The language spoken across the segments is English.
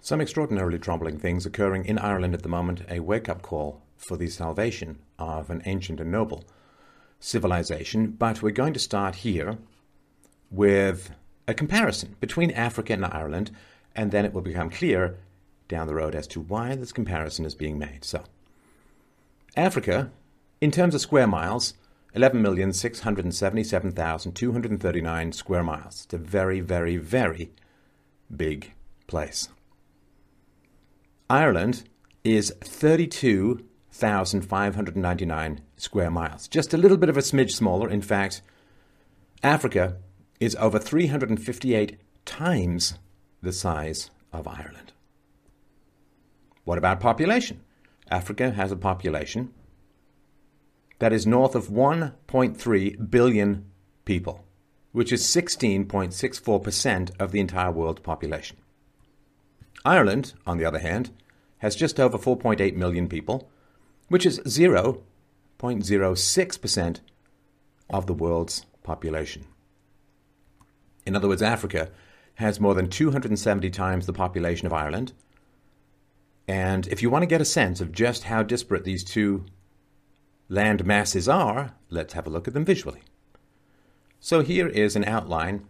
Some extraordinarily troubling things occurring in Ireland at the moment, a wake up call for the salvation of an ancient and noble civilization. But we're going to start here with a comparison between Africa and Ireland, and then it will become clear down the road as to why this comparison is being made. So, Africa, in terms of square miles, 11,677,239 square miles. It's a very, very, very big place. Ireland is 32,599 square miles, just a little bit of a smidge smaller. In fact, Africa is over 358 times the size of Ireland. What about population? Africa has a population that is north of 1.3 billion people, which is 16.64% of the entire world population. Ireland, on the other hand, has just over 4.8 million people, which is 0.06% of the world's population. In other words, Africa has more than 270 times the population of Ireland. And if you want to get a sense of just how disparate these two land masses are, let's have a look at them visually. So here is an outline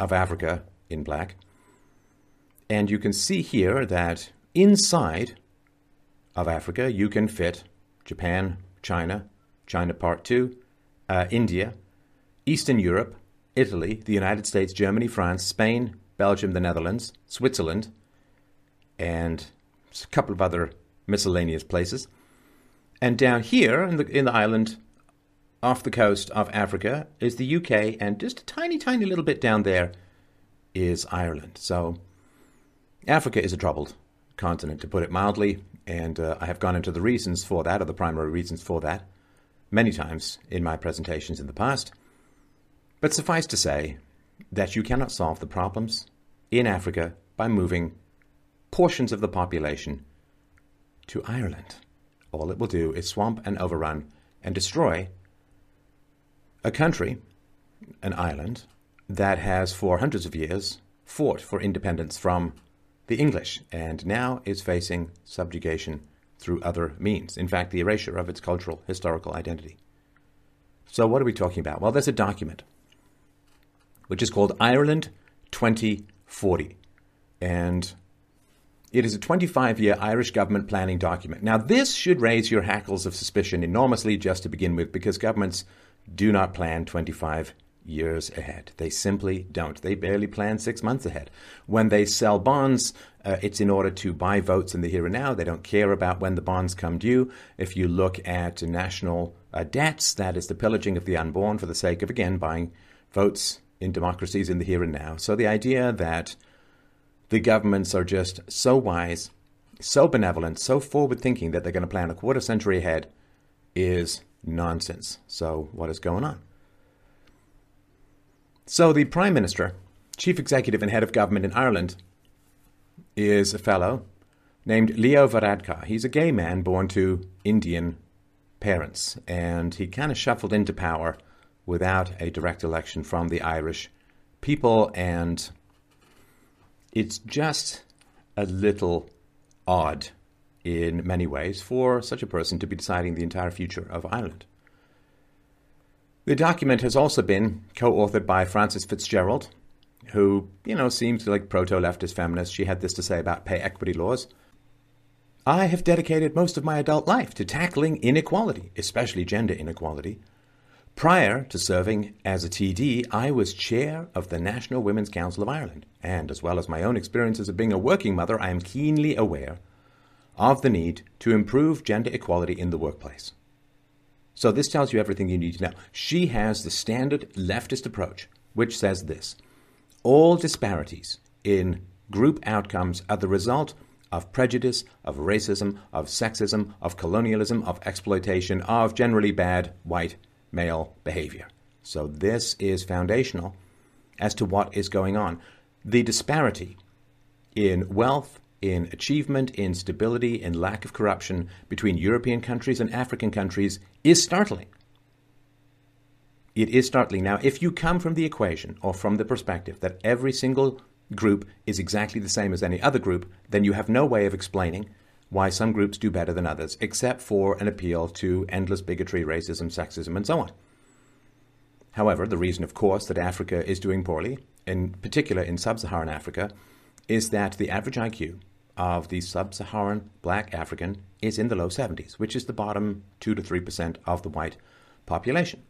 of Africa in black. And you can see here that inside of Africa you can fit Japan, China, China Part 2, uh, India, Eastern Europe, Italy, the United States, Germany, France, Spain, Belgium, the Netherlands, Switzerland, and a couple of other miscellaneous places. And down here in the in the island off the coast of Africa is the UK, and just a tiny, tiny little bit down there is Ireland. So Africa is a troubled continent, to put it mildly, and uh, I have gone into the reasons for that, or the primary reasons for that, many times in my presentations in the past. But suffice to say that you cannot solve the problems in Africa by moving portions of the population to Ireland all it will do is swamp and overrun and destroy a country, an island, that has for hundreds of years fought for independence from the English and now is facing subjugation through other means. In fact, the erasure of its cultural, historical identity. So, what are we talking about? Well, there's a document which is called Ireland 2040. And it is a 25 year Irish government planning document. Now, this should raise your hackles of suspicion enormously just to begin with, because governments do not plan 25 years ahead. They simply don't. They barely plan six months ahead. When they sell bonds, uh, it's in order to buy votes in the here and now. They don't care about when the bonds come due. If you look at national uh, debts, that is the pillaging of the unborn for the sake of, again, buying votes in democracies in the here and now. So the idea that the governments are just so wise, so benevolent, so forward thinking that they're going to plan a quarter century ahead is nonsense. So, what is going on? So, the Prime Minister, Chief Executive and Head of Government in Ireland, is a fellow named Leo Varadkar. He's a gay man born to Indian parents, and he kind of shuffled into power without a direct election from the Irish people and it's just a little odd in many ways for such a person to be deciding the entire future of Ireland. The document has also been co authored by Frances Fitzgerald, who, you know, seems like proto leftist feminist. She had this to say about pay equity laws. I have dedicated most of my adult life to tackling inequality, especially gender inequality, Prior to serving as a TD, I was chair of the National Women's Council of Ireland, and as well as my own experiences of being a working mother, I am keenly aware of the need to improve gender equality in the workplace. So, this tells you everything you need to know. She has the standard leftist approach, which says this all disparities in group outcomes are the result of prejudice, of racism, of sexism, of colonialism, of exploitation, of generally bad white male behavior. So this is foundational as to what is going on. The disparity in wealth, in achievement, in stability, in lack of corruption between European countries and African countries is startling. It is startling. Now, if you come from the equation or from the perspective that every single group is exactly the same as any other group, then you have no way of explaining why some groups do better than others, except for an appeal to endless bigotry, racism, sexism, and so on. However, the reason, of course, that Africa is doing poorly, in particular in sub Saharan Africa, is that the average IQ of the sub Saharan black African is in the low 70s, which is the bottom 2 to 3% of the white population.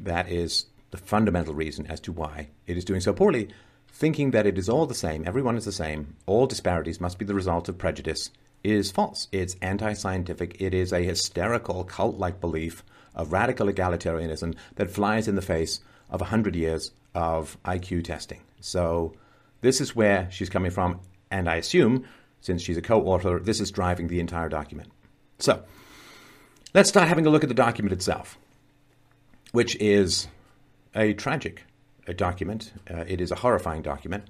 That is the fundamental reason as to why it is doing so poorly, thinking that it is all the same, everyone is the same, all disparities must be the result of prejudice, is false. It's anti scientific. It is a hysterical cult like belief of radical egalitarianism that flies in the face of 100 years of IQ testing. So, this is where she's coming from, and I assume, since she's a co author, this is driving the entire document. So, let's start having a look at the document itself, which is a tragic a document. Uh, it is a horrifying document.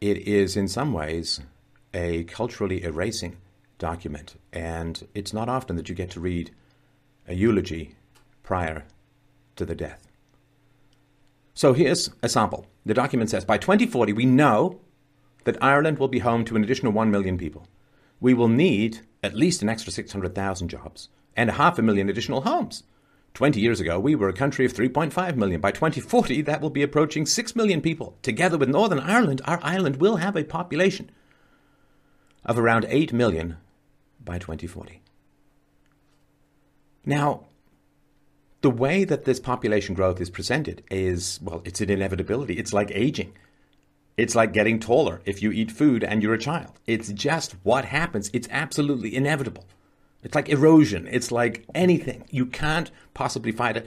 It is, in some ways, a culturally erasing document, and it's not often that you get to read a eulogy prior to the death. So here's a sample. The document says By 2040, we know that Ireland will be home to an additional 1 million people. We will need at least an extra 600,000 jobs and a half a million additional homes. 20 years ago, we were a country of 3.5 million. By 2040, that will be approaching 6 million people. Together with Northern Ireland, our island will have a population of around 8 million by 2040. Now, the way that this population growth is presented is, well, it's an inevitability. It's like aging. It's like getting taller if you eat food and you're a child. It's just what happens. It's absolutely inevitable. It's like erosion. It's like anything. You can't possibly fight it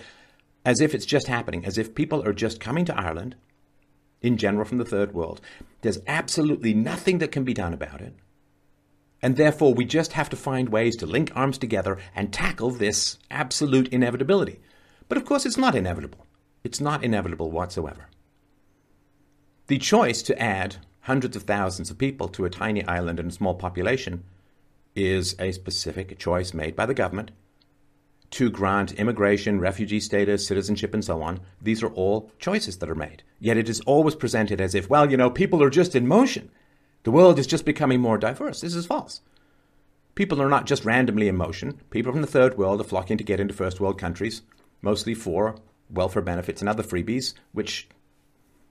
as if it's just happening, as if people are just coming to Ireland in general from the third world. There's absolutely nothing that can be done about it. And therefore, we just have to find ways to link arms together and tackle this absolute inevitability. But of course, it's not inevitable. It's not inevitable whatsoever. The choice to add hundreds of thousands of people to a tiny island and a small population is a specific choice made by the government to grant immigration, refugee status, citizenship, and so on. These are all choices that are made. Yet it is always presented as if, well, you know, people are just in motion. The world is just becoming more diverse. This is false. People are not just randomly in motion. People from the third world are flocking to get into first world countries, mostly for welfare benefits and other freebies, which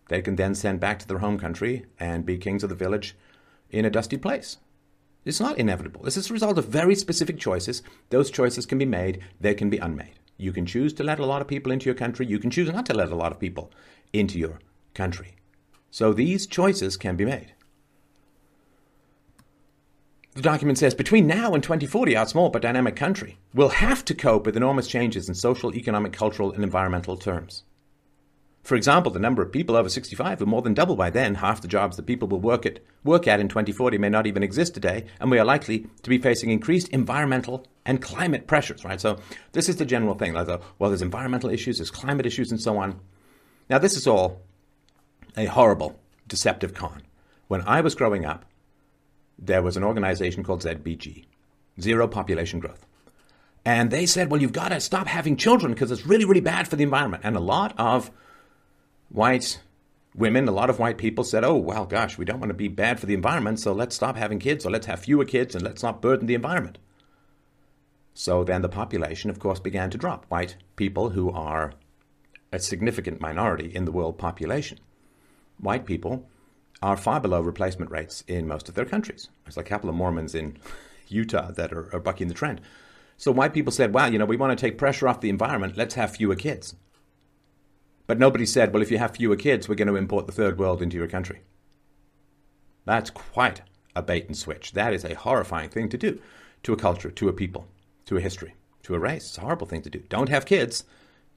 they can then send back to their home country and be kings of the village in a dusty place. It's not inevitable. This is a result of very specific choices. Those choices can be made, they can be unmade. You can choose to let a lot of people into your country, you can choose not to let a lot of people into your country. So these choices can be made. The document says between now and 2040, our small but dynamic country will have to cope with enormous changes in social, economic, cultural, and environmental terms. For example, the number of people over 65 will more than double by then. Half the jobs that people will work at, work at in 2040 may not even exist today, and we are likely to be facing increased environmental and climate pressures, right? So this is the general thing. Like, well, there's environmental issues, there's climate issues, and so on. Now, this is all a horrible, deceptive con. When I was growing up, there was an organization called ZPG, Zero Population Growth. And they said, well, you've got to stop having children because it's really, really bad for the environment. And a lot of white women, a lot of white people said, oh, well, gosh, we don't want to be bad for the environment, so let's stop having kids, or let's have fewer kids, and let's not burden the environment. So then the population, of course, began to drop. White people, who are a significant minority in the world population, white people are far below replacement rates in most of their countries. There's a couple of Mormons in Utah that are, are bucking the trend. So white people said, well, you know, we want to take pressure off the environment, let's have fewer kids. But nobody said, well, if you have fewer kids, we're going to import the third world into your country. That's quite a bait and switch. That is a horrifying thing to do to a culture, to a people, to a history, to a race. It's a horrible thing to do. Don't have kids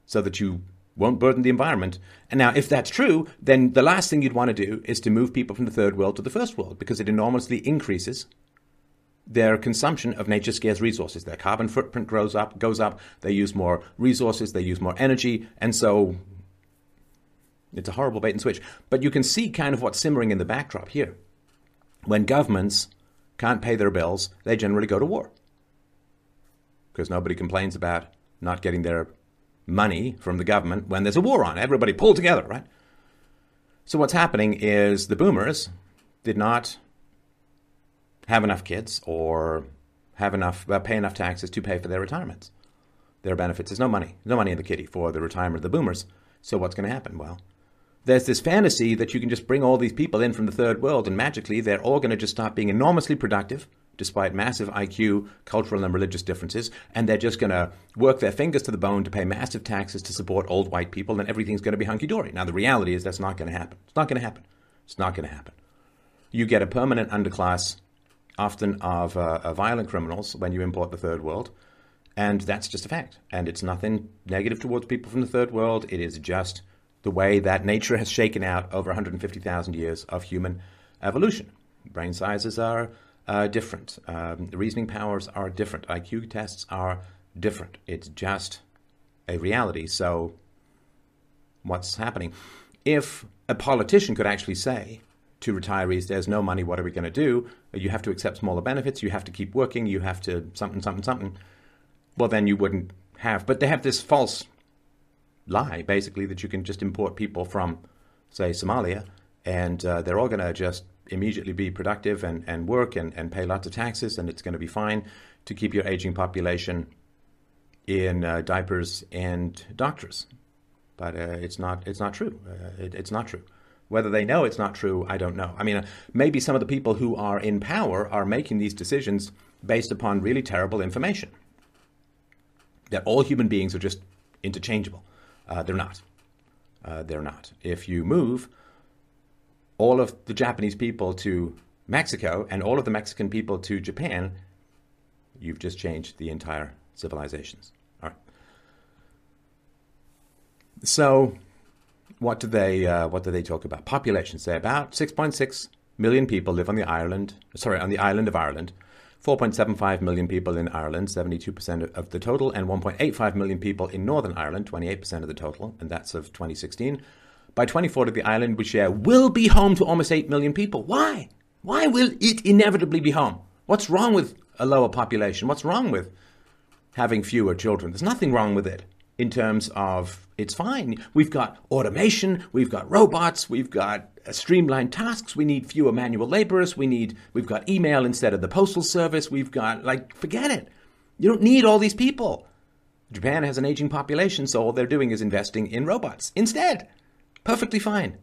so that you won't burden the environment. And now, if that's true, then the last thing you'd want to do is to move people from the third world to the first world because it enormously increases their consumption of nature scarce resources. Their carbon footprint grows up, goes up. They use more resources, they use more energy, and so it's a horrible bait and switch. But you can see kind of what's simmering in the backdrop here. When governments can't pay their bills, they generally go to war. Because nobody complains about not getting their money from the government when there's a war on. Everybody pull together, right? So what's happening is the boomers did not have enough kids or have enough uh, pay enough taxes to pay for their retirements, their benefits. is no money, no money in the kitty for the retirement of the boomers. So what's going to happen? Well, there's this fantasy that you can just bring all these people in from the third world and magically they're all going to just stop being enormously productive despite massive IQ, cultural, and religious differences, and they're just going to work their fingers to the bone to pay massive taxes to support old white people, and everything's going to be hunky dory. Now, the reality is that's not going to happen. It's not going to happen. It's not going to happen. You get a permanent underclass, often of, uh, of violent criminals, when you import the third world, and that's just a fact. And it's nothing negative towards people from the third world. It is just the way that nature has shaken out over 150,000 years of human evolution. Brain sizes are uh, different. Um, reasoning powers are different. IQ tests are different. It's just a reality. So, what's happening? If a politician could actually say to retirees, there's no money, what are we going to do? You have to accept smaller benefits, you have to keep working, you have to something, something, something. Well, then you wouldn't have. But they have this false lie, basically, that you can just import people from, say, Somalia, and uh, they're all going to just immediately be productive and, and work and, and pay lots of taxes, and it's going to be fine to keep your aging population in uh, diapers and doctors. But uh, it's not it's not true. Uh, it, it's not true. Whether they know it's not true, I don't know. I mean, uh, maybe some of the people who are in power are making these decisions based upon really terrible information. That all human beings are just interchangeable. Uh, they're not. Uh, they're not. If you move all of the Japanese people to Mexico and all of the Mexican people to Japan, you've just changed the entire civilizations. All right. So, what do they uh, what do they talk about? Population. Say about 6.6 million people live on the island. Sorry, on the island of Ireland. 4.75 million people in Ireland, 72% of the total, and 1.85 million people in Northern Ireland, 28% of the total, and that's of 2016. By 2040, the island we share will be home to almost 8 million people. Why? Why will it inevitably be home? What's wrong with a lower population? What's wrong with having fewer children? There's nothing wrong with it in terms of it's fine. We've got automation, we've got robots, we've got Uh, streamlined tasks, we need fewer manual laborers, we need we've got email instead of the postal service, we've got like forget it. You don't need all these people. Japan has an aging population, so all they're doing is investing in robots instead. Perfectly fine.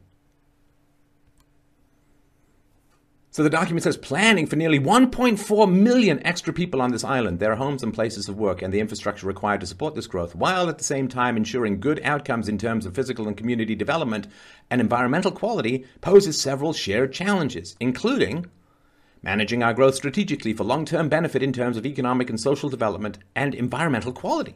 So the document says planning for nearly 1.4 million extra people on this island, their homes and places of work, and the infrastructure required to support this growth, while at the same time ensuring good outcomes in terms of physical and community development and environmental quality, poses several shared challenges, including managing our growth strategically for long term benefit in terms of economic and social development and environmental quality,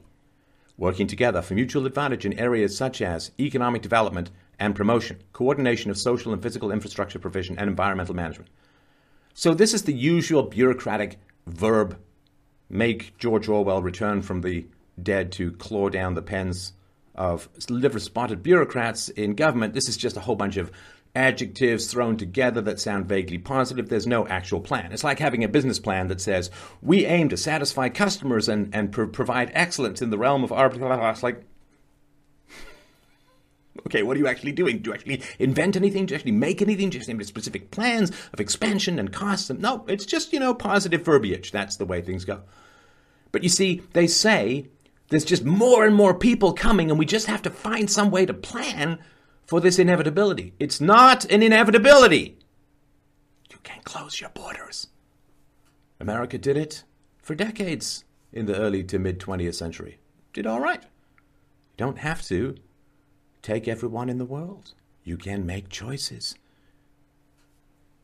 working together for mutual advantage in areas such as economic development and promotion, coordination of social and physical infrastructure provision, and environmental management. So, this is the usual bureaucratic verb make George Orwell return from the dead to claw down the pens of liver spotted bureaucrats in government. This is just a whole bunch of adjectives thrown together that sound vaguely positive. There's no actual plan. It's like having a business plan that says, we aim to satisfy customers and, and pro- provide excellence in the realm of art. It's like, Okay, what are you actually doing? Do you actually invent anything? Do you actually make anything? Do you have specific plans of expansion and costs? No, it's just, you know, positive verbiage. That's the way things go. But you see, they say there's just more and more people coming, and we just have to find some way to plan for this inevitability. It's not an inevitability. You can't close your borders. America did it for decades in the early to mid 20th century. Did all right. You don't have to Take everyone in the world. You can make choices.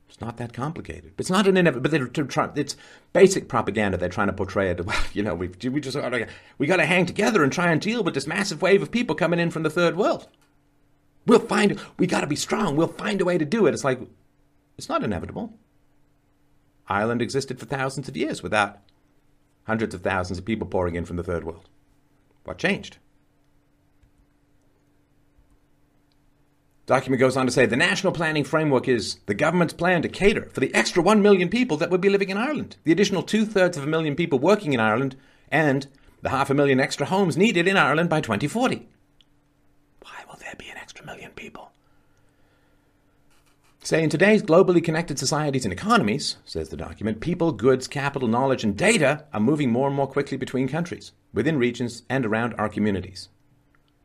It's not that complicated. It's not an inevitable. But they're, trying. It's basic propaganda. They're trying to portray it. Well, you know, we we just oh, we got to hang together and try and deal with this massive wave of people coming in from the third world. We'll find. We got to be strong. We'll find a way to do it. It's like it's not inevitable. Ireland existed for thousands of years without hundreds of thousands of people pouring in from the third world. What changed? Document goes on to say the national planning framework is the government's plan to cater for the extra 1 million people that would be living in Ireland, the additional two thirds of a million people working in Ireland, and the half a million extra homes needed in Ireland by 2040. Why will there be an extra million people? Say, in today's globally connected societies and economies, says the document, people, goods, capital, knowledge, and data are moving more and more quickly between countries, within regions, and around our communities.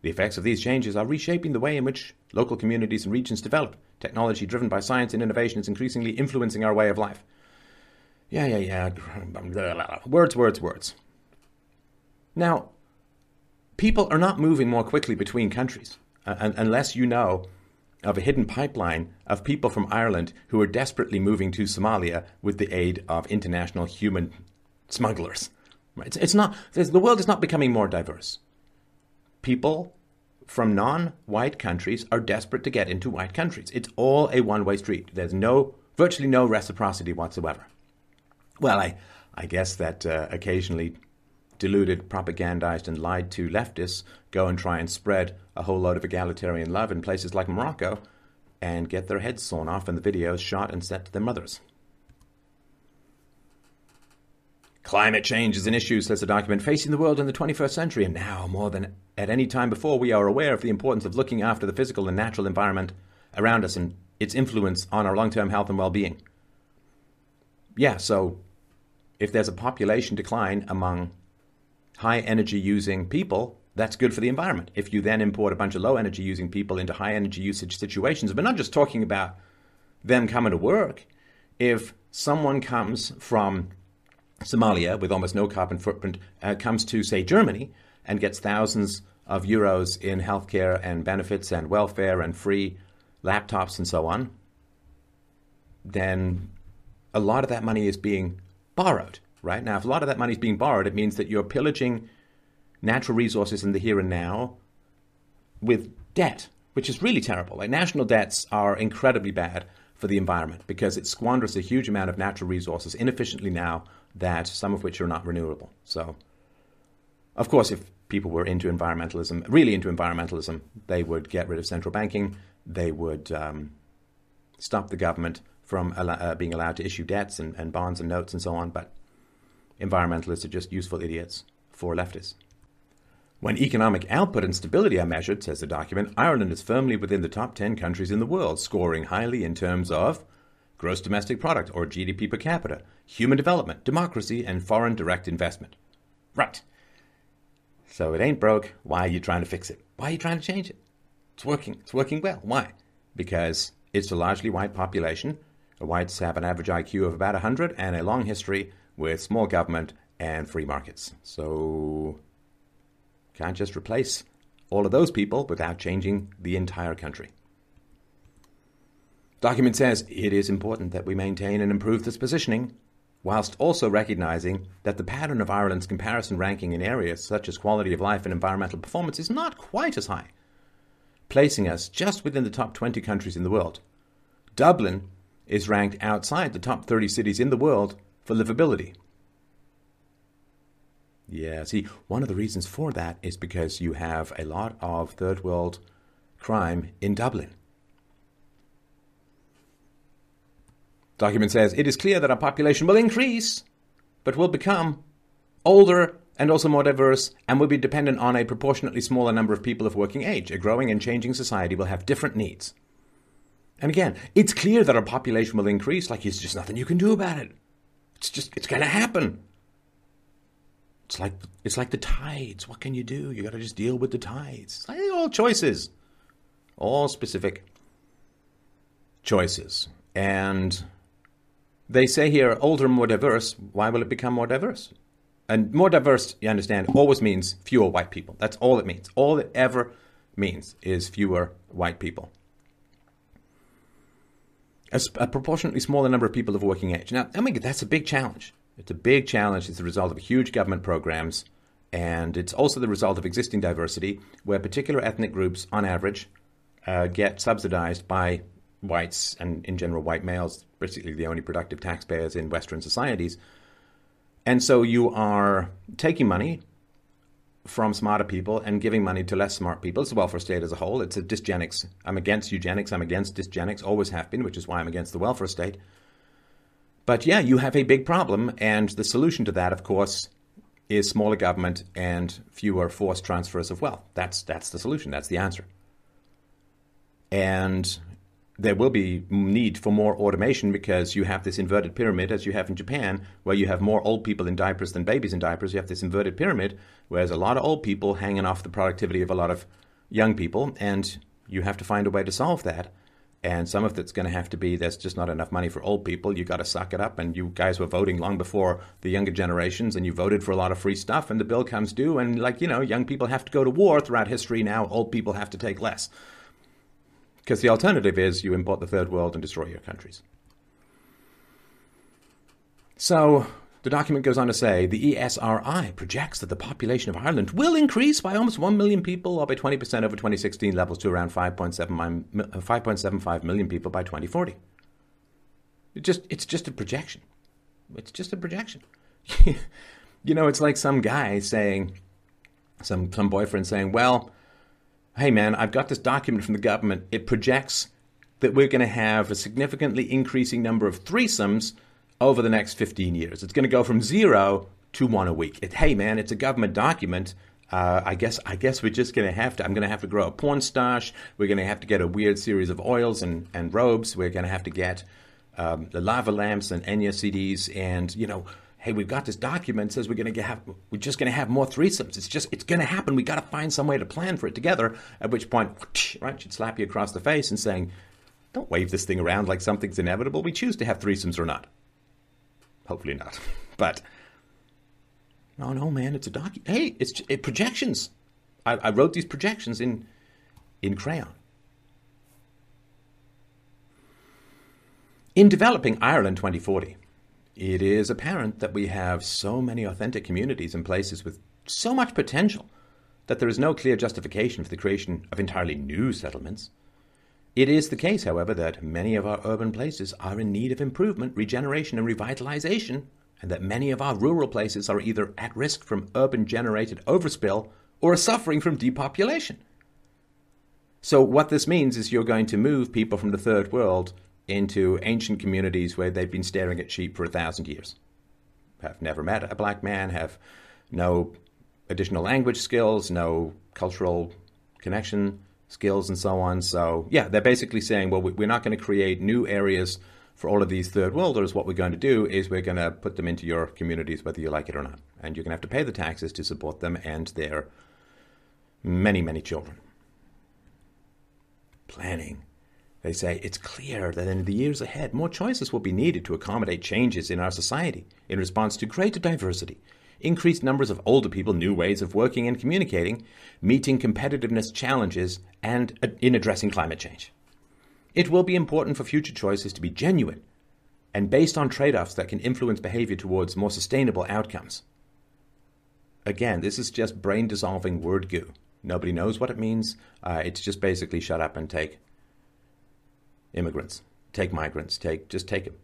The effects of these changes are reshaping the way in which local communities and regions develop. Technology driven by science and innovation is increasingly influencing our way of life. Yeah, yeah, yeah. Words, words, words. Now, people are not moving more quickly between countries uh, unless you know of a hidden pipeline of people from Ireland who are desperately moving to Somalia with the aid of international human smugglers. It's, it's not, the world is not becoming more diverse. People from non white countries are desperate to get into white countries. It's all a one way street. There's no, virtually no reciprocity whatsoever. Well, I, I guess that uh, occasionally deluded, propagandized, and lied to leftists go and try and spread a whole load of egalitarian love in places like Morocco and get their heads sawn off and the videos shot and sent to their mothers. Climate change is an issue, says the document, facing the world in the 21st century, and now more than at any time before, we are aware of the importance of looking after the physical and natural environment around us and its influence on our long term health and well being. Yeah, so if there's a population decline among high energy using people, that's good for the environment. If you then import a bunch of low energy using people into high energy usage situations, we're not just talking about them coming to work. If someone comes from Somalia with almost no carbon footprint uh, comes to, say, Germany and gets thousands of euros in healthcare and benefits and welfare and free laptops and so on, then a lot of that money is being borrowed right? Now, if a lot of that money is being borrowed, it means that you're pillaging natural resources in the here and now with debt, which is really terrible. Like national debts are incredibly bad for the environment because it squanders a huge amount of natural resources inefficiently now that some of which are not renewable. So, of course, if people were into environmentalism, really into environmentalism, they would get rid of central banking. They would um, stop the government from uh, being allowed to issue debts and, and bonds and notes and so on. But environmentalists are just useful idiots for leftists. When economic output and stability are measured, says the document, Ireland is firmly within the top 10 countries in the world, scoring highly in terms of gross domestic product or GDP per capita, human development, democracy, and foreign direct investment. Right. So it ain't broke. Why are you trying to fix it? Why are you trying to change it? It's working. It's working well. Why? Because it's a largely white population. Whites have an average IQ of about 100 and a long history with small government and free markets. So can't just replace all of those people without changing the entire country. Document says it is important that we maintain and improve this positioning, whilst also recognizing that the pattern of Ireland's comparison ranking in areas such as quality of life and environmental performance is not quite as high, placing us just within the top 20 countries in the world. Dublin is ranked outside the top 30 cities in the world for livability. Yeah, see, one of the reasons for that is because you have a lot of third world crime in Dublin. Document says it is clear that our population will increase, but will become older and also more diverse and will be dependent on a proportionately smaller number of people of working age. A growing and changing society will have different needs. And again, it's clear that our population will increase, like there's just nothing you can do about it. It's just it's gonna happen. It's like it's like the tides. What can you do? You got to just deal with the tides. Like All choices, all specific choices, and they say here older, more diverse. Why will it become more diverse? And more diverse, you understand, always means fewer white people. That's all it means. All it ever means is fewer white people a, a proportionately smaller number of people of working age. Now, I mean, that's a big challenge. It's a big challenge. It's the result of huge government programs, and it's also the result of existing diversity, where particular ethnic groups, on average, uh, get subsidized by whites and, in general, white males, basically the only productive taxpayers in Western societies. And so you are taking money from smarter people and giving money to less smart people. It's the welfare state as a whole. It's a dysgenics. I'm against eugenics. I'm against dysgenics. Always have been, which is why I'm against the welfare state. But yeah, you have a big problem, and the solution to that, of course, is smaller government and fewer forced transfers of wealth. That's that's the solution. That's the answer. And there will be need for more automation because you have this inverted pyramid, as you have in Japan, where you have more old people in diapers than babies in diapers. You have this inverted pyramid, whereas a lot of old people hanging off the productivity of a lot of young people, and you have to find a way to solve that. And some of it's going to have to be there's just not enough money for old people. You got to suck it up. And you guys were voting long before the younger generations, and you voted for a lot of free stuff. And the bill comes due, and like you know, young people have to go to war throughout history. Now old people have to take less. Because the alternative is you import the third world and destroy your countries. So the document goes on to say the ESRI projects that the population of Ireland will increase by almost 1 million people, or by 20% over 2016 levels, to around 5.75 uh, million people by 2040. It just, it's just a projection. It's just a projection. you know, it's like some guy saying, some, some boyfriend saying, well, hey man, I've got this document from the government. It projects that we're going to have a significantly increasing number of threesomes over the next 15 years. It's going to go from zero to one a week. It, hey man, it's a government document. Uh, I guess I guess we're just going to have to. I'm going to have to grow a porn stash. We're going to have to get a weird series of oils and, and robes. We're going to have to get um, the lava lamps and Enya CDs and you know hey, we've got this document says we're going to have we're just going to have more threesomes. It's just it's going to happen. We got to find some way to plan for it together. At which point, right, she'd slap you across the face and saying, "Don't wave this thing around like something's inevitable. We choose to have threesomes or not. Hopefully not, but." No, no, man, it's a doc. Hey, it's it, projections. I, I wrote these projections in in crayon. In developing Ireland 2040, it is apparent that we have so many authentic communities and places with so much potential that there is no clear justification for the creation of entirely new settlements. It is the case, however, that many of our urban places are in need of improvement, regeneration, and revitalization, and that many of our rural places are either at risk from urban generated overspill or are suffering from depopulation. So, what this means is you're going to move people from the third world into ancient communities where they've been staring at sheep for a thousand years, have never met a black man, have no additional language skills, no cultural connection skills, and so on. So, yeah, they're basically saying, well, we're not going to create new areas for all of these third worlders. What we're going to do is we're going to put them into your communities, whether you like it or not. And you're going to have to pay the taxes to support them and their many, many children. Planning they say it's clear that in the years ahead, more choices will be needed to accommodate changes in our society in response to greater diversity, increased numbers of older people, new ways of working and communicating, meeting competitiveness challenges, and in addressing climate change. It will be important for future choices to be genuine and based on trade offs that can influence behavior towards more sustainable outcomes. Again, this is just brain dissolving word goo. Nobody knows what it means. Uh, it's just basically shut up and take immigrants, take migrants, take just take them.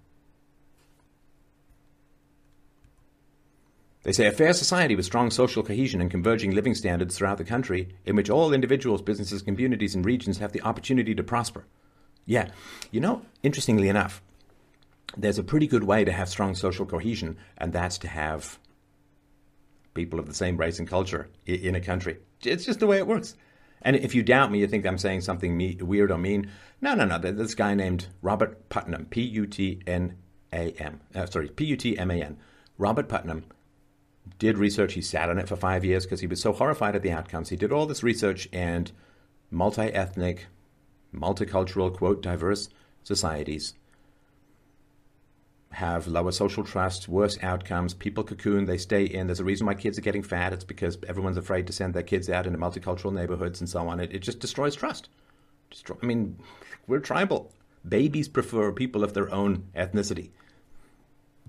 They say a fair society with strong social cohesion and converging living standards throughout the country, in which all individuals, businesses, communities, and regions have the opportunity to prosper. Yeah, you know, interestingly enough, there's a pretty good way to have strong social cohesion, and that's to have people of the same race and culture in a country. It's just the way it works. And if you doubt me, you think I'm saying something me- weird or mean. No, no, no. This guy named Robert Putnam, P U T N A M, uh, sorry, P U T M A N. Robert Putnam did research. He sat on it for five years because he was so horrified at the outcomes. He did all this research and multi ethnic, multicultural, quote, diverse societies have lower social trust, worse outcomes. People cocoon, they stay in. There's a reason why kids are getting fat. It's because everyone's afraid to send their kids out into multicultural neighborhoods and so on. It, it just destroys trust. Destroy, I mean, we're tribal. Babies prefer people of their own ethnicity.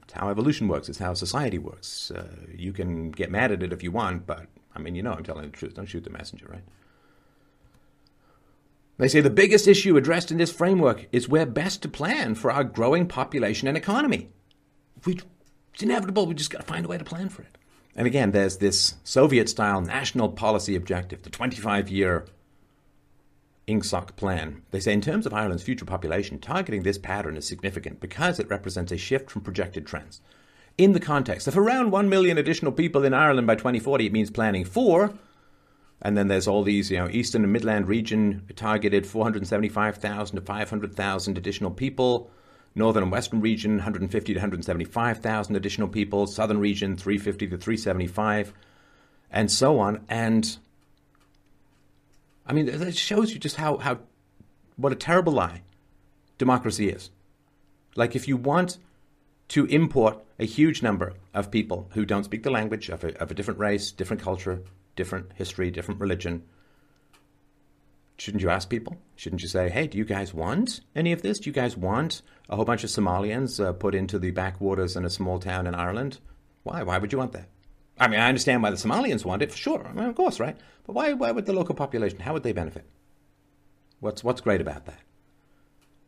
It's how evolution works. It's how society works. Uh, you can get mad at it if you want, but I mean, you know, I'm telling the truth. Don't shoot the messenger, right? They say the biggest issue addressed in this framework is where best to plan for our growing population and economy. We, it's inevitable. We just got to find a way to plan for it. And again, there's this Soviet style national policy objective, the 25 year INGSOC plan. They say, in terms of Ireland's future population, targeting this pattern is significant because it represents a shift from projected trends. In the context of around 1 million additional people in Ireland by 2040, it means planning for And then there's all these, you know, Eastern and Midland region targeted 475,000 to 500,000 additional people. Northern and Western region, 150 to 175,000 additional people. Southern region, 350 to 375, and so on. And I mean, it shows you just how, how what a terrible lie democracy is. Like, if you want to import a huge number of people who don't speak the language of a, of a different race, different culture, different history, different religion, shouldn't you ask people? Shouldn't you say, hey, do you guys want any of this? Do you guys want a whole bunch of Somalians uh, put into the backwaters in a small town in Ireland? Why? Why would you want that? I mean, I understand why the Somalians want it, for sure. I mean, of course, right? But why, why would the local population, how would they benefit? What's, what's great about that?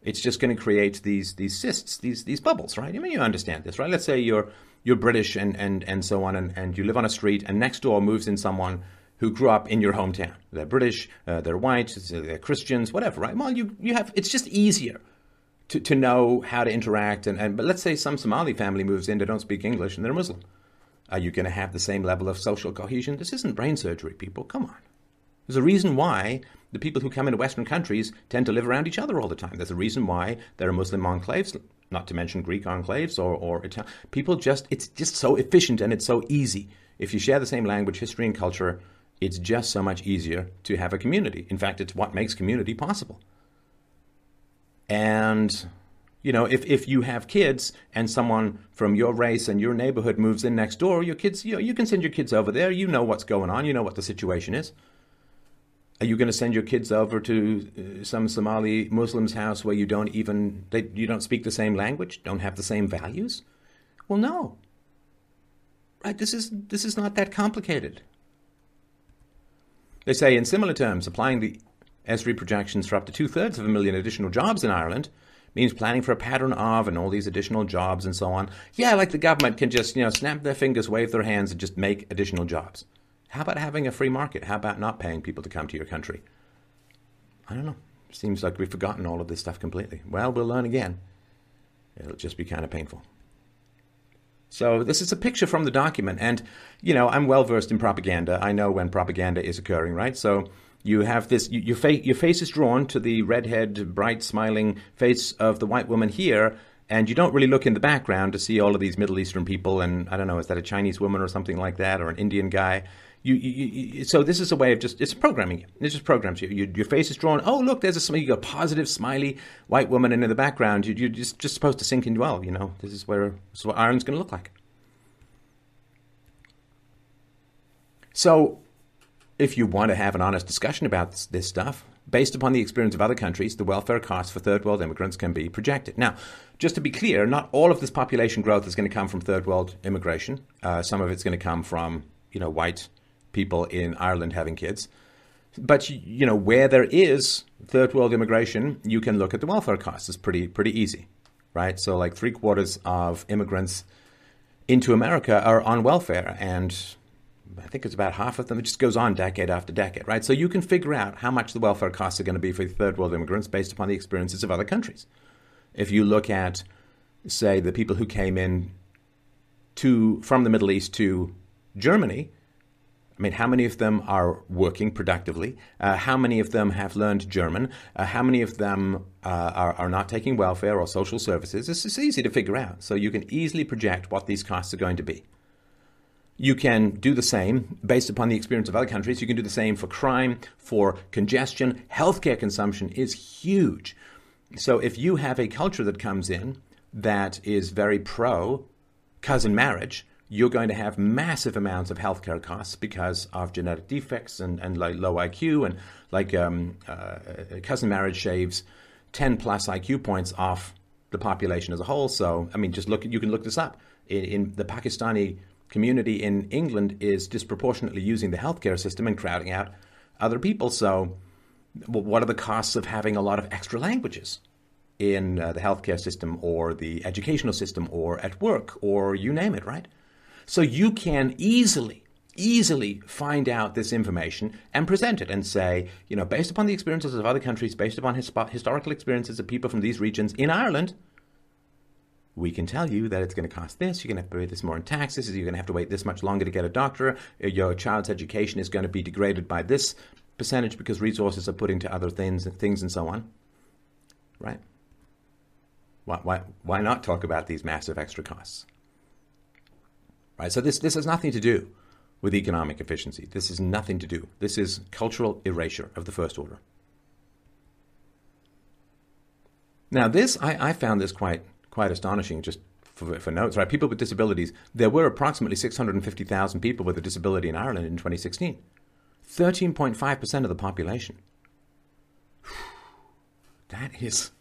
It's just going to create these, these cysts, these, these bubbles, right? I mean, you understand this, right? Let's say you're, you're British and, and, and so on, and, and you live on a street, and next door moves in someone who grew up in your hometown. They're British, uh, they're white, they're Christians, whatever, right? Well, you, you have, it's just easier to, to know how to interact. And, and, but let's say some Somali family moves in, they don't speak English, and they're Muslim. Are you going to have the same level of social cohesion? This isn't brain surgery, people. Come on. There's a reason why the people who come into Western countries tend to live around each other all the time. There's a reason why there are Muslim enclaves, not to mention Greek enclaves or, or Italian. People just, it's just so efficient and it's so easy. If you share the same language, history, and culture, it's just so much easier to have a community. In fact, it's what makes community possible. And you know, if, if you have kids and someone from your race and your neighborhood moves in next door, your kids, you know, you can send your kids over there. You know what's going on. You know what the situation is. Are you going to send your kids over to uh, some Somali Muslim's house where you don't even they, you don't speak the same language, don't have the same values? Well, no. Right? This is this is not that complicated. They say, in similar terms, applying the ESRI projections for up to two thirds of a million additional jobs in Ireland means planning for a pattern of and all these additional jobs and so on. Yeah, like the government can just, you know, snap their fingers, wave their hands, and just make additional jobs. How about having a free market? How about not paying people to come to your country? I don't know. Seems like we've forgotten all of this stuff completely. Well, we'll learn again. It'll just be kind of painful. So this is a picture from the document, and you know I'm well versed in propaganda. I know when propaganda is occurring, right? So you have this, you, your, fa- your face is drawn to the redhead, bright, smiling face of the white woman here, and you don't really look in the background to see all of these Middle Eastern people. And I don't know, is that a Chinese woman or something like that, or an Indian guy? You, you, you, so this is a way of just it's programming you. It just programs you. you. Your face is drawn. Oh, look, there's a you got a positive, smiley white woman, and in the background, you, are just just supposed to sink in well. You know, this is where this is what Ireland's going to look like. So if you want to have an honest discussion about this stuff, based upon the experience of other countries, the welfare costs for third world immigrants can be projected. Now, just to be clear, not all of this population growth is going to come from third world immigration. Uh, some of it's going to come from, you know, white people in Ireland having kids. But you know, where there is third world immigration, you can look at the welfare costs. It's pretty pretty easy, right? So, like three quarters of immigrants into America are on welfare, and I think it's about half of them. It just goes on decade after decade, right? So you can figure out how much the welfare costs are going to be for third world immigrants based upon the experiences of other countries. If you look at, say, the people who came in to from the Middle East to Germany, I mean, how many of them are working productively? Uh, how many of them have learned German? Uh, how many of them uh, are, are not taking welfare or social services? This is easy to figure out. So you can easily project what these costs are going to be. You can do the same based upon the experience of other countries. You can do the same for crime, for congestion. Healthcare consumption is huge. So if you have a culture that comes in that is very pro cousin marriage, you're going to have massive amounts of healthcare costs because of genetic defects and, and like low IQ and like um, uh, cousin marriage shaves 10 plus IQ points off the population as a whole. So, I mean, just look, you can look this up. In, in the Pakistani community in England is disproportionately using the healthcare system and crowding out other people. So, what are the costs of having a lot of extra languages in uh, the healthcare system or the educational system or at work or you name it, right? So, you can easily, easily find out this information and present it and say, you know, based upon the experiences of other countries, based upon his, historical experiences of people from these regions in Ireland, we can tell you that it's going to cost this, you're going to have to pay this more in taxes, you're going to have to wait this much longer to get a doctor, uh, your child's education is going to be degraded by this percentage because resources are put into other things, and things and so on. Right? Why, why, why not talk about these massive extra costs? Right? So this, this has nothing to do with economic efficiency. This is nothing to do. This is cultural erasure of the first order. Now, this I, I found this quite quite astonishing. Just for, for, notes, right? People with disabilities. There were approximately 650,000 people with a disability in Ireland in 2016. 13.5 percent of the population. That is,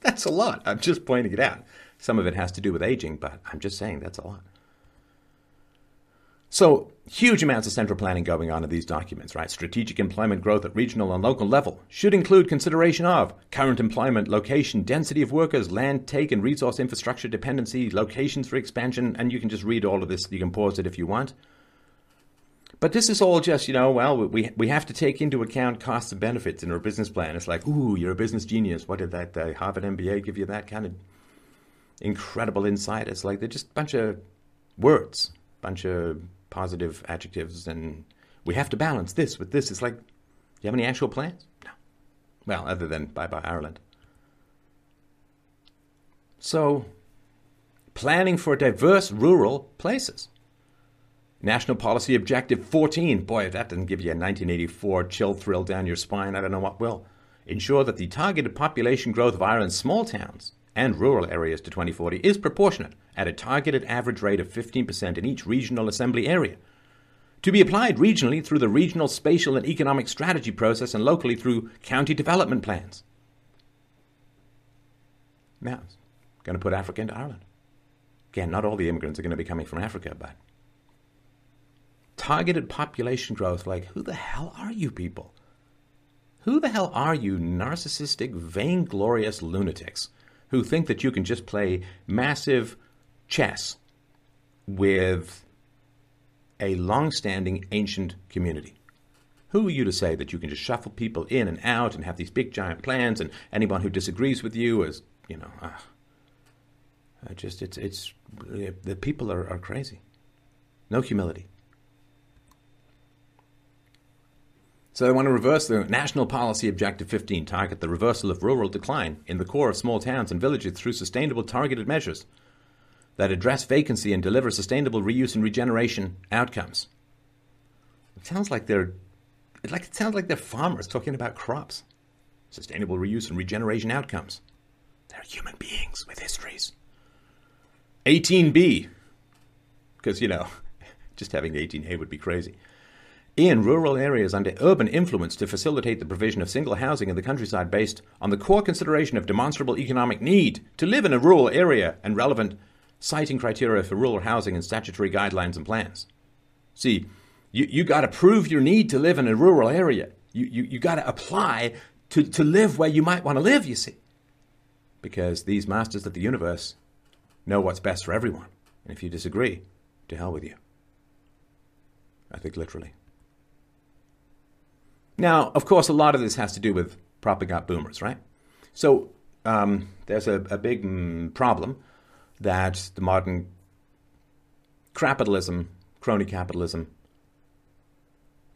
that's a lot. I'm just pointing it out. Some of it has to do with aging, but I'm just saying that's a lot. So, huge amounts of central planning going on in these documents, right? Strategic employment growth at regional and local level should include consideration of current employment, location, density of workers, land take and resource infrastructure dependency, locations for expansion, and you can just read all of this. You can pause it if you want. But this is all just, you know, well, we, we have to take into account costs and benefits in our business plan. It's like, ooh, you're a business genius. What did that uh, Harvard MBA give you that kind of incredible insight? It's like they're just a bunch of words, bunch of positive adjectives, and we have to balance this with this. It's like, do you have any actual plans? No. Well, other than bye bye Ireland. So, planning for diverse rural places. National Policy Objective 14. Boy, if that doesn't give you a 1984 chill thrill down your spine, I don't know what will. Ensure that the targeted population growth of Ireland's small towns and rural areas to 2040 is proportionate at a targeted average rate of 15% in each regional assembly area. To be applied regionally through the regional spatial and economic strategy process and locally through county development plans. Now, going to put Africa into Ireland. Again, not all the immigrants are going to be coming from Africa, but targeted population growth like, who the hell are you people? Who the hell are you, narcissistic, vainglorious lunatics who think that you can just play massive chess with a long standing ancient community. Who are you to say that you can just shuffle people in and out and have these big giant plans and anyone who disagrees with you is, you know, uh, just, it's, it's, the people are, are crazy. No humility. So they want to reverse the National Policy Objective 15, target the reversal of rural decline in the core of small towns and villages through sustainable targeted measures that address vacancy and deliver sustainable reuse and regeneration outcomes. It sounds like they're it like it sounds like they're farmers talking about crops. Sustainable reuse and regeneration outcomes. They're human beings with histories. 18B, because you know, just having 18A would be crazy in rural areas under urban influence to facilitate the provision of single housing in the countryside based on the core consideration of demonstrable economic need to live in a rural area and relevant siting criteria for rural housing and statutory guidelines and plans. See, you, you got to prove your need to live in a rural area. You, you, you got to apply to, to live where you might want to live, you see. Because these masters of the universe know what's best for everyone. And if you disagree, to hell with you. I think literally. Now, of course, a lot of this has to do with propping up boomers, right? So um, there's a, a big mm, problem that the modern capitalism, crony capitalism,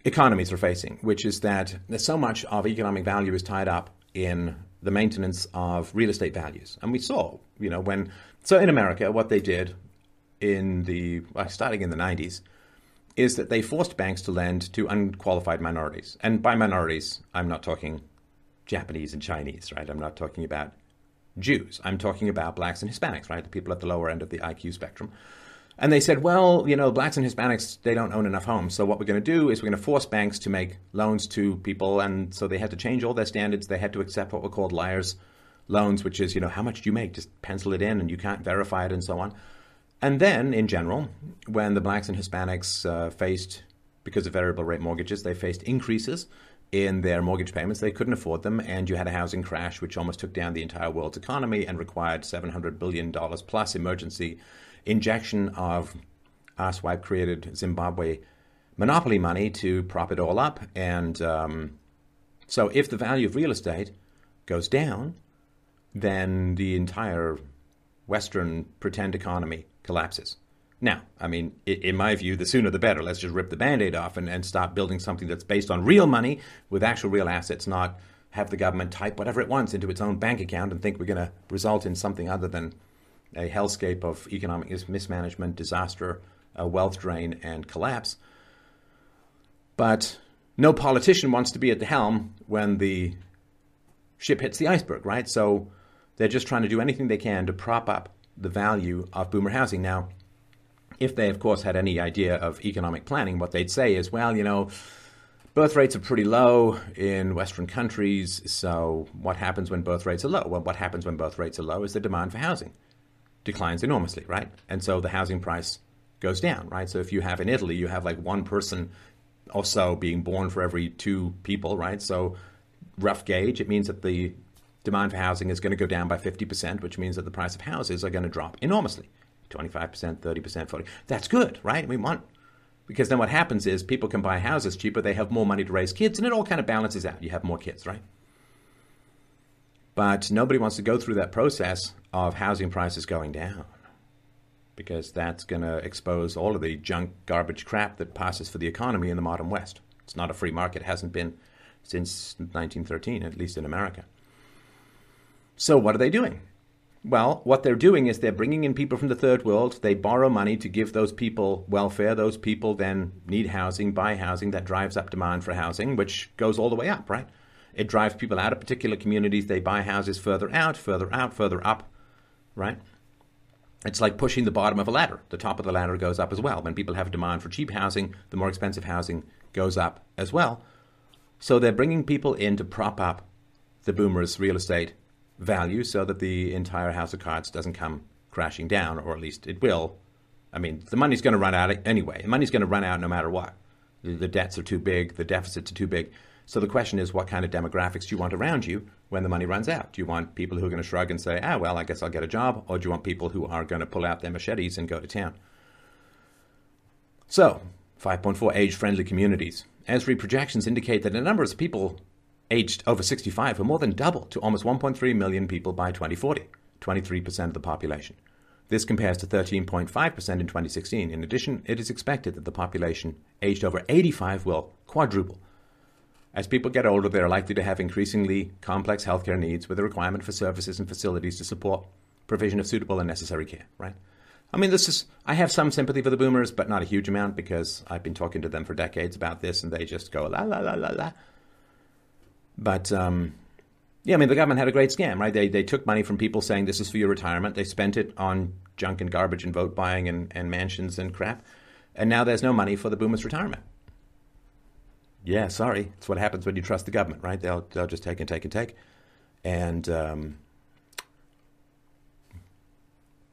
economies are facing, which is that there's so much of economic value is tied up in the maintenance of real estate values. And we saw, you know, when, so in America, what they did in the, well, starting in the 90s, is that they forced banks to lend to unqualified minorities. And by minorities, I'm not talking Japanese and Chinese, right? I'm not talking about Jews. I'm talking about blacks and Hispanics, right? The people at the lower end of the IQ spectrum. And they said, well, you know, blacks and Hispanics, they don't own enough homes. So what we're going to do is we're going to force banks to make loans to people. And so they had to change all their standards. They had to accept what were called liars loans, which is, you know, how much do you make? Just pencil it in and you can't verify it and so on. And then, in general, when the blacks and Hispanics uh, faced, because of variable rate mortgages, they faced increases in their mortgage payments. They couldn't afford them, and you had a housing crash which almost took down the entire world's economy and required $700 billion plus emergency injection of asswipe created Zimbabwe monopoly money to prop it all up. And um, so, if the value of real estate goes down, then the entire Western pretend economy collapses. Now, I mean, in my view, the sooner the better. Let's just rip the band aid off and, and start building something that's based on real money with actual real assets, not have the government type whatever it wants into its own bank account and think we're going to result in something other than a hellscape of economic mismanagement, disaster, wealth drain, and collapse. But no politician wants to be at the helm when the ship hits the iceberg, right? So they're just trying to do anything they can to prop up the value of boomer housing. Now, if they, of course, had any idea of economic planning, what they'd say is, well, you know, birth rates are pretty low in Western countries. So what happens when birth rates are low? Well, what happens when birth rates are low is the demand for housing declines enormously, right? And so the housing price goes down, right? So if you have in Italy, you have like one person or so being born for every two people, right? So rough gauge, it means that the demand for housing is going to go down by 50%, which means that the price of houses are going to drop enormously 25%, 30%, 40 That's good, right? We want, because then what happens is people can buy houses cheaper, they have more money to raise kids, and it all kind of balances out. You have more kids, right? But nobody wants to go through that process of housing prices going down because that's going to expose all of the junk, garbage crap that passes for the economy in the modern West. It's not a free market, it hasn't been since 1913, at least in America. So, what are they doing? Well, what they're doing is they're bringing in people from the third world. They borrow money to give those people welfare. Those people then need housing, buy housing. That drives up demand for housing, which goes all the way up, right? It drives people out of particular communities. They buy houses further out, further out, further up, right? It's like pushing the bottom of a ladder. The top of the ladder goes up as well. When people have demand for cheap housing, the more expensive housing goes up as well. So they're bringing people in to prop up the boomers' real estate value so that the entire house of cards doesn't come crashing down, or at least it will. I mean, the money's going to run out anyway. The money's going to run out no matter what. The debts are too big, the deficits are too big. So the question is, what kind of demographics do you want around you when the money runs out? Do you want people who are going to shrug and say, ah, well, I guess I'll get a job? Or do you want people who are going to pull out their machetes and go to town? So, 5.4 age friendly communities. Esri projections indicate that the numbers of people aged over 65 will more than double to almost 1.3 million people by 2040, 23% of the population. This compares to 13.5% in 2016. In addition, it is expected that the population aged over 85 will quadruple as people get older, they are likely to have increasingly complex healthcare needs with a requirement for services and facilities to support provision of suitable and necessary care, right? I mean, this is, I have some sympathy for the boomers, but not a huge amount because I've been talking to them for decades about this and they just go la la la la la. But, um, yeah, I mean, the government had a great scam, right? They, they took money from people saying this is for your retirement. They spent it on junk and garbage and vote buying and, and mansions and crap. And now there's no money for the boomers' retirement yeah, sorry, it's what happens when you trust the government, right? They'll they'll just take and take and take, and um,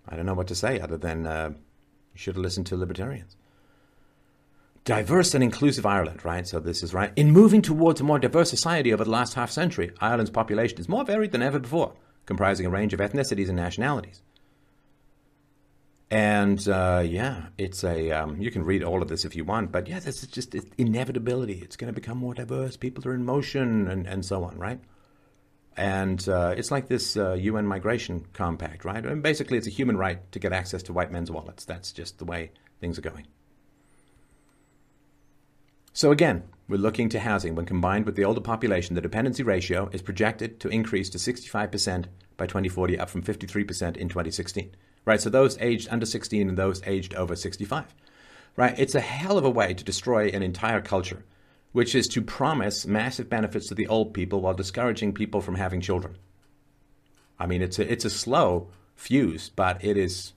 I don't know what to say other than uh, you should have listened to libertarians. Diverse and inclusive Ireland, right? So this is right. In moving towards a more diverse society over the last half century, Ireland's population is more varied than ever before, comprising a range of ethnicities and nationalities. And uh, yeah, it's a um, you can read all of this if you want, but yeah, this is just it's inevitability. It's going to become more diverse. People are in motion, and, and so on, right? And uh, it's like this uh, UN migration compact, right? And basically, it's a human right to get access to white men's wallets. That's just the way things are going. So again, we're looking to housing. When combined with the older population, the dependency ratio is projected to increase to 65% by 2040, up from 53% in 2016 right? So those aged under 16 and those aged over 65, right? It's a hell of a way to destroy an entire culture, which is to promise massive benefits to the old people while discouraging people from having children. I mean, it's a, it's a slow fuse, but it is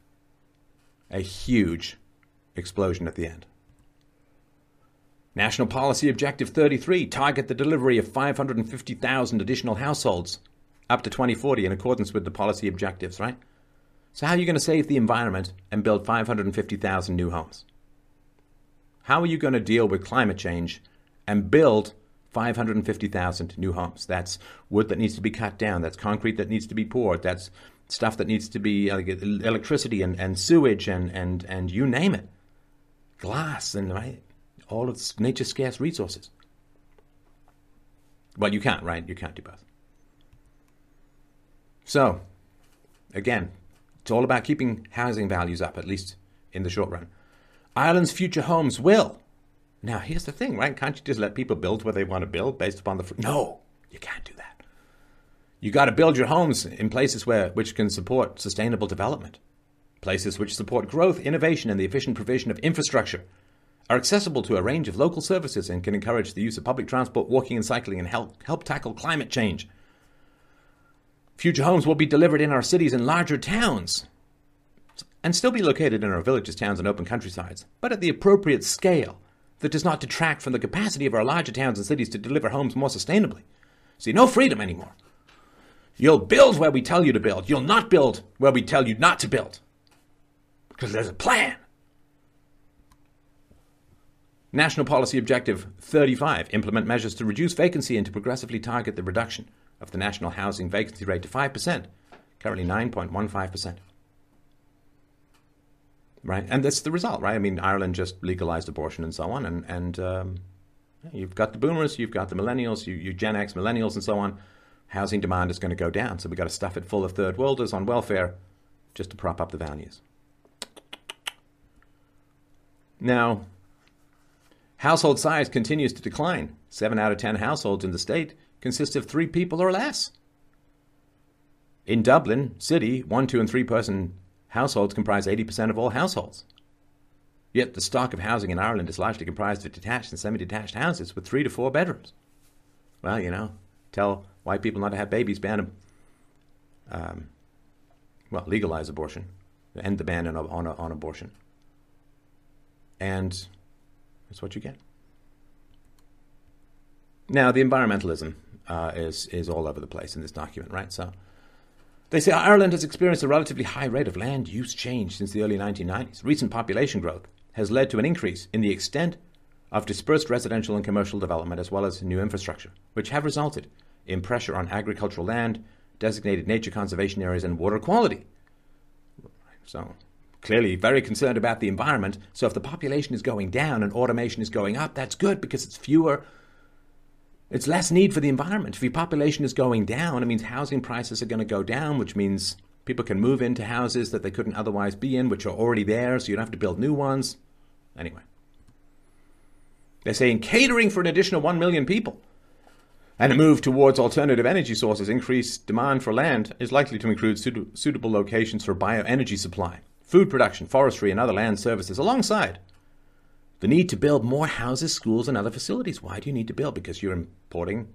a huge explosion at the end. National Policy Objective 33 target the delivery of 550,000 additional households up to 2040 in accordance with the policy objectives, right? So, how are you going to save the environment and build 550,000 new homes? How are you going to deal with climate change and build 550,000 new homes? That's wood that needs to be cut down, that's concrete that needs to be poured, that's stuff that needs to be uh, electricity and, and sewage and, and, and you name it. Glass and right, all of nature's scarce resources. Well, you can't, right? You can't do both. So, again, It's all about keeping housing values up, at least in the short run. Ireland's future homes will. Now, here's the thing, right? Can't you just let people build where they want to build based upon the. Fr- no, you can't do that. You got to build your homes in places where which can support sustainable development, places which support growth, innovation, and the efficient provision of infrastructure, are accessible to a range of local services, and can encourage the use of public transport, walking, and cycling, and help help tackle climate change. Future homes will be delivered in our cities and larger towns, and still be located in our villages, towns, and open countrysides, but at the appropriate scale that does not detract from the capacity of our larger towns and cities to deliver homes more sustainably. See, no freedom anymore. You'll build where we tell you to build. You'll not build where we tell you not to build. Because there's a plan. National Policy Objective 35 implement measures to reduce vacancy and to progressively target the reduction of the national housing vacancy rate to 5%, currently 9.15%. Right? And that's the result, right? I mean, Ireland just legalized abortion and so on, and, and um, you've got the boomers, you've got the millennials, you, you Gen X, millennials, and so on. Housing demand is going to go down, so we've got to stuff it full of third worlders on welfare just to prop up the values. Now, household size continues to decline. Seven out of ten households in the state consist of three people or less. In Dublin City, one, two, and three person households comprise 80% of all households. Yet the stock of housing in Ireland is largely comprised of detached and semi detached houses with three to four bedrooms. Well, you know, tell white people not to have babies, ban them, um, well, legalize abortion, end the ban on, on, on abortion. And that's what you get. Now, the environmentalism uh, is is all over the place in this document, right? So they say Ireland has experienced a relatively high rate of land use change since the early 1990s. Recent population growth has led to an increase in the extent of dispersed residential and commercial development as well as new infrastructure, which have resulted in pressure on agricultural land, designated nature conservation areas, and water quality. So, clearly very concerned about the environment. So, if the population is going down and automation is going up, that's good because it's fewer it's less need for the environment. If your population is going down, it means housing prices are going to go down, which means people can move into houses that they couldn't otherwise be in, which are already there, so you don't have to build new ones. Anyway. They're saying catering for an additional 1 million people. And a move towards alternative energy sources, increased demand for land, is likely to include suitable locations for bioenergy supply, food production, forestry, and other land services alongside the need to build more houses, schools, and other facilities. Why do you need to build? Because you're importing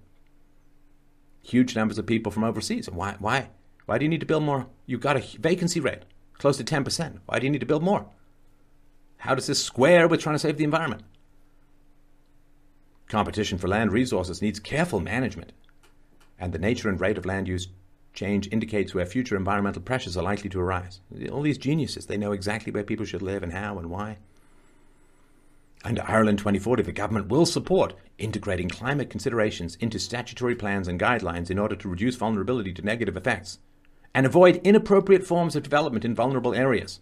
huge numbers of people from overseas. Why? Why? Why do you need to build more? You've got a vacancy rate close to 10%. Why do you need to build more? How does this square with trying to save the environment? Competition for land resources needs careful management, and the nature and rate of land use change indicates where future environmental pressures are likely to arise. All these geniuses, they know exactly where people should live and how and why. Under Ireland 2040, the government will support integrating climate considerations into statutory plans and guidelines in order to reduce vulnerability to negative effects and avoid inappropriate forms of development in vulnerable areas.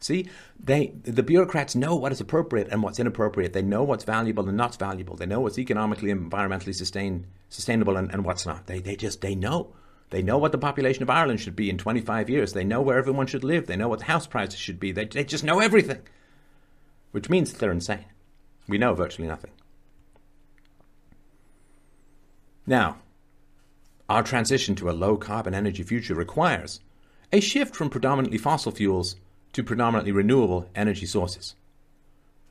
See, they, the bureaucrats know what is appropriate and what's inappropriate. They know what's valuable and not valuable. They know what's economically and environmentally sustain, sustainable and, and what's not. They, they just, they know. They know what the population of Ireland should be in 25 years. They know where everyone should live. They know what the house prices should be. They, they just know everything which means they're insane. We know virtually nothing. Now, our transition to a low carbon energy future requires a shift from predominantly fossil fuels to predominantly renewable energy sources.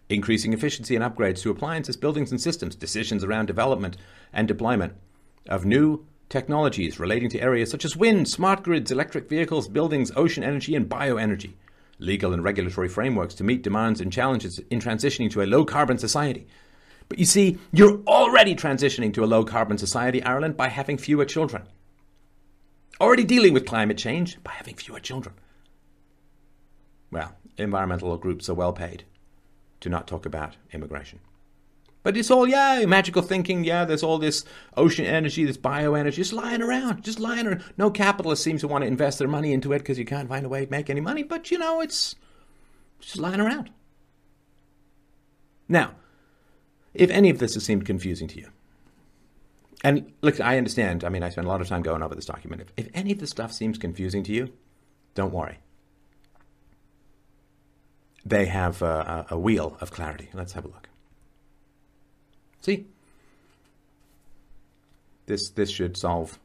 Increasing efficiency and upgrades to appliances, buildings, and systems, decisions around development and deployment of new technologies relating to areas such as wind, smart grids, electric vehicles, buildings, ocean energy, and bioenergy legal and regulatory frameworks to meet demands and challenges in transitioning to a low carbon society. But you see, you're already transitioning to a low carbon society, Ireland, by having fewer children. Already dealing with climate change by having fewer children. Well, environmental groups are well paid to not talk about immigration. But it's all, yeah, magical thinking. Yeah, there's all this ocean energy, this bioenergy, just lying around, just lying around. No capitalist seems to want to invest their money into it because you can't find a way to make any money. But, you know, it's just lying around. Now, if any of this has seemed confusing to you, and look, I understand. I mean, I spent a lot of time going over this document. If, if any of this stuff seems confusing to you, Don't worry. They have a, a, a wheel of clarity. Let's have a look. See? This, this should solve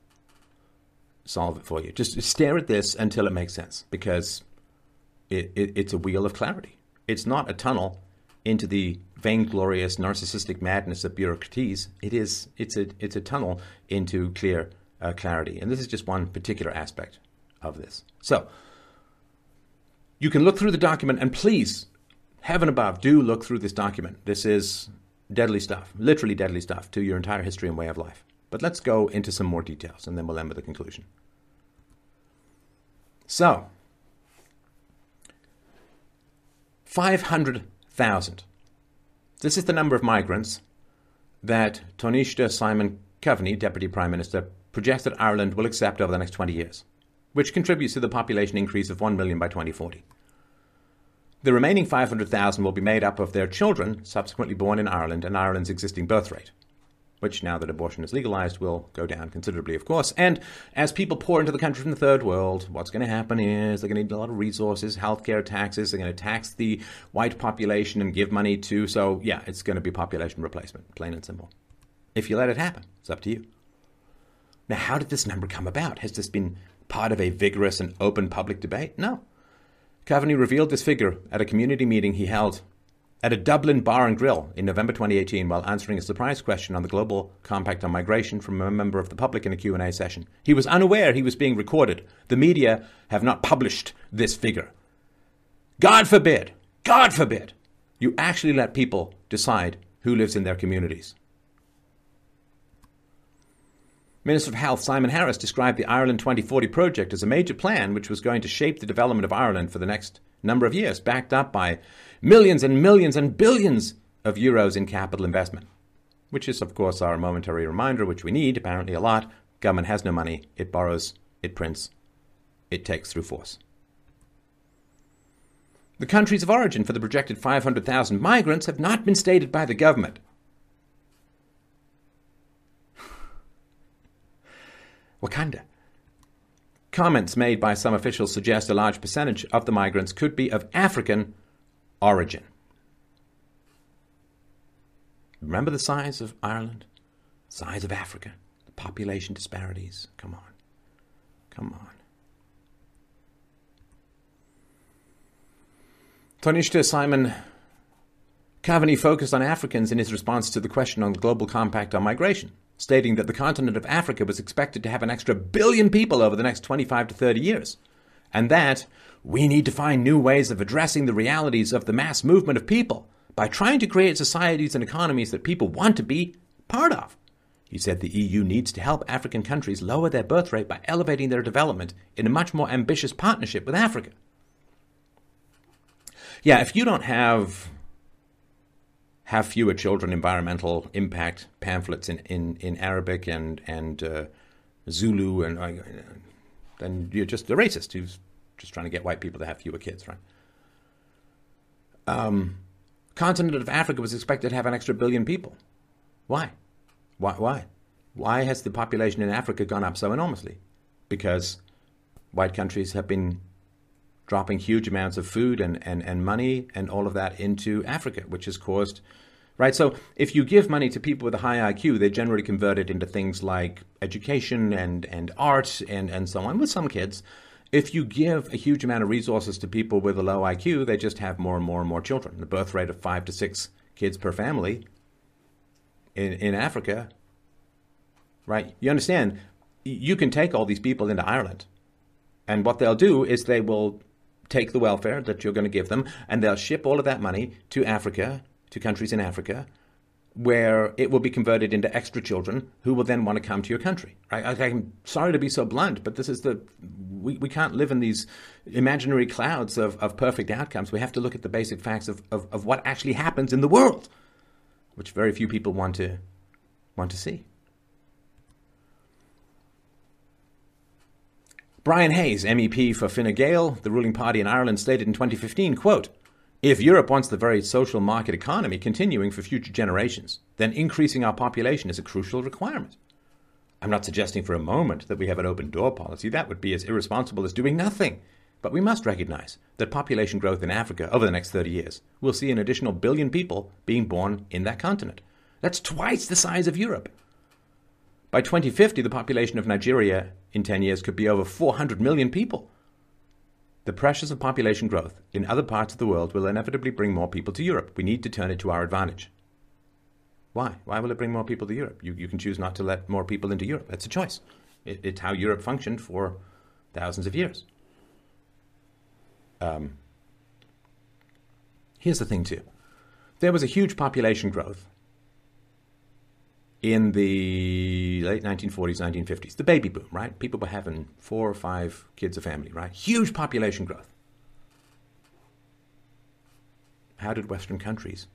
solve it for you. Just stare at this until it makes sense because it, it, it's a wheel of clarity. It's not a tunnel into the vainglorious narcissistic madness of bureaucraties. It is it's a it's a tunnel into clear uh, clarity, and this is just one particular aspect of this. So you can look through the document, and please, heaven above, do look through this document. This is deadly stuff, literally deadly stuff to your entire history and way of life. But let's go into some more details, and then we'll end with the conclusion. So, 500,000. This is the number of migrants that Taoiseach Simon Coveney, Deputy Prime Minister, projects that Ireland will accept over the next 20 years, which contributes to the population increase of 1 million by 2040. The remaining 500,000 will be made up of their children subsequently born in Ireland and Ireland's existing birth rate which now that abortion is legalized will go down considerably, of course. And as people pour into the country from the third world, what's going to happen is they're going to need a lot of resources, healthcare taxes. They're going to tax the white population and give money to. So, yeah, it's going to be population replacement, plain and simple. If you let it happen, it's up to you. Now, how did this number come about? Has this been part of a vigorous and open public debate? No. Coveney revealed this figure at a community meeting he held at a Dublin bar and grill in November 2018 while answering a surprise question on the Global Compact on Migration from a member of the public in a Q&A session. He was unaware he was being recorded. The media have not published this figure. God forbid, God forbid, you actually let people decide who lives in their communities. Minister of Health Simon Harris described the Ireland 2040 project as a major plan which was going to shape the development of Ireland for the next number of years, backed up by millions and millions and billions of euros in capital investment. Which is, of course, our momentary reminder, which we need, apparently a lot. Government has no money, it borrows, it prints, it takes through force. The countries of origin for the projected 500,000 migrants have not been stated by the government. Wakanda. Comments made by some officials suggest a large percentage of the migrants could be of African origin. Remember the size of Ireland? Size of Africa? The population disparities? Come on. Come on. Taoiseach Simon Coveney focused on Africans in his response to the question on the Global Compact on Migration stating that the continent of Africa was expected to have an extra billion people over the next 25 to 30 years, and that we need to find new ways of addressing the realities of the mass movement of people by trying to create societies and economies that people want to be part of. He said the EU needs to help African countries lower their birth rate by elevating their development in a much more ambitious partnership with Africa. Yeah, if you don't have have fewer children environmental impact pamphlets in, in, in Arabic and and uh, Zulu and uh, then you're just a racist who's just trying to get white people to have fewer kids, right? Um, continent of Africa was expected to have an extra billion people. Why? Why? Why? Why has the population in Africa gone up so enormously? Because white countries have been dropping huge amounts of food and, and, and money and all of that into Africa, which has caused right? So if you give money to people with a high IQ, they generally convert it into things like education and, and art and, and so on with some kids. If you give a huge amount of resources to people with a low IQ, they just have more and more and more children. The birth rate of five to six kids per family in, in Africa, right? You understand, you can take all these people into Ireland. And what they'll do is they will take the welfare that you're going to give them, and they'll ship all of that money to Africa, to countries in Africa, where it will be converted into extra children who will then want to come to your country. Right? I, am sorry to be so blunt, but this is the we, we can't live in these imaginary clouds of, of perfect outcomes. We have to look at the basic facts of, of, of what actually happens in the world, which very few people want to want to see. Brian Hayes, MEP for Fine Gael, the ruling party in Ireland, stated in 2015, quote, if Europe wants the very social market economy continuing for future generations, then increasing our population is a crucial requirement. I'm not suggesting for a moment that we have an open door policy. That would be as irresponsible as doing nothing. But we must recognize that population growth in Africa over the next 30 years will see an additional billion people being born in that continent. That's twice the size of Europe. By 2050, the population of Nigeria in 10 years could be over 400 million people. The pressures of population growth in other parts of the world will inevitably bring more people to Europe. We need to turn it to our advantage. Why? Why will it bring more people to Europe? You, you can choose not to let more people into Europe. That's a choice. It, it's how Europe functioned for thousands of years. Um, here's the thing, too. There was a huge population growth in the late 1940s, 1950s. The baby boom, right? People were having four or five kids a family, right? Huge population growth. How did Western countries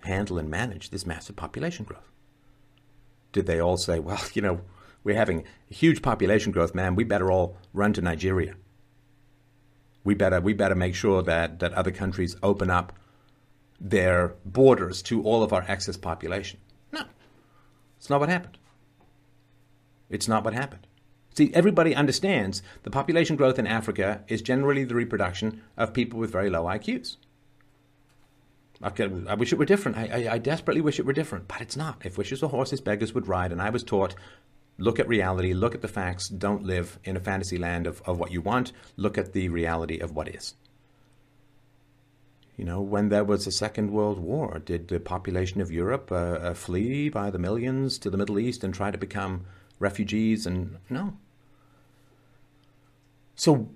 handle and manage this massive population growth? Did they all say, well, you know, we're having huge population growth, man, we better all run to Nigeria? We better, we better make sure that, that other countries open up their borders to all of our excess population. It's not what happened. It's not what happened. See, everybody understands the population growth in Africa is generally the reproduction of people with very low IQs. I wish it were different. I, I, I, desperately wish it were different, but it's not. If wishes were horses, beggars would ride. And I was taught look at reality, look at the facts, don't live in a fantasy land of, of what you want, look at the reality of what is. You know, when there was a Second World War, did the population of Europe uh, uh, flee by the millions to the Middle East and try to become refugees? And no. So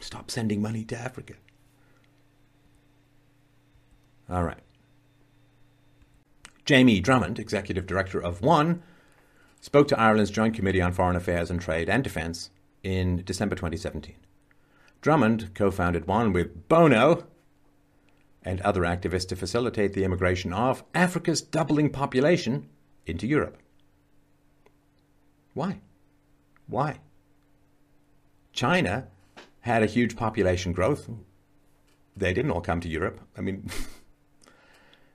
stop sending money to Africa. All right. Jamie Drummond, executive director of One, spoke to Ireland's Joint Committee on Foreign Affairs and Trade and Defence in December 2017. Drummond co founded One with Bono and other activists to facilitate the immigration of Africa's doubling population into Europe. Why? Why? China had a huge population growth. They didn't all come to Europe. I mean,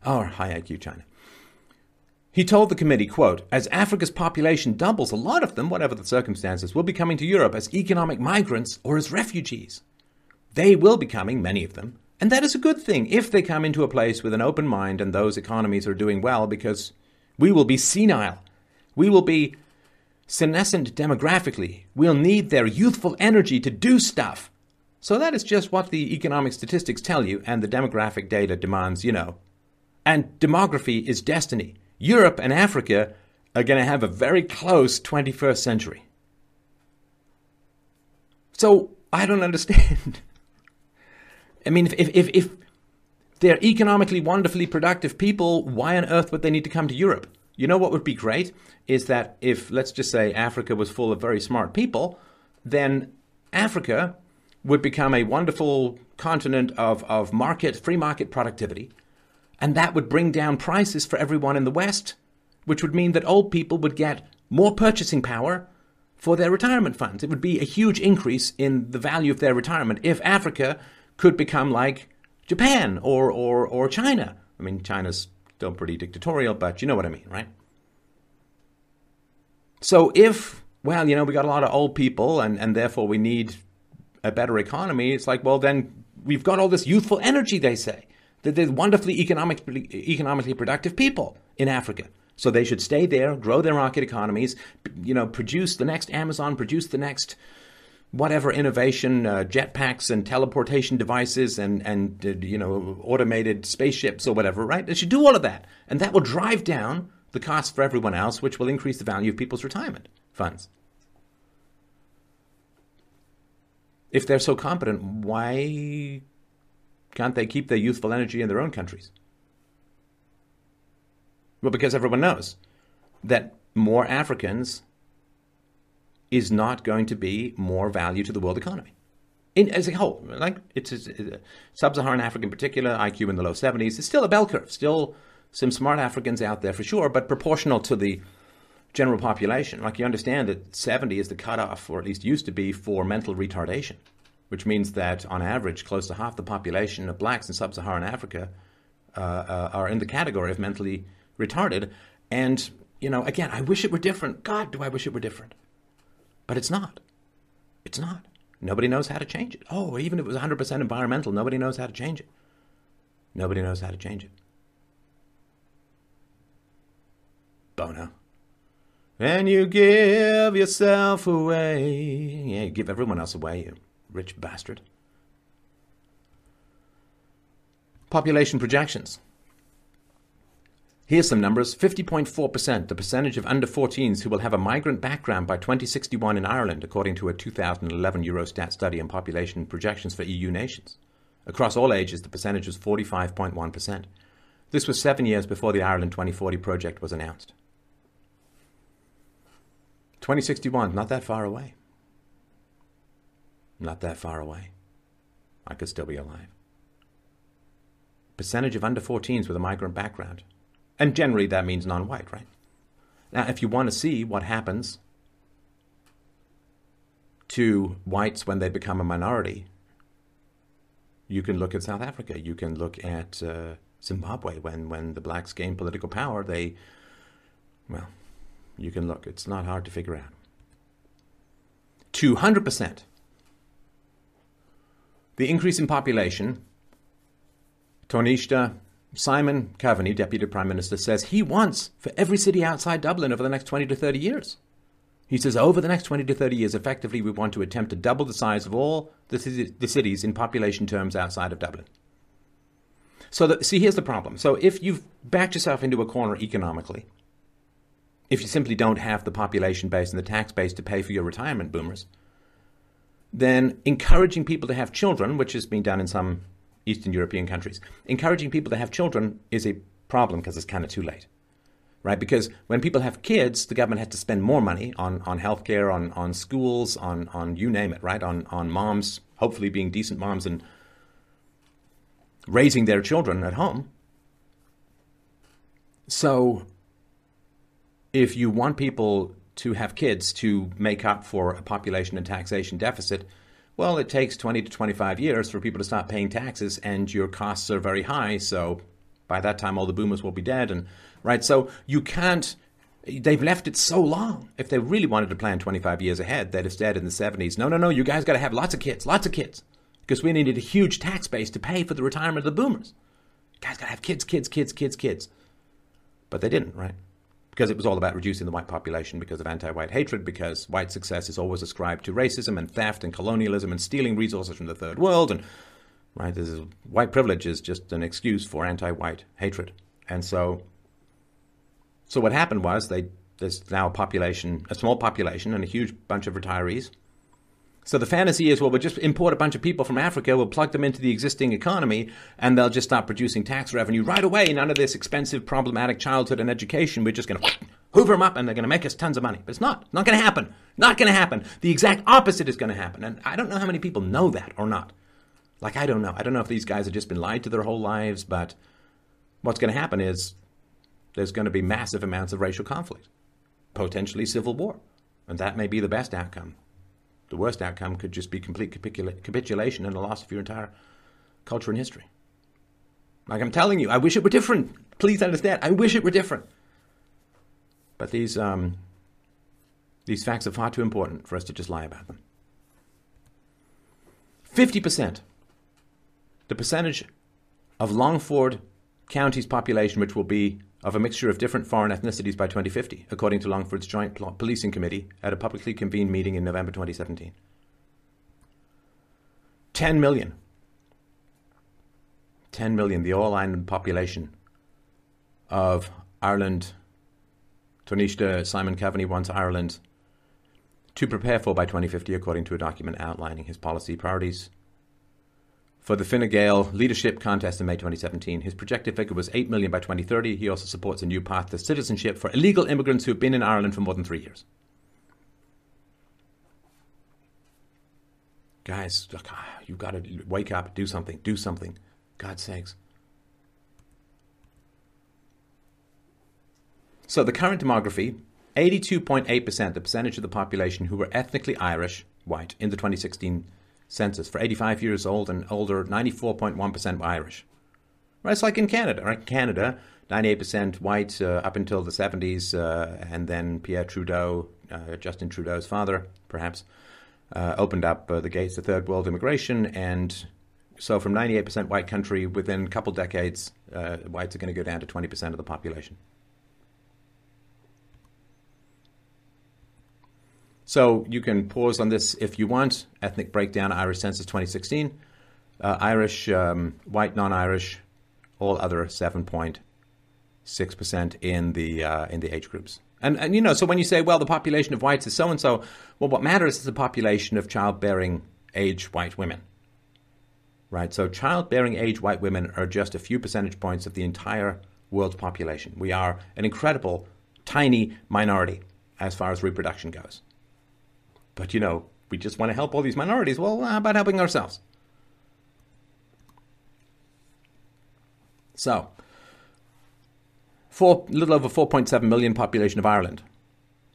Our high IQ China. He told the committee, quote, as Africa's population doubles, a lot of them, whatever the circumstances, will be coming to Europe as economic migrants or as refugees. They will be coming, many of them, and that is a good thing if they come into a place with an open mind and those economies are doing well because we will be senile. We will be senescent demographically. We'll need their youthful energy to do stuff. So that is just what the economic statistics tell you, and the demographic data demands, you know, and demography is destiny. Europe and Africa are going to have a very close 21st century. So I don't understand. I mean, if, if, if they're economically wonderfully productive people, why on earth would they need to come to Europe? You know what would be great? Is that if, let's just say, Africa was full of very smart people, then Africa would become a wonderful continent of, of market, free market productivity and that would bring down prices for everyone in the West, which would mean that old people would get more purchasing power for their retirement funds. It would be a huge increase in the value of their retirement if Africa could become like Japan or, or, or China. I mean, China's still pretty dictatorial, but you know what I mean, right? So if, well, you know, we got a lot of old people and, and therefore we need a better economy, it's like, well, then we've got all this youthful energy, they say that they're wonderfully economic, economically productive people in Africa. So they should stay there, grow their market economies, you know, produce the next Amazon, produce the next whatever innovation, uh, jetpacks and teleportation devices and, and uh, you know, automated spaceships or whatever, right? They should do all of that. And that will drive down the cost for everyone else, which will increase the value of people's retirement funds. If they're so competent, why can't they keep their youthful energy in their own countries? Well, because everyone knows that more Africans is not going to be more value to the world economy. In, as a whole, like it's, it's sub-Saharan Africa in particular, IQ in the low 70s, it's still a bell curve. Still some smart Africans out there for sure, but proportional to the general population. Like you understand that 70 is the cutoff, or at least used to be, for mental retardation which means that on average, close to half the population of blacks in sub Saharan Africa uh, uh, are in the category of mentally retarded. And, you know, again, I wish it were different. God, do I wish it were different. But it's not. It's not. Nobody knows how to change it. Oh, even if it was 100% environmental, nobody knows how to change it. Nobody knows how to change it. Bono. And you give yourself away. Yeah, you give everyone else away, you rich bastard. Population projections. Here's some numbers 50.4%, the percentage of under 14s who will have a migrant background by 2061 in Ireland, according to a 2011 Eurostat study on population projections for EU nations. Across all ages, the percentage was 45.1%. This was seven years before the Ireland 2040 project was announced. 2061, not that far away. Not that far away. I could still be alive. Percentage of under 14s with a migrant background. And generally that means non white, right? Now, if you want to see what happens to whites when they become a minority, you can look at South Africa. You can look at uh, Zimbabwe when, when the blacks gain political power. They, well, you can look. It's not hard to figure out. 200%. The increase in population, Taoiseach Simon Coveney, Deputy Prime Minister, says he wants for every city outside Dublin over the next 20 to 30 years. He says over the next 20 to 30 years, effectively, we want to attempt to double the size of all the, the cities in population terms outside of Dublin. So, the, see, here's the problem. So, if you've backed yourself into a corner economically, if you simply don't have the population base and the tax base to pay for your retirement boomers, then encouraging people to have children, which has been done in some Eastern European countries, encouraging people to have children is a problem because it's kind of too late. Right? Because when people have kids, the government has to spend more money on, on healthcare, on, on schools, on, on you name it, right? On, on moms, hopefully being decent moms and raising their children at home. So if you want people to have kids to make up for a population and taxation deficit, well, it takes 20 to 25 years for people to stop paying taxes, and your costs are very high. So by that time, all the boomers will be dead. And right, so you can't. They've left it so long. If they really wanted to plan 25 years ahead, they'd have said in the 70s, no, no, no, you guys got to have lots of kids, lots of kids, because we needed a huge tax base to pay for the retirement of the boomers. You guys got to have kids, kids, kids, kids, kids. But they didn't, right? Because it was all about reducing the white population because of anti white hatred, because white success is always ascribed to racism and theft and colonialism and stealing resources from the third world. And right, this is, white privilege is just an excuse for anti white hatred. And so, so what happened was they, there's now a population, a small population, and a huge bunch of retirees so the fantasy is, well, we'll just import a bunch of people from Africa, we'll plug them into the existing economy, and they'll just start producing tax revenue right away. None of this expensive, problematic childhood and education. We're just going to hoover them up, and they're going to make us tons of money. But it's not. Not going to happen. Not going to happen. The exact opposite is going to happen. And I don't know how many people know that or not. Like, I don't know. I don't know if these guys have just been lied to their whole lives, but what's going to happen is there's going to be massive amounts of racial conflict, potentially civil war. And that may be the best outcome the worst outcome could just be complete capitulation and a loss of your entire culture and history. Like I'm telling you, I wish it were different. Please understand, I wish it were different. But these um, these facts are far too important for us to just lie about them. Fifty percent, the percentage of Longford County's population, which will be of a mixture of different foreign ethnicities by 2050, according to Longford's Joint Policing Committee at a publicly convened meeting in November 2017. 10 million. 10 million, the all island population of Ireland. Taoiseach Simon Coveney wants Ireland to prepare for by 2050, according to a document outlining his policy priorities for the Fine Gael leadership contest in May 2017. His projected figure was 8 million by 2030. He also supports a new path to citizenship for illegal immigrants who have been in Ireland for more than three years. Guys, look, ah, you've got to wake up, do something, do something. God's sakes. So the current demography 82.8%, the percentage of the population who were ethnically Irish, white, in the 2016 census. For 85 years old and older, 94.1% were Irish. Right, it's like in Canada. Right, Canada, 98% white uh, up until the 70s, uh, and then Pierre Trudeau, uh, Justin Trudeau's father, perhaps, uh, opened up uh, the gates to third world immigration. And so, from 98% white country, within a couple decades, uh, whites are going to go down to 20% of the population. So you can pause on this if you want. Ethnic breakdown, Irish Census 2016. Uh, Irish, um, white, non-Irish, all other 7.6% in the uh, in the age groups. And, and you know, so when you say, well, the population of whites is so and so, well, what matters is the population of childbearing age white women. Right? So childbearing age white women are just a few percentage points of the entire world's population. We are an incredible, tiny minority as far as reproduction goes. But you know, we just want to help all these minorities. Well, how about helping ourselves? So, four, a little over 4.7 million population of Ireland.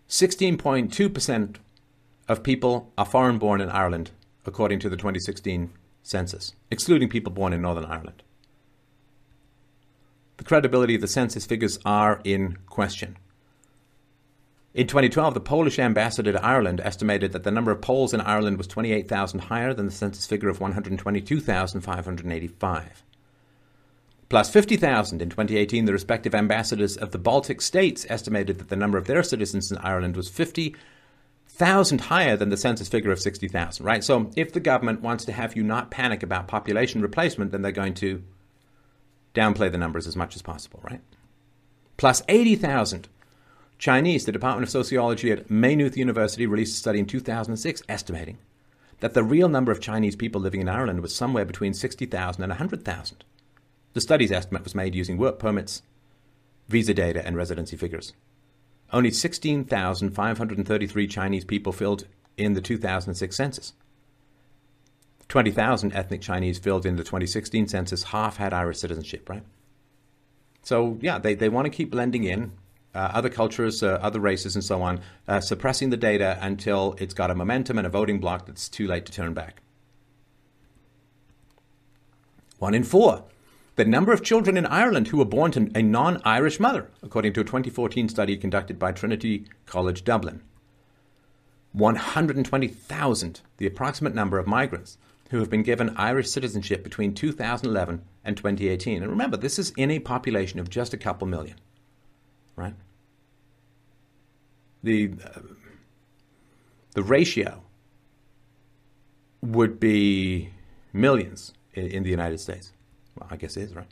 16.2% of people are foreign born in Ireland, according to the 2016 census, excluding people born in Northern Ireland. The credibility of the census figures are in question. In 2012, the Polish ambassador to Ireland estimated that the number of Poles in Ireland was 28,000 higher than the census figure of 122,585. Plus 50,000 in 2018, the respective ambassadors of the Baltic states estimated that the number of their citizens in Ireland was 50,000 higher than the census figure of 60,000, right? So if the government wants to have you not panic about population replacement, then they're going to downplay the numbers as much as possible, right? Plus 80,000 Chinese, the Department of Sociology at Maynooth University released a study in 2006 estimating that the real number of Chinese people living in Ireland was somewhere between 60,000 and 100,000. The study's estimate was made using work permits, visa data, and residency figures. Only 16,533 Chinese people filled in the 2006 census. 20,000 ethnic Chinese filled in the 2016 census. Half had Irish citizenship, right? So, yeah, they, they want to keep blending in uh, other cultures, uh, other races, and so on, uh, suppressing the data until it's got a momentum and a voting block that's too late to turn back. One in four. The number of children in Ireland who were born to a non Irish mother, according to a 2014 study conducted by Trinity College Dublin. 120,000, the approximate number of migrants who have been given Irish citizenship between 2011 and 2018. And remember, this is in a population of just a couple million right? The the ratio would be millions in, in, the United States. Well, I guess it is, right?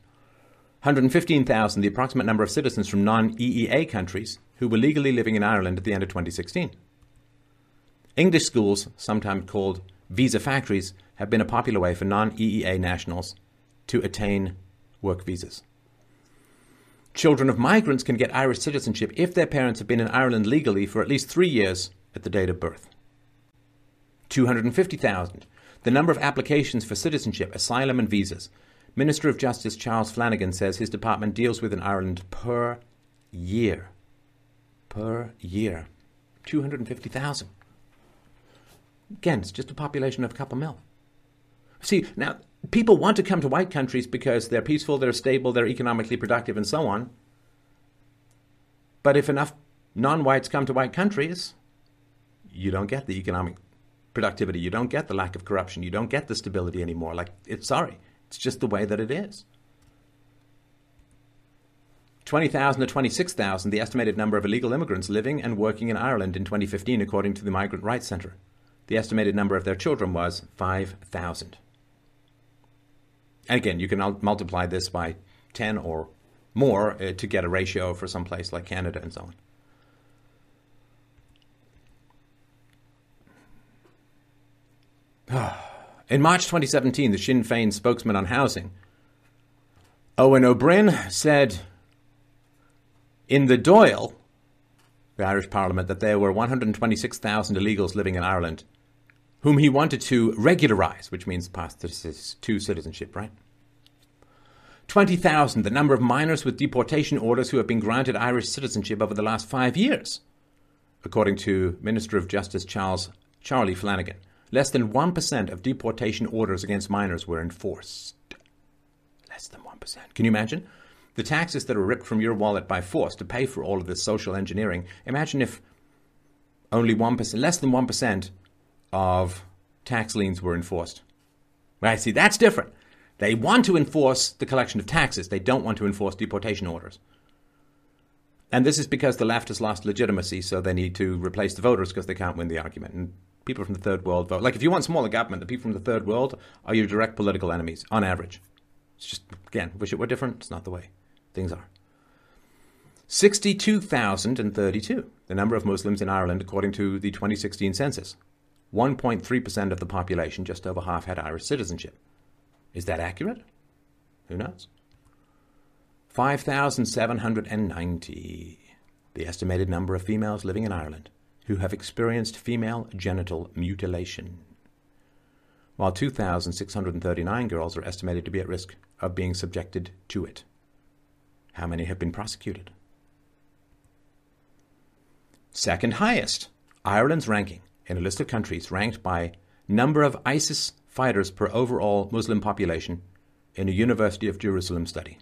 115,000, the approximate number of citizens from non EEA countries who were legally living in Ireland at the end of 2016. English schools, sometimes called visa factories, have been a popular way for non EEA nationals to attain work visas. Children of migrants can get Irish citizenship if their parents have been in Ireland legally for at least three years at the date of birth. 250,000. The number of applications for citizenship, asylum, and visas. Minister of Justice Charles Flanagan says his department deals with in Ireland per year. Per year. 250,000. Again, it's just a population of a couple of mil. See, now, people want to come to white countries because they're peaceful, they're stable, they're economically productive, and so on. But if enough non whites come to white countries, you don't get the economic productivity, you don't get the lack of corruption, you don't get the stability anymore. Like, it's sorry, it's just the way that it is. 20,000 to 26,000, the estimated number of illegal immigrants living and working in Ireland in 2015, according to the Migrant Rights Centre. The estimated number of their children was 5,000. And again, you can multiply this by 10 or more uh, to get a ratio for some place like Canada and so on. In March 2017, the Sinn Féin spokesman on housing, Eoin Ó Broin, said in the Dáil, the Irish Parliament, that there were 126,000 illegals living in Ireland whom he wanted to regularize, which means pass to citizenship, right? 20,000, the number of minors with deportation orders who have been granted Irish citizenship over the last five years, according to Minister of Justice Charles Charlie Flanagan. Less than 1% of deportation orders against minors were enforced. Less than 1%. Can you imagine? The taxes that are ripped from your wallet by force to pay for all of this social engineering. Imagine if only 1%, less than 1% of tax liens were enforced. Right? See, that's different. They want to enforce the collection of taxes. They don't want to enforce deportation orders. And this is because the left has lost legitimacy, so they need to replace the voters because they can't win the argument. And people from the third world vote. Like, if you want smaller government, the people from the third world are your direct political enemies, on average. It's just, again, wish it were different. It's not the way things are. 62,032, the number of Muslims in Ireland according to the 2016 census. 1.3% of the population, just over half, had Irish citizenship. Is that accurate? Who knows? 5,790, the estimated number of females living in Ireland who have experienced female genital mutilation, while 2,639 girls are estimated to be at risk of being subjected to it. How many have been prosecuted? Second highest, Ireland's ranking in a list of countries ranked by number of ISIS fighters per overall Muslim population in a University of Jerusalem study.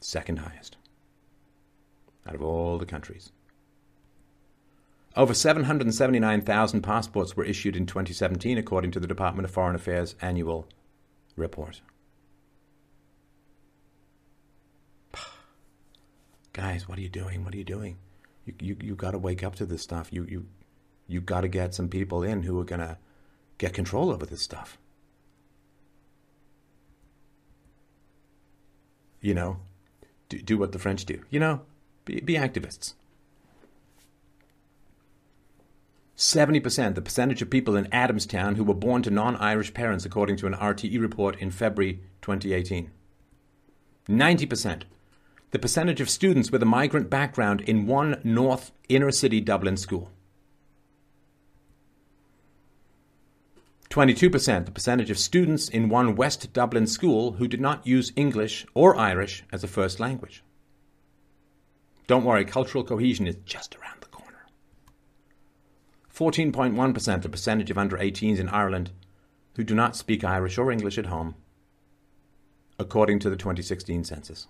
Second highest out of all the countries. Over 779,000 passports were issued in 2017, according to the Department of Foreign Affairs annual report. Guys, what are you doing? What are you doing? You you you got to wake up to this stuff. You you you got to get some people in who are going to get control over this stuff. You know, do, do what the French do. You know, be, be activists. 70%, the percentage of people in Adamstown who were born to non Irish parents, according to an RTE report in February 2018. 90%, the percentage of students with a migrant background in one North inner city Dublin school. 22%, the percentage of students in one West Dublin school who did not use English or Irish as a first language. Don't worry, cultural cohesion is just around the corner. 14.1%, the percentage of under 18s in Ireland who do not speak Irish or English at home, according to the 2016 census.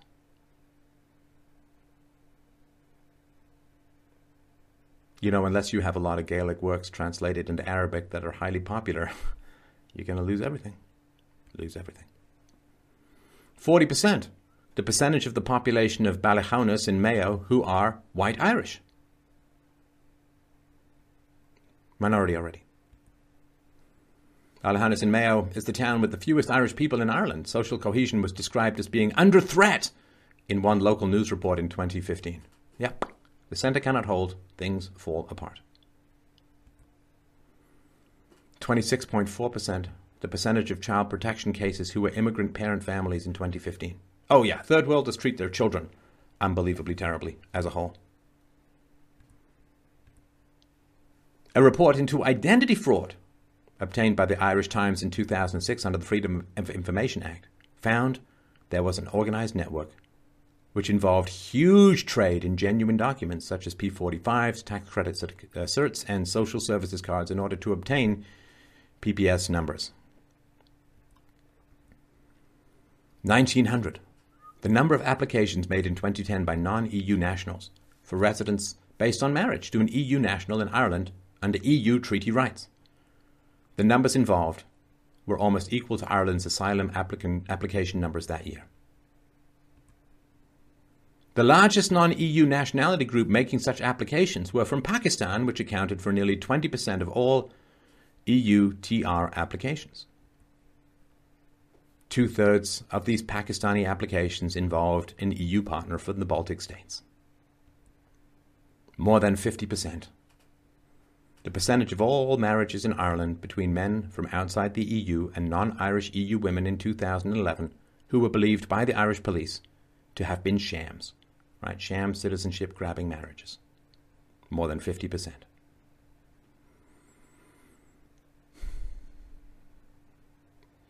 You know, unless you have a lot of Gaelic works translated into Arabic that are highly popular, you're going to lose everything. Lose everything. 40%, the percentage of the population of Ballyhaunis in Mayo who are white Irish. Minority already. Ballyhaunis in Mayo is the town with the fewest Irish people in Ireland. Social cohesion was described as being under threat in one local news report in 2015. Yep. The centre cannot hold, things fall apart. 26.4%, the percentage of child protection cases who were immigrant parent families in 2015. Oh, yeah, third worlders treat their children unbelievably terribly as a whole. A report into identity fraud obtained by the Irish Times in 2006 under the Freedom of Information Act found there was an organized network which involved huge trade in genuine documents such as P45s, tax credit uh, certs, and social services cards in order to obtain PPS numbers. 1900. The number of applications made in 2010 by non EU nationals for residence based on marriage to an EU national in Ireland under EU treaty rights. The numbers involved were almost equal to Ireland's asylum application numbers that year. The largest non EU nationality group making such applications were from Pakistan, which accounted for nearly 20% of all EU TR applications. Two thirds of these Pakistani applications involved an EU partner from the Baltic states. More than 50%. The percentage of all marriages in Ireland between men from outside the EU and non Irish EU women in 2011 who were believed by the Irish police to have been shams right? Sham citizenship grabbing marriages. More than 50%.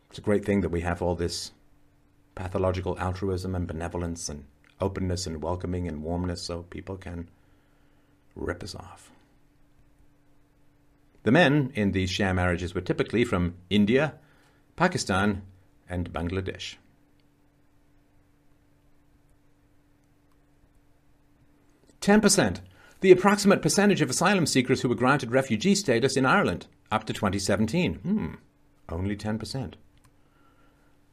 It's a great thing that we have all this pathological altruism and benevolence and openness and welcoming and warmness so people can rip us off. The men in these sham marriages were typically from India, Pakistan, and Bangladesh. 10%. The approximate percentage of asylum seekers who were granted refugee status in Ireland up to 2017. Hmm, only 10%.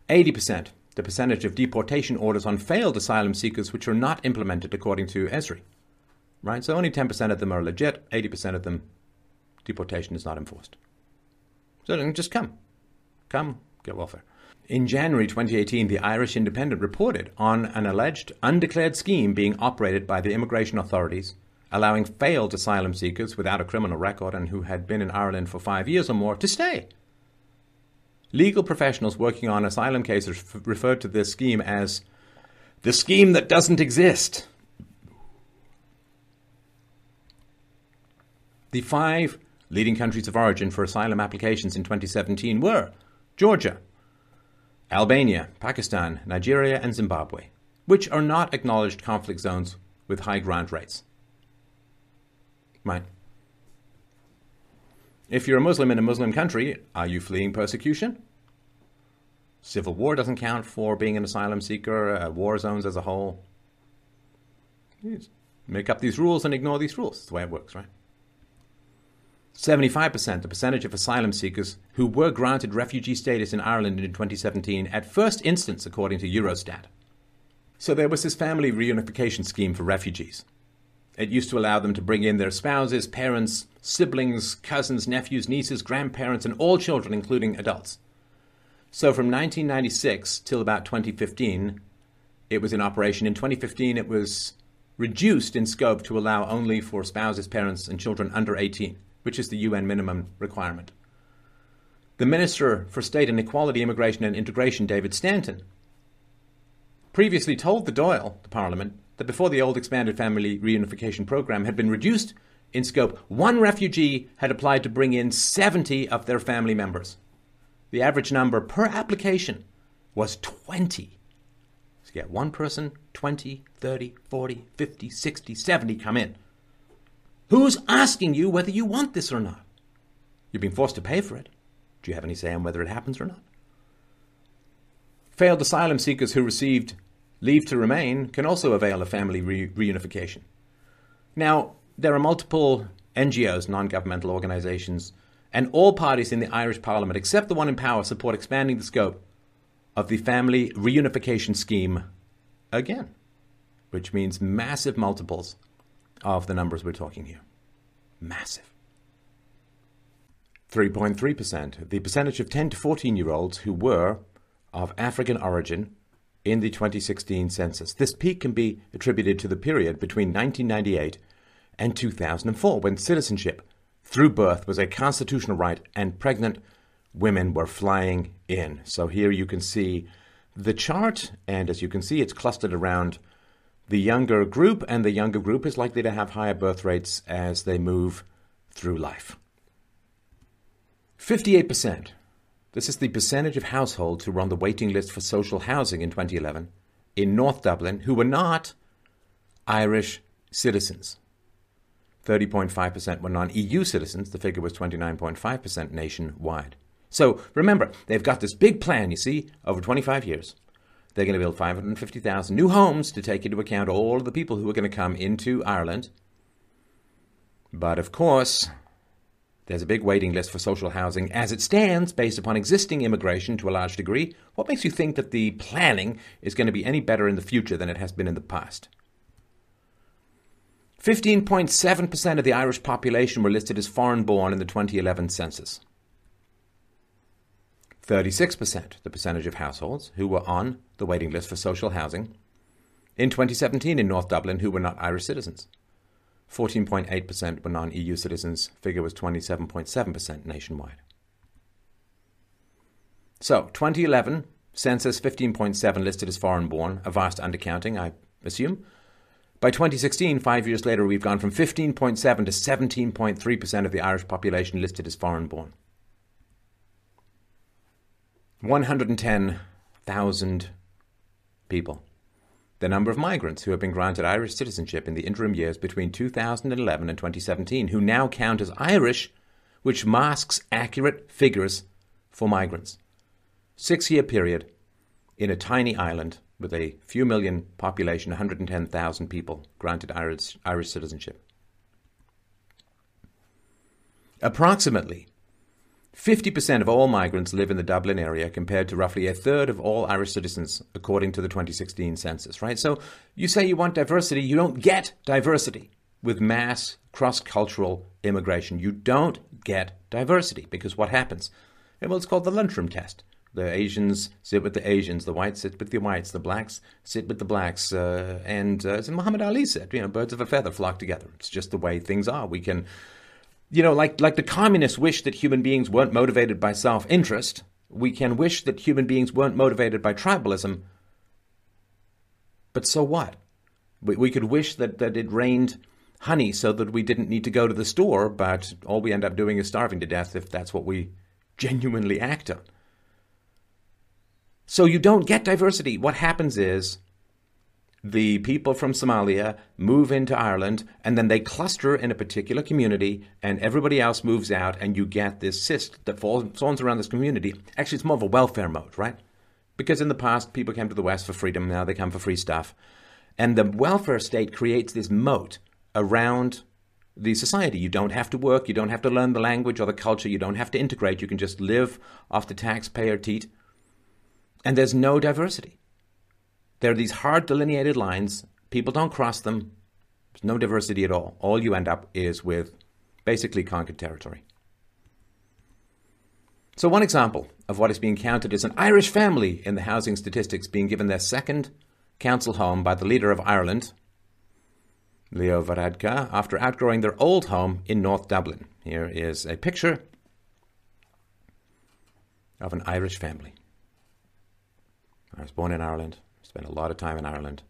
80%, the percentage of deportation orders on failed asylum seekers which are not implemented according to ESRI. Right? So only 10% of them are legit, 80% of them deportation is not enforced. So then just come. Come, get welfare. In January 2018, the Irish Independent reported on an alleged undeclared scheme being operated by the immigration authorities, allowing failed asylum seekers without a criminal record and who had been in Ireland for five years or more to stay. Legal professionals working on asylum cases referred to this scheme as the scheme that doesn't exist. The five leading countries of origin for asylum applications in 2017 were Georgia, Albania, Pakistan, Nigeria, and Zimbabwe, which are not acknowledged conflict zones with high grant rates. Right. If you're a Muslim in a Muslim country, are you fleeing persecution? Civil war doesn't count for being an asylum seeker, uh, war zones as a whole. make up these rules and ignore these rules. That's the way it works, right? 75%, the percentage of asylum seekers who were granted refugee status in Ireland in 2017 at first instance, according to Eurostat. So there was this family reunification scheme for refugees. It used to allow them to bring in their spouses, parents, siblings, cousins, nephews, nieces, grandparents, and all children, including adults. So from 1996 till about 2015, it was in operation. In 2015, it was reduced in scope to allow only for spouses, parents, and children under 18 which is the UN minimum requirement. The Minister for State and Equality, Immigration and Integration, David Stanton, previously told the Dáil, the Parliament, that before the old expanded family reunification program had been reduced in scope, one refugee had applied to bring in 70 of their family members. The average number per application was 20. So you get one person, 20, 30, 40, 50, 60, 70 come in. Who's asking you whether you want this or not? You're being forced to pay for it. Do you have any say on whether it happens or not? Failed asylum seekers who received leave to remain can also avail of family re- reunification. Now, there are multiple NGOs, non governmental organisations, and all parties in the Irish Parliament, except the one in power, support expanding the scope of the family reunification scheme again, which means massive multiples of the numbers we're talking here. Massive. 3.3%, the percentage of 10 to 14 year olds who were of African origin in the 2016 census. This peak can be attributed to the period between 1998 and 2004 when citizenship through birth was a constitutional right and pregnant women were flying in. So here you can see the chart, and as you can see, it's clustered around the younger group, and the younger group is likely to have higher birth rates as they move through life. 58%. This is the percentage of households who were on the waiting list for social housing in 2011 in North Dublin who were not Irish citizens. 30.5% were non EU citizens. The figure was 29.5% nationwide. So remember, they've got this big plan, you see, over 25 years. They're going to build 550,000 new homes to take into account all of the people who are going to come into Ireland. But of course, there's a big waiting list for social housing as it stands, based upon existing immigration to a large degree. What makes you think that the planning is going to be any better in the future than it has been in the past? 15.7% of the Irish population were listed as foreign born in the 2011 census. 36%, the percentage of households who were on the waiting list for social housing in 2017 in North Dublin who were not Irish citizens. 14.8% were non EU citizens, figure was 27.7% nationwide. So, 2011, census 15.7 listed as foreign born, a vast undercounting, I assume. By 2016, five years later, we've gone from 15.7 to 17.3% of the Irish population listed as foreign born. 110,000 people. The number of migrants who have been granted Irish citizenship in the interim years between 2011 and 2017 who now count as Irish, which masks accurate figures for migrants. Six year period in a tiny island with a few million population, 110,000 people granted Irish, Irish citizenship. Approximately 50% of all migrants live in the Dublin area compared to roughly a third of all Irish citizens, according to the 2016 census, right? So you say you want diversity, you don't get diversity with mass cross cultural immigration. You don't get diversity because what happens? Well, it's called the lunchroom test. The Asians sit with the Asians, the whites sit with the whites, the blacks sit with the blacks, uh, and uh, as Muhammad Ali said, you know, birds of a feather flock together. It's just the way things are. We can you know, like like the communists wish that human beings weren't motivated by self-interest, we can wish that human beings weren't motivated by tribalism. But so what? We, we could wish that, that it rained honey so that we didn't need to go to the store, but all we end up doing is starving to death if that's what we genuinely act on. So you don't get diversity. What happens is the people from Somalia move into Ireland and then they cluster in a particular community and everybody else moves out and you get this cyst that forms around this community. Actually, it's more of a welfare mode, right? Because in the past, people came to the West for freedom, now they come for free stuff. And the welfare state creates this moat around the society. You don't have to work, you don't have to learn the language or the culture, you don't have to integrate, you can just live off the taxpayer teat. And there's no diversity. There are these hard delineated lines. People don't cross them. There's no diversity at all. All you end up is with basically conquered territory. So, one example of what is being counted as an Irish family in the housing statistics being given their second council home by the leader of Ireland, Leo Varadkar, after outgrowing their old home in North Dublin. Here is a picture of an Irish family. I was born in Ireland. Spent a lot of time in Ireland.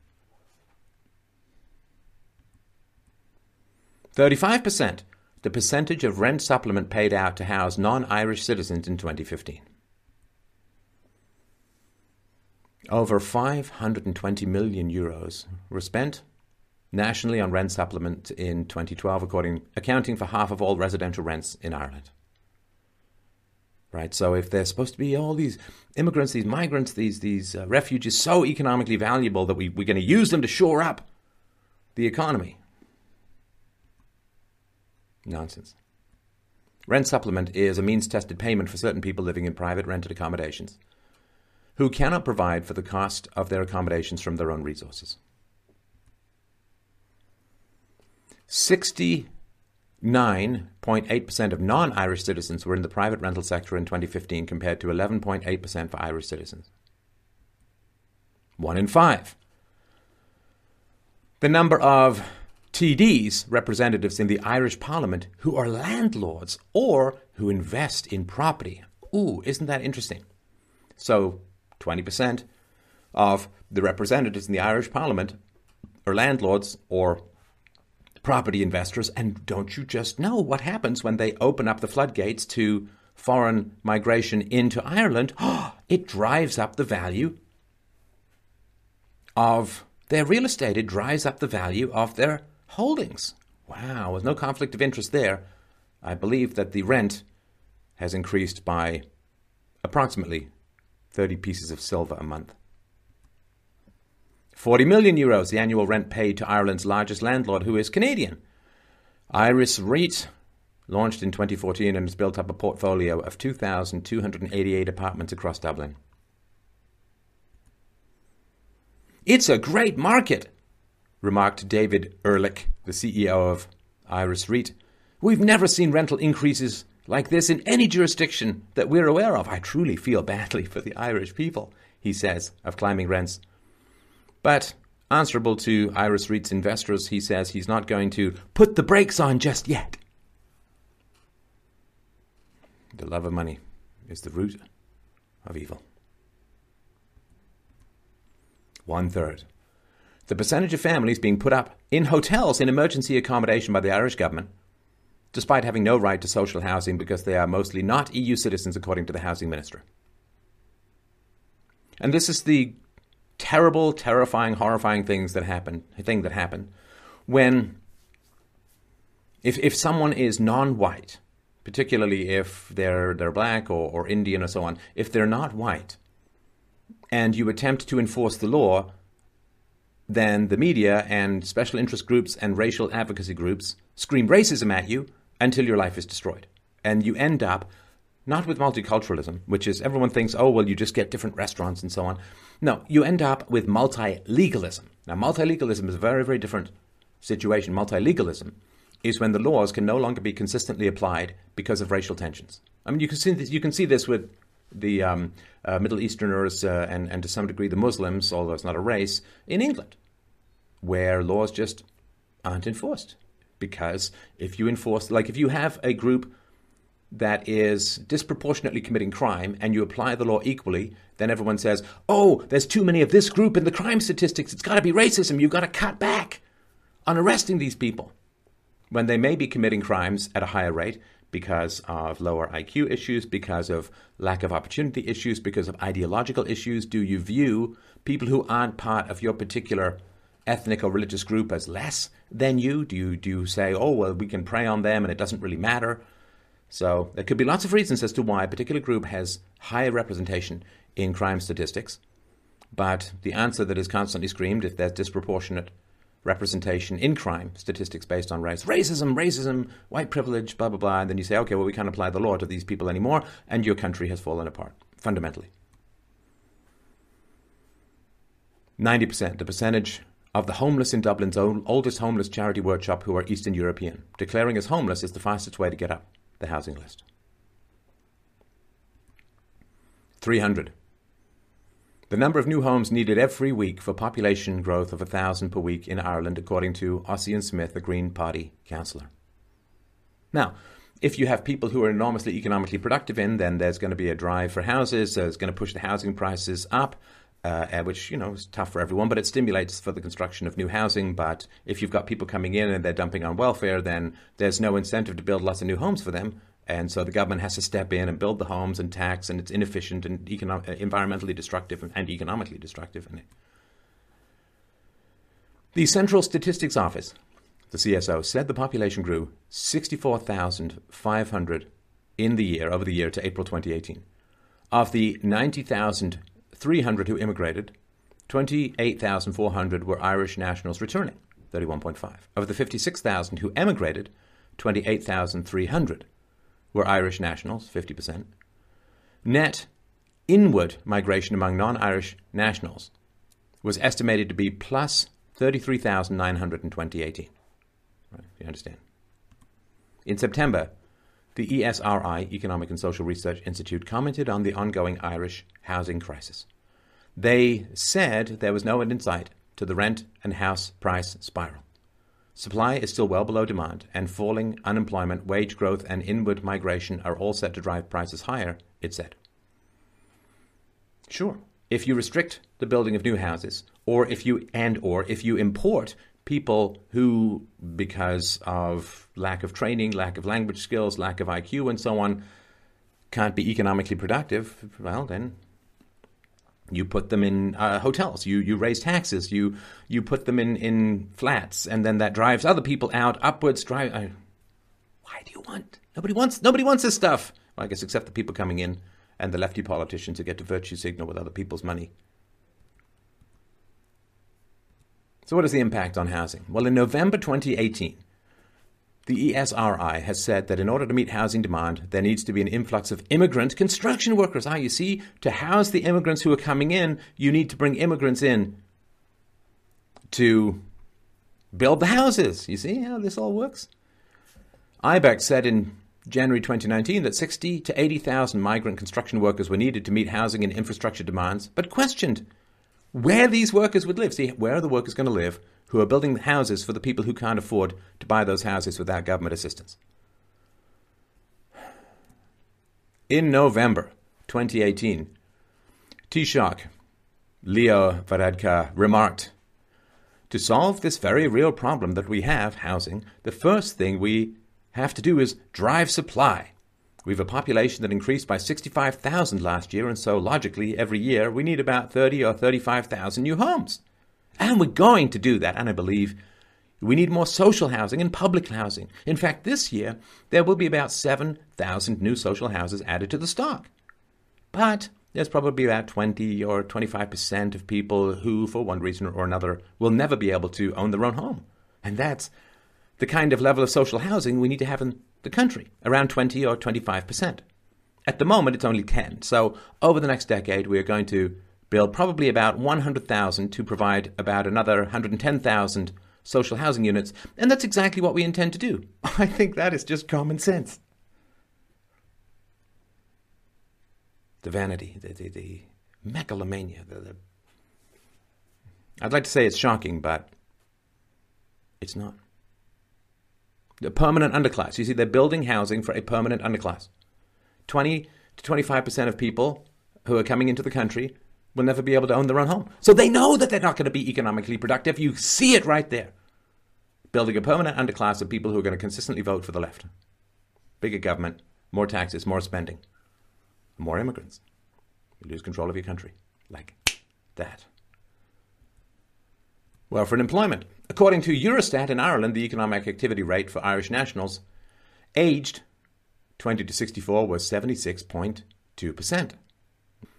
35%, the percentage of rent supplement paid out to house non Irish citizens in 2015. Over 520 million euros were spent nationally on rent supplement in 2012, according, accounting for half of all residential rents in Ireland right? So if there's supposed to be all these immigrants, these migrants, these these uh, refugees so economically valuable that we, we're going to use them to shore up the economy. Nonsense. Rent supplement is a means tested payment for certain people living in private rented accommodations who cannot provide for the cost of their accommodations from their own resources. 60 9.8% of non Irish citizens were in the private rental sector in 2015 compared to 11.8% for Irish citizens. One in five. The number of TDs, representatives in the Irish Parliament, who are landlords or who invest in property. Ooh, isn't that interesting? So, 20% of the representatives in the Irish Parliament are landlords or property investors. And don't you just know what happens when they open up the floodgates to foreign migration into Ireland? it drives up the value of their real estate, it drives up the value of their holdings. Wow, with no conflict of interest there. I believe that the rent has increased by approximately 30 pieces of silver a month. 40 million euros, the annual rent paid to Ireland's largest landlord, who is Canadian. IRES REIT launched in 2014 and has built up a portfolio of 2,288 apartments across Dublin. It's a great market, remarked David Ehrlich, the CEO of IRES REIT. We've never seen rental increases like this in any jurisdiction that we're aware of. I truly feel badly for the Irish people, he says, of climbing rents. But answerable to IRES REIT's investors, he says he's not going to put the brakes on just yet. The love of money is the root of evil. One third. The percentage of families being put up in hotels in emergency accommodation by the Irish government, despite having no right to social housing because they are mostly not EU citizens, according to the housing minister. And this is the terrible, terrifying, horrifying things that happen, thing that happen when if if someone is non-white, particularly if they're they're black or, or Indian or so on, if they're not white, and you attempt to enforce the law, then the media and special interest groups and racial advocacy groups scream racism at you until your life is destroyed. And you end up not with multiculturalism, which is everyone thinks, oh, well, you just get different restaurants and so on. No, you end up with multi-legalism. Now, multi-legalism is a very, very different situation. Multi-legalism is when the laws can no longer be consistently applied because of racial tensions. I mean, you can see this, you can see this with the um, uh, Middle Easterners uh, and, and to some degree the Muslims, although it's not a race, in England, where laws just aren't enforced. Because if you enforce, like if you have a group that is disproportionately committing crime and you apply the law equally, then everyone says, oh, there's too many of this group in the crime statistics. It's got to be racism. You've got to cut back on arresting these people. When they may be committing crimes at a higher rate because of lower IQ issues, because of lack of opportunity issues, because of ideological issues, do you view people who aren't part of your particular ethnic or religious group as less than you? Do you do you say, oh well, we can prey on them and it doesn't really matter? So there could be lots of reasons as to why a particular group has higher representation in crime statistics. But the answer that is constantly screamed if there's disproportionate representation in crime statistics based on race, racism, racism, white privilege, blah, blah, blah, and then you say, okay, well, we can't apply the law to these people anymore, and your country has fallen apart, fundamentally. 90%, the percentage of the homeless in Dublin's oldest homeless charity workshop who are Eastern European. Declaring as homeless is the fastest way to get up the housing list. 300. The number of new homes needed every week for population growth of 1,000 per week in Ireland, according to Ossian Smyth, a Green Party councillor. Now, if you have people who are enormously economically productive in, then there's going to be a drive for houses. So it's going to push the housing prices up uh, which you know is tough for everyone, but it stimulates for the construction of new housing. But if you've got people coming in and they're dumping on welfare, then there's no incentive to build lots of new homes for them. And so the government has to step in and build the homes and tax, and it's inefficient and econo- uh, environmentally destructive and economically destructive. The Central Statistics Office, the CSO, said the population grew 64,500 in the year, over the year to April 2018. Of the 90,000 300 who immigrated, 28,400 were Irish nationals returning, 31.5. Of the 56,000 who emigrated, 28,300 were Irish nationals, 50%. Net inward migration among non Irish nationals was estimated to be plus 33,900 in 2018. Right, you understand? In September, the ESRI, Economic and Social Research Institute, commented on the ongoing Irish housing crisis. They said there was no end in sight to the rent and house price spiral. Supply is still well below demand, and falling unemployment, wage growth, and inward migration are all set to drive prices higher, it said. Sure, if you restrict the building of new houses, or if you and or if you import people who, because of lack of training, lack of language skills, lack of IQ, and so on, can't be economically productive, well, then you put them in uh, hotels. You you raise taxes. You you put them in, in flats, and then that drives other people out upwards. Drive. I, why do you want? Nobody wants. Nobody wants this stuff. Well, I guess except the people coming in and the lefty politicians who get to virtue signal with other people's money. So, what is the impact on housing? Well, in November 2018, the ESRI has said that in order to meet housing demand, there needs to be an influx of immigrant construction workers. Ah, you see, to house the immigrants who are coming in, you need to bring immigrants in to build the houses. You see how this all works? IBEC said in January 2019 that 60 to 80,000 migrant construction workers were needed to meet housing and infrastructure demands, but questioned where these workers would live. See, where are the workers going to live? who are building houses for the people who can't afford to buy those houses without government assistance. In November 2018, Taoiseach Leo Varadkar remarked, To solve this very real problem that we have, housing, the first thing we have to do is drive supply. We have a population that increased by 65,000 last year, and so logically, every year we need about 30 or 35,000 new homes. And we're going to do that. And I believe we need more social housing and public housing. In fact, this year, there will be about 7,000 new social houses added to the stock. But there's probably about 20 or 25% of people who, for one reason or another, will never be able to own their own home. And that's the kind of level of social housing we need to have in the country, around 20 or 25%. At the moment, it's only 10. So over the next decade, we are going to build probably about 100,000 to provide about another 110,000 social housing units. And that's exactly what we intend to do. I think that is just common sense. The vanity, the, the, the megalomania. The, the... I'd like to say it's shocking, but it's not. The permanent underclass. You see, they're building housing for a permanent underclass. 20 to 25% of people who are coming into the country will never be able to own their own home. So they know that they're not going to be economically productive. You see it right there. Building a permanent underclass of people who are going to consistently vote for the left. Bigger government, more taxes, more spending, more immigrants. You lose control of your country. Like that. Well, for employment. According to Eurostat in Ireland, the economic activity rate for Irish nationals aged 20 to 64 was 76.2%.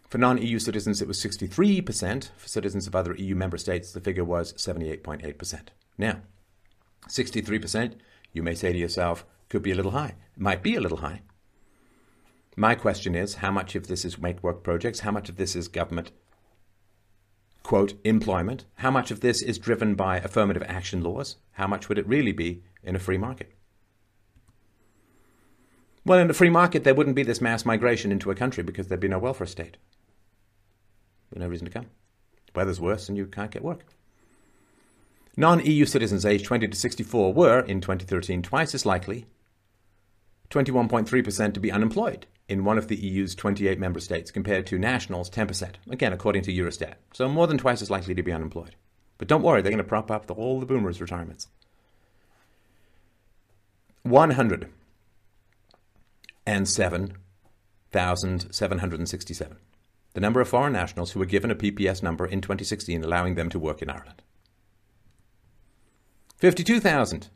For non EU citizens, it was 63%. For citizens of other EU member states, the figure was 78.8%. Now, 63%, you may say to yourself, could be a little high. It might be a little high. My question is how much of this is make work projects? How much of this is government, quote, employment? How much of this is driven by affirmative action laws? How much would it really be in a free market? Well, in a free market, there wouldn't be this mass migration into a country because there'd be no welfare state. no reason to come. Weather's worse and you can't get work. Non EU citizens aged 20 to 64 were, in 2013, twice as likely, 21.3%, to be unemployed in one of the EU's 28 member states compared to nationals, 10%. Again, according to Eurostat. So more than twice as likely to be unemployed. But don't worry, they're going to prop up the, all the boomers' retirements. 107,767. The number of foreign nationals who were given a PPS number in 2016 allowing them to work in Ireland. 52,000.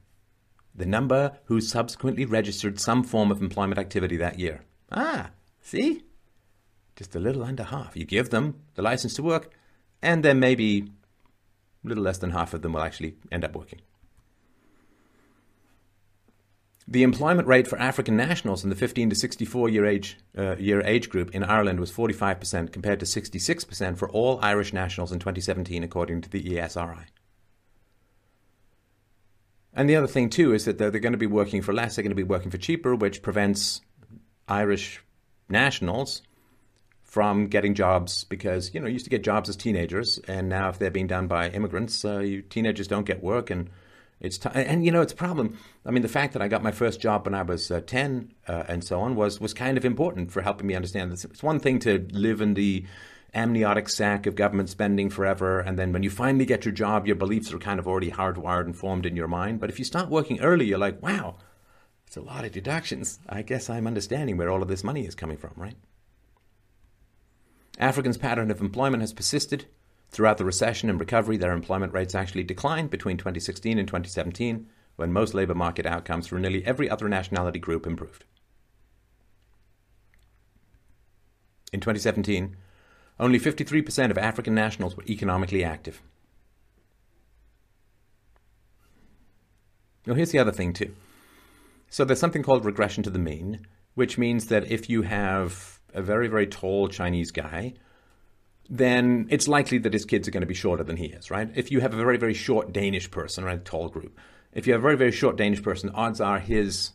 The number who subsequently registered some form of employment activity that year. Ah, see? Just a little under half. You give them the license to work, and then maybe a little less than half of them will actually end up working. The employment rate for African nationals in the 15 to 64 year age, uh, year age group in Ireland was 45% compared to 66% for all Irish nationals in 2017, according to the ESRI. And the other thing, too, is that they're, they're going to be working for less, they're going to be working for cheaper, which prevents Irish nationals from getting jobs because, you know, you used to get jobs as teenagers, and now if they're being done by immigrants, uh, you, teenagers don't get work, and it's t- and you know it's a problem. I mean, the fact that I got my first job when I was uh, ten uh, and so on was was kind of important for helping me understand this. It's one thing to live in the amniotic sac of government spending forever, and then when you finally get your job, your beliefs are kind of already hardwired and formed in your mind. But if you start working early, you're like, wow, it's a lot of deductions. I guess I'm understanding where all of this money is coming from, right? Africans' pattern of employment has persisted Throughout the recession and recovery, their employment rates actually declined between 2016 and 2017, when most labour market outcomes for nearly every other nationality group improved. In 2017, only 53% of African nationals were economically active. Now, here's the other thing, too. So, there's something called regression to the mean, which means that if you have a very, very tall Chinese guy then it's likely that his kids are going to be shorter than he is, right? If you have a very, very short Danish person, right, tall group, if you have a very, very short Danish person, odds are his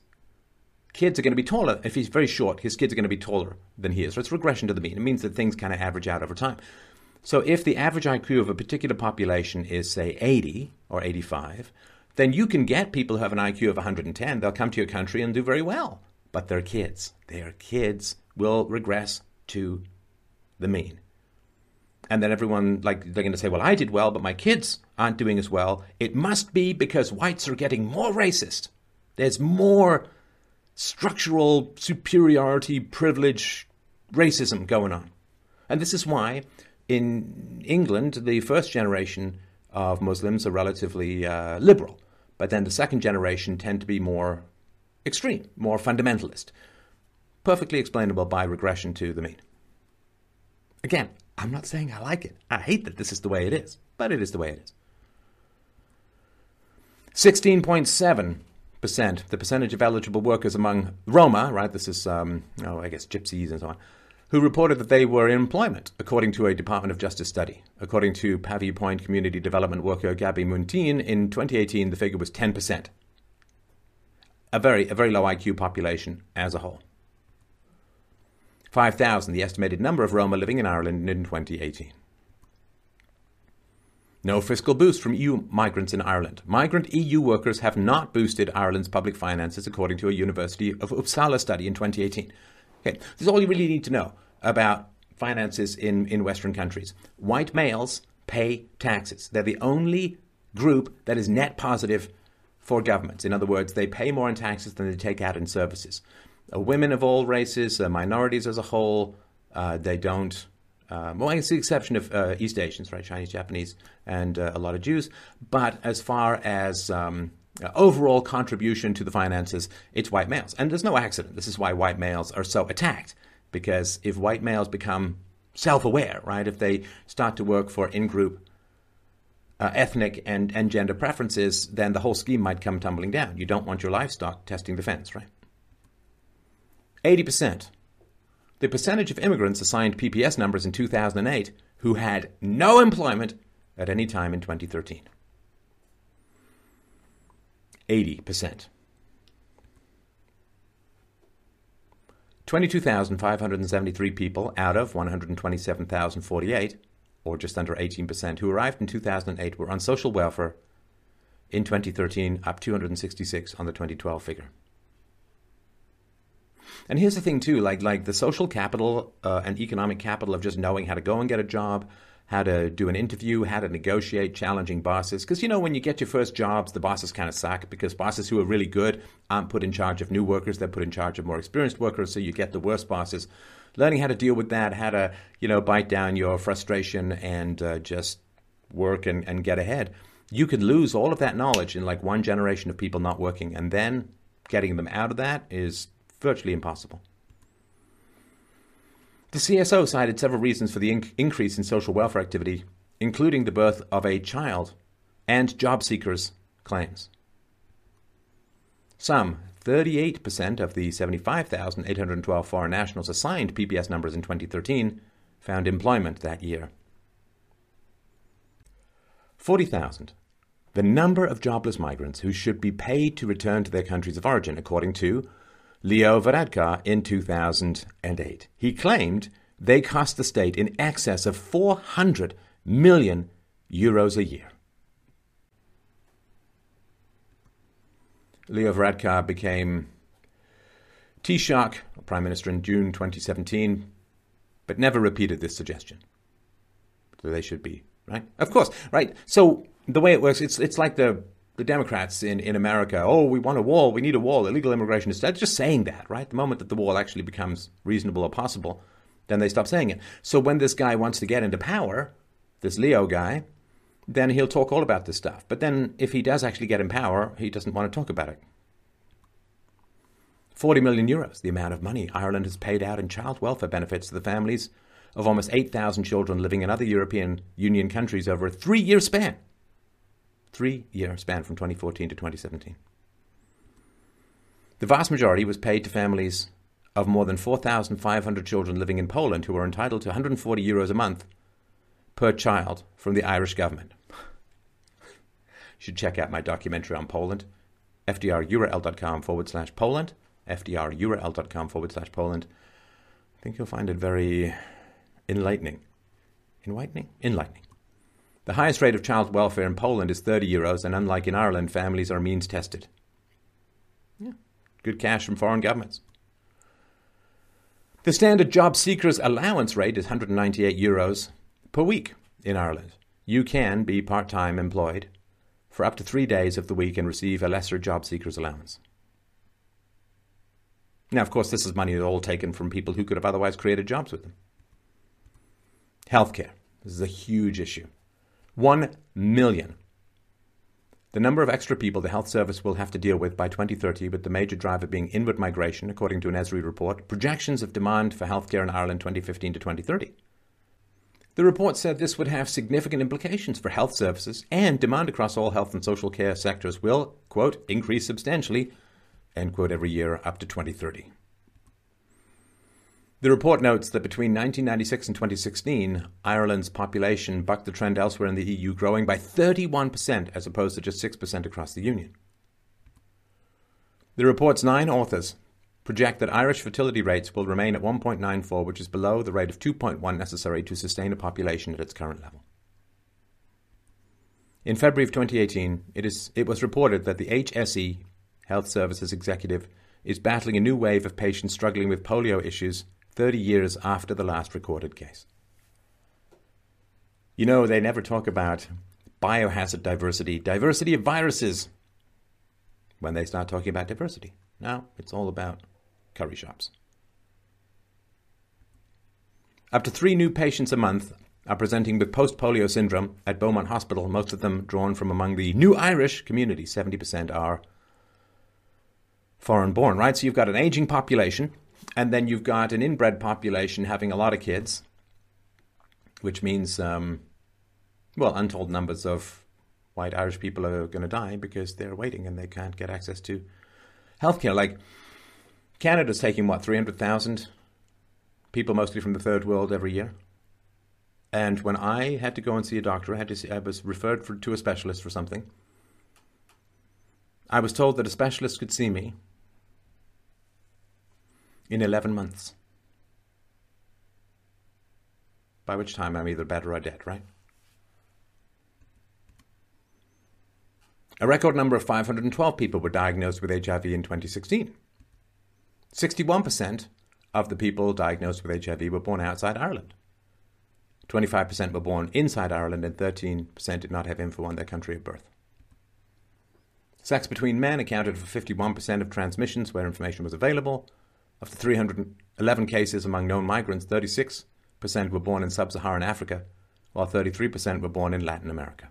kids are going to be taller. If he's very short, his kids are going to be taller than he is. So it's regression to the mean. It means that things kind of average out over time. So if the average IQ of a particular population is, say, 80 or 85, then you can get people who have an IQ of 110. They'll come to your country and do very well. But their kids, their kids will regress to the mean and then everyone like they're going to say, "Well, I did well, but my kids aren't doing as well." It must be because whites are getting more racist. There's more structural superiority, privilege, racism going on, and this is why in England the first generation of Muslims are relatively uh, liberal, but then the second generation tend to be more extreme, more fundamentalist. Perfectly explainable by regression to the mean. Again, I'm not saying I like it. I hate that this is the way it is, but it is the way it is. 16.7%, the percentage of eligible workers among Roma, right? This is, um, oh, I guess, gypsies and so on, who reported that they were in employment, according to a Department of Justice study. According to Pavee Point community development worker Gabi Muntean, in 2018 the figure was 10%. A very, a very low IQ population as a whole. 5,000, the estimated number of Roma living in Ireland in 2018. No fiscal boost from EU migrants in Ireland. Migrant EU workers have not boosted Ireland's public finances, according to a University of Uppsala study in 2018. Okay, this is all you really need to know about finances in, in Western countries. White males pay taxes. They're the only group that is net positive for governments. In other words, they pay more in taxes than they take out in services. Uh, women of all races, uh, minorities as a whole, uh, they don't. Um, well, it's the exception of uh, East Asians, right? Chinese, Japanese, and uh, a lot of Jews. But as far as um, overall contribution to the finances, it's white males. And there's no accident. This is why white males are so attacked because if white males become self aware, right, if they start to work for in group uh, ethnic and, and gender preferences, then the whole scheme might come tumbling down. You don't want your livestock testing the fence, right? 80%. The percentage of immigrants assigned PPS numbers in 2008 who had no employment at any time in 2013. 80%. 22,573 people out of 127,048, or just under 18%, who arrived in 2008 were on social welfare in 2013, up 266 on the 2012 figure. And here's the thing too, like like the social capital uh, and economic capital of just knowing how to go and get a job, how to do an interview, how to negotiate challenging bosses. Because you know, when you get your first jobs, the bosses kind of suck because bosses who are really good aren't put in charge of new workers; they're put in charge of more experienced workers. So you get the worst bosses. Learning how to deal with that, how to you know bite down your frustration and uh, just work and, and get ahead. You could lose all of that knowledge in like one generation of people not working, and then getting them out of that is virtually impossible. The CSO cited several reasons for the inc- increase in social welfare activity, including the birth of a child and job seekers' claims. Some 38% of the 75,812 foreign nationals assigned PPS numbers in 2013 found employment that year. 40,000. The number of jobless migrants who should be paid to return to their countries of origin, according to Leo Varadkar in 2008. He claimed they cost the state in excess of 400 million euros a year. Leo Varadkar became Taoiseach, Prime Minister in June 2017, but never repeated this suggestion. So they should be, right? Of course, right? So the way it works, it's, it's like the the Democrats in, in America, oh, we want a wall, we need a wall, illegal immigration is dead. Just saying that, right? The moment that the wall actually becomes reasonable or possible, then they stop saying it. So when this guy wants to get into power, this Leo guy, then he'll talk all about this stuff. But then if he does actually get in power, he doesn't want to talk about it. 40 million euros, the amount of money Ireland has paid out in child welfare benefits to the families of almost 8,000 children living in other European Union countries over a three year span three year span from 2014 to 2017. The vast majority was paid to families of more than 4,500 children living in Poland who were entitled to 140 euros a month per child from the Irish government. you should check out my documentary on Poland, fdrurl.com forward slash Poland, fdrurl.com forward slash Poland. I think you'll find it very enlightening. Enlightening? Enlightening. The highest rate of child welfare in Poland is 30 euros, and unlike in Ireland, families are means tested. Yeah. Good cash from foreign governments. The standard job seekers allowance rate is 198 euros per week in Ireland. You can be part time employed for up to three days of the week and receive a lesser job seekers allowance. Now, of course, this is money all taken from people who could have otherwise created jobs with them. Healthcare. This is a huge issue. 1 million. The number of extra people the health service will have to deal with by 2030, with the major driver being inward migration, according to an ESRI report, projections of demand for healthcare in Ireland 2015 to 2030. The report said this would have significant implications for health services and demand across all health and social care sectors will, quote, increase substantially, end quote, every year up to 2030. The report notes that between 1996 and 2016, Ireland's population bucked the trend elsewhere in the EU, growing by 31% as opposed to just 6% across the Union. The report's nine authors project that Irish fertility rates will remain at 1.94, which is below the rate of 2.1 necessary to sustain a population at its current level. In February of 2018, it, is, it was reported that the HSE, Health Services Executive, is battling a new wave of patients struggling with polio issues 30 years after the last recorded case. You know, they never talk about biohazard diversity, diversity of viruses, when they start talking about diversity. Now it's all about curry shops. Up to three new patients a month are presenting with post polio syndrome at Beaumont Hospital, most of them drawn from among the new Irish community. 70% are foreign born, right? So you've got an aging population, and then you've got an inbred population having a lot of kids, which means, um, well, untold numbers of white Irish people are going to die because they're waiting and they can't get access to healthcare. Like, Canada's taking what, 300,000 people, mostly from the third world, every year? And when I had to go and see a doctor, I had to see, I was referred for, to a specialist for something. I was told that a specialist could see me in 11 months. By which time I'm either better or dead, right? A record number of 512 people were diagnosed with HIV in 2016. 61% of the people diagnosed with HIV were born outside Ireland. 25% were born inside Ireland, and 13% did not have info on their country of birth. Sex between men accounted for 51% of transmissions where information was available. Of the 311 cases among known migrants, 36% were born in sub Saharan Africa, while 33% were born in Latin America.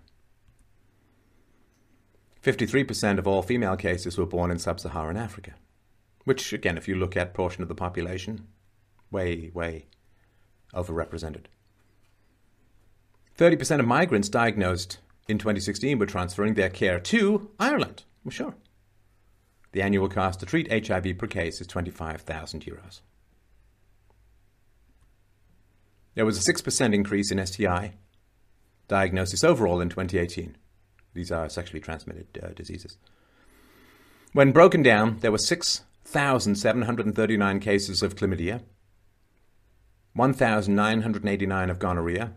53% of all female cases were born in sub Saharan Africa which, again, if you look at portion of the population, way, way overrepresented. 30% of migrants diagnosed in 2016 were transferring their care to Ireland. Well, sure. The annual cost to treat HIV per case is 25,000 euros. There was a 6% increase in STI diagnosis overall in 2018. These are sexually transmitted uh, diseases. When broken down, there were six 1,739 cases of chlamydia, 1,989 of gonorrhea,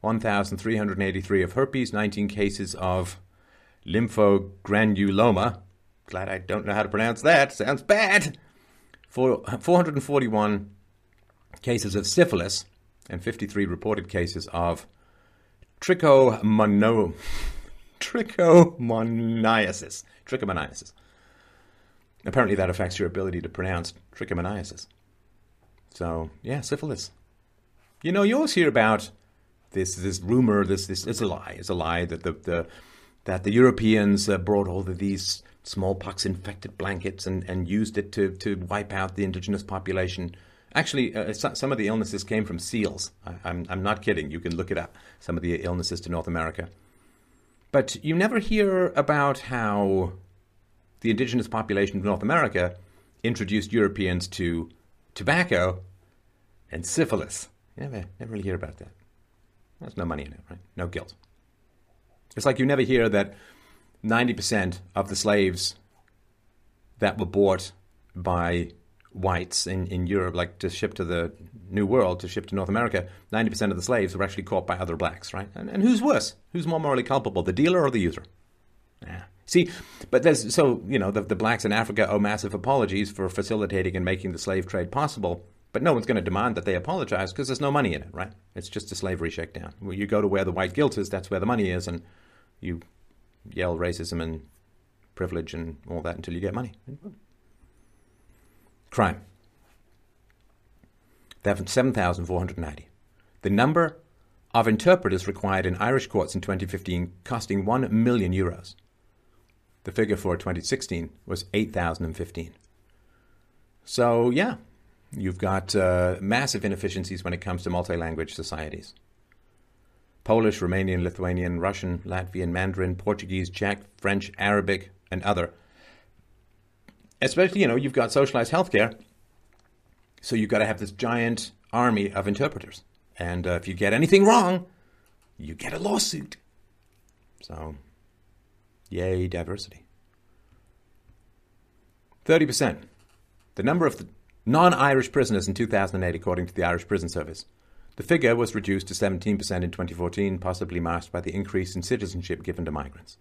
1,383 of herpes, 19 cases of lymphogranuloma. Glad I don't know how to pronounce that. Sounds bad. For 441 cases of syphilis and 53 reported cases of trichomono, trichomoniasis. Trichomoniasis. Apparently, that affects your ability to pronounce trichomoniasis. So, yeah, syphilis. You know, you always hear about this this rumor. This this is a lie. It's a lie that the, the that the Europeans uh, brought all of these smallpox infected blankets and, and used it to, to wipe out the indigenous population. Actually, uh, some of the illnesses came from seals. I, I'm, I'm not kidding. You can look it up. Some of the illnesses to North America. But you never hear about how the indigenous population of North America introduced Europeans to tobacco and syphilis. You never, never really hear about that. There's no money in it, right? No guilt. It's like you never hear that 90% of the slaves that were bought by whites in, in Europe, like to ship to the New World, to ship to North America, 90% of the slaves were actually caught by other blacks, right? And, and who's worse? Who's more morally culpable, the dealer or the user? Yeah. See, but there's so you know the, the blacks in Africa owe massive apologies for facilitating and making the slave trade possible. But no one's going to demand that they apologize because there's no money in it, right? It's just a slavery shakedown. Where you go to where the white guilt is, that's where the money is, and you yell racism and privilege and all that until you get money. Crime. 7,490. The number of interpreters required in Irish courts in 2015 costing 1 million euros. The figure for 2016 was 8,015. So, yeah, you've got uh, massive inefficiencies when it comes to multi language societies. Polish, Romanian, Lithuanian, Russian, Latvian, Mandarin, Portuguese, Czech, French, Arabic, and other. Especially, you know, you've got socialized healthcare, so you've got to have this giant army of interpreters. And uh, if you get anything wrong, you get a lawsuit. So, yay, diversity. 30%. The number of non Irish prisoners in 2008, according to the Irish Prison Service. The figure was reduced to 17% in 2014, possibly masked by the increase in citizenship given to migrants.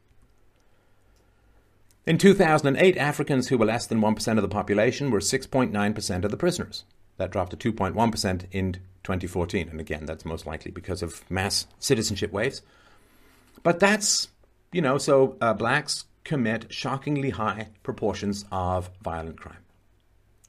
In 2008, Africans who were less than 1% of the population were 6.9% of the prisoners. That dropped to 2.1% in 2014. And again, that's most likely because of mass citizenship waves. But that's, you know, so uh, blacks commit shockingly high proportions of violent crime.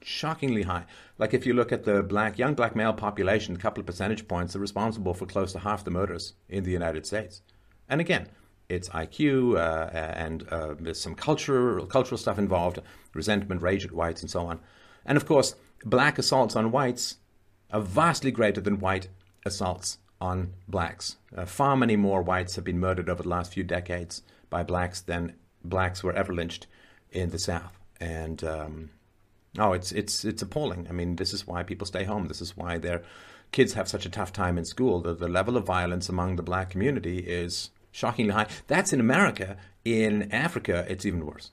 Shockingly high. Like if you look at the black young black male population, a couple of percentage points are responsible for close to half the murders in the United States. And again, it's IQ uh, and uh, there's some cultural cultural stuff involved, resentment, rage at whites, and so on. And of course, black assaults on whites are vastly greater than white assaults on blacks. Uh, far many more whites have been murdered over the last few decades by blacks than blacks were ever lynched in the South. And um, oh, it's it's it's appalling. I mean, this is why people stay home. This is why their kids have such a tough time in school. The, the level of violence among the black community is shockingly high. That's in America. In Africa, it's even worse.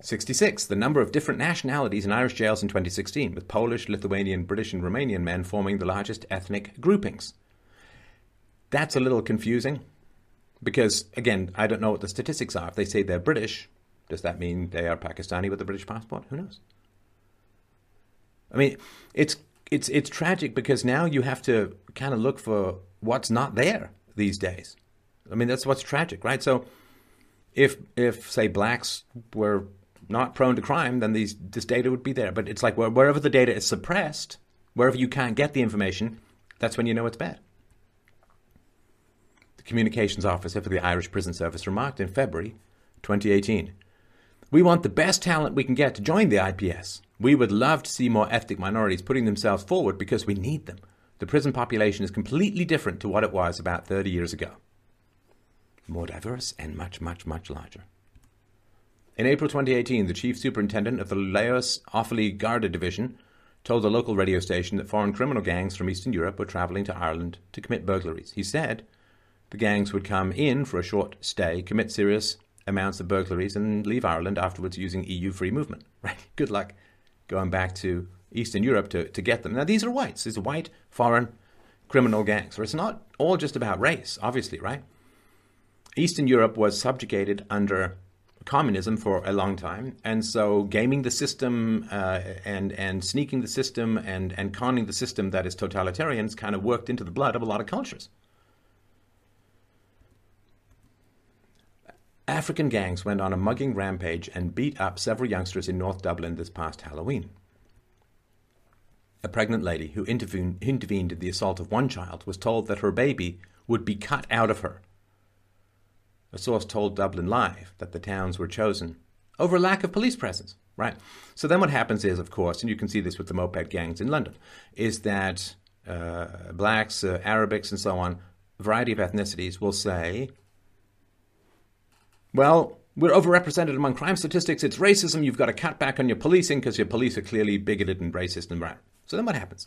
66. The number of different nationalities in Irish jails in 2016, with Polish, Lithuanian, British, and Romanian men forming the largest ethnic groupings. That's a little confusing because, again, I don't know what the statistics are. If they say they're British, does that mean they are Pakistani with a British passport? Who knows? I mean, it's it's it's tragic because now you have to kind of look for what's not there these days. I mean, that's what's tragic, right? So, if if say blacks were not prone to crime, then these this data would be there. But it's like wherever the data is suppressed, wherever you can't get the information, that's when you know it's bad. The communications officer for the Irish Prison Service remarked in February 2018. We want the best talent we can get to join the IPS. We would love to see more ethnic minorities putting themselves forward because we need them. The prison population is completely different to what it was about 30 years ago. More diverse and much, much, much larger. In April 2018, the chief superintendent of the Laois Offaly Garda division told a local radio station that foreign criminal gangs from Eastern Europe were travelling to Ireland to commit burglaries. He said the gangs would come in for a short stay, commit serious amounts of burglaries, and leave Ireland afterwards using EU free movement. Right? Good luck going back to Eastern Europe to, to get them. Now, these are whites. These are white foreign criminal gangs. So it's not all just about race, obviously, right? Eastern Europe was subjugated under communism for a long time, and so gaming the system uh, and and sneaking the system and and conning the system that is totalitarian has kind of worked into the blood of a lot of cultures. African gangs went on a mugging rampage and beat up several youngsters in North Dublin this past Halloween. A pregnant lady who intervened, in the assault of one child was told that her baby would be cut out of her a source told Dublin Live that the towns were chosen over lack of police presence, right? So then what happens is, of course, and you can see this with the moped gangs in London, is that uh, blacks, uh, Arabics, and so on, a variety of ethnicities will say, well, we're overrepresented among crime statistics. It's racism. You've got to cut back on your policing because your police are clearly bigoted and racist and right. So then what happens?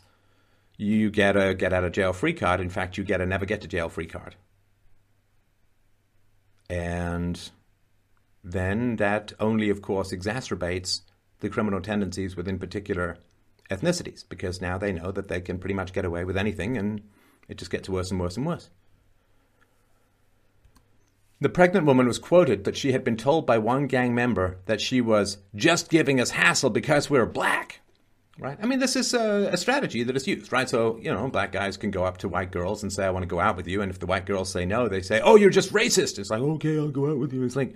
You get a get out of jail free card. In fact, you get a never get to jail free card. And then that only, of course, exacerbates the criminal tendencies within particular ethnicities because now they know that they can pretty much get away with anything and it just gets worse and worse and worse. The pregnant woman was quoted that she had been told by one gang member that she was just giving us hassle because we're black right? I mean, this is a, a, strategy that is used, right? So, you know, black guys can go up to white girls and say, I want to go out with you. And if the white girls say no, they say, oh, you're just racist. It's like, okay, I'll go out with you. It's like,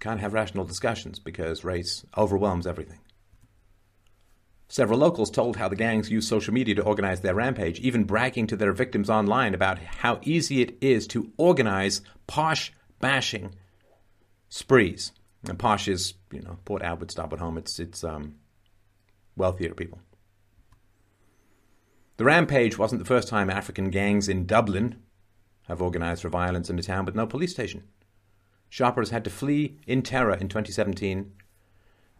can't have rational discussions because race overwhelms everything. Several locals told how the gangs use social media to organize their rampage, even bragging to their victims online about how easy it is to organize posh bashing sprees. And posh is, you know, Port Albert, Stop at Home. It's it's um, wealthier people. The rampage wasn't the first time African gangs in Dublin have organised for violence in a town with no police station. Shoppers had to flee in terror in 2017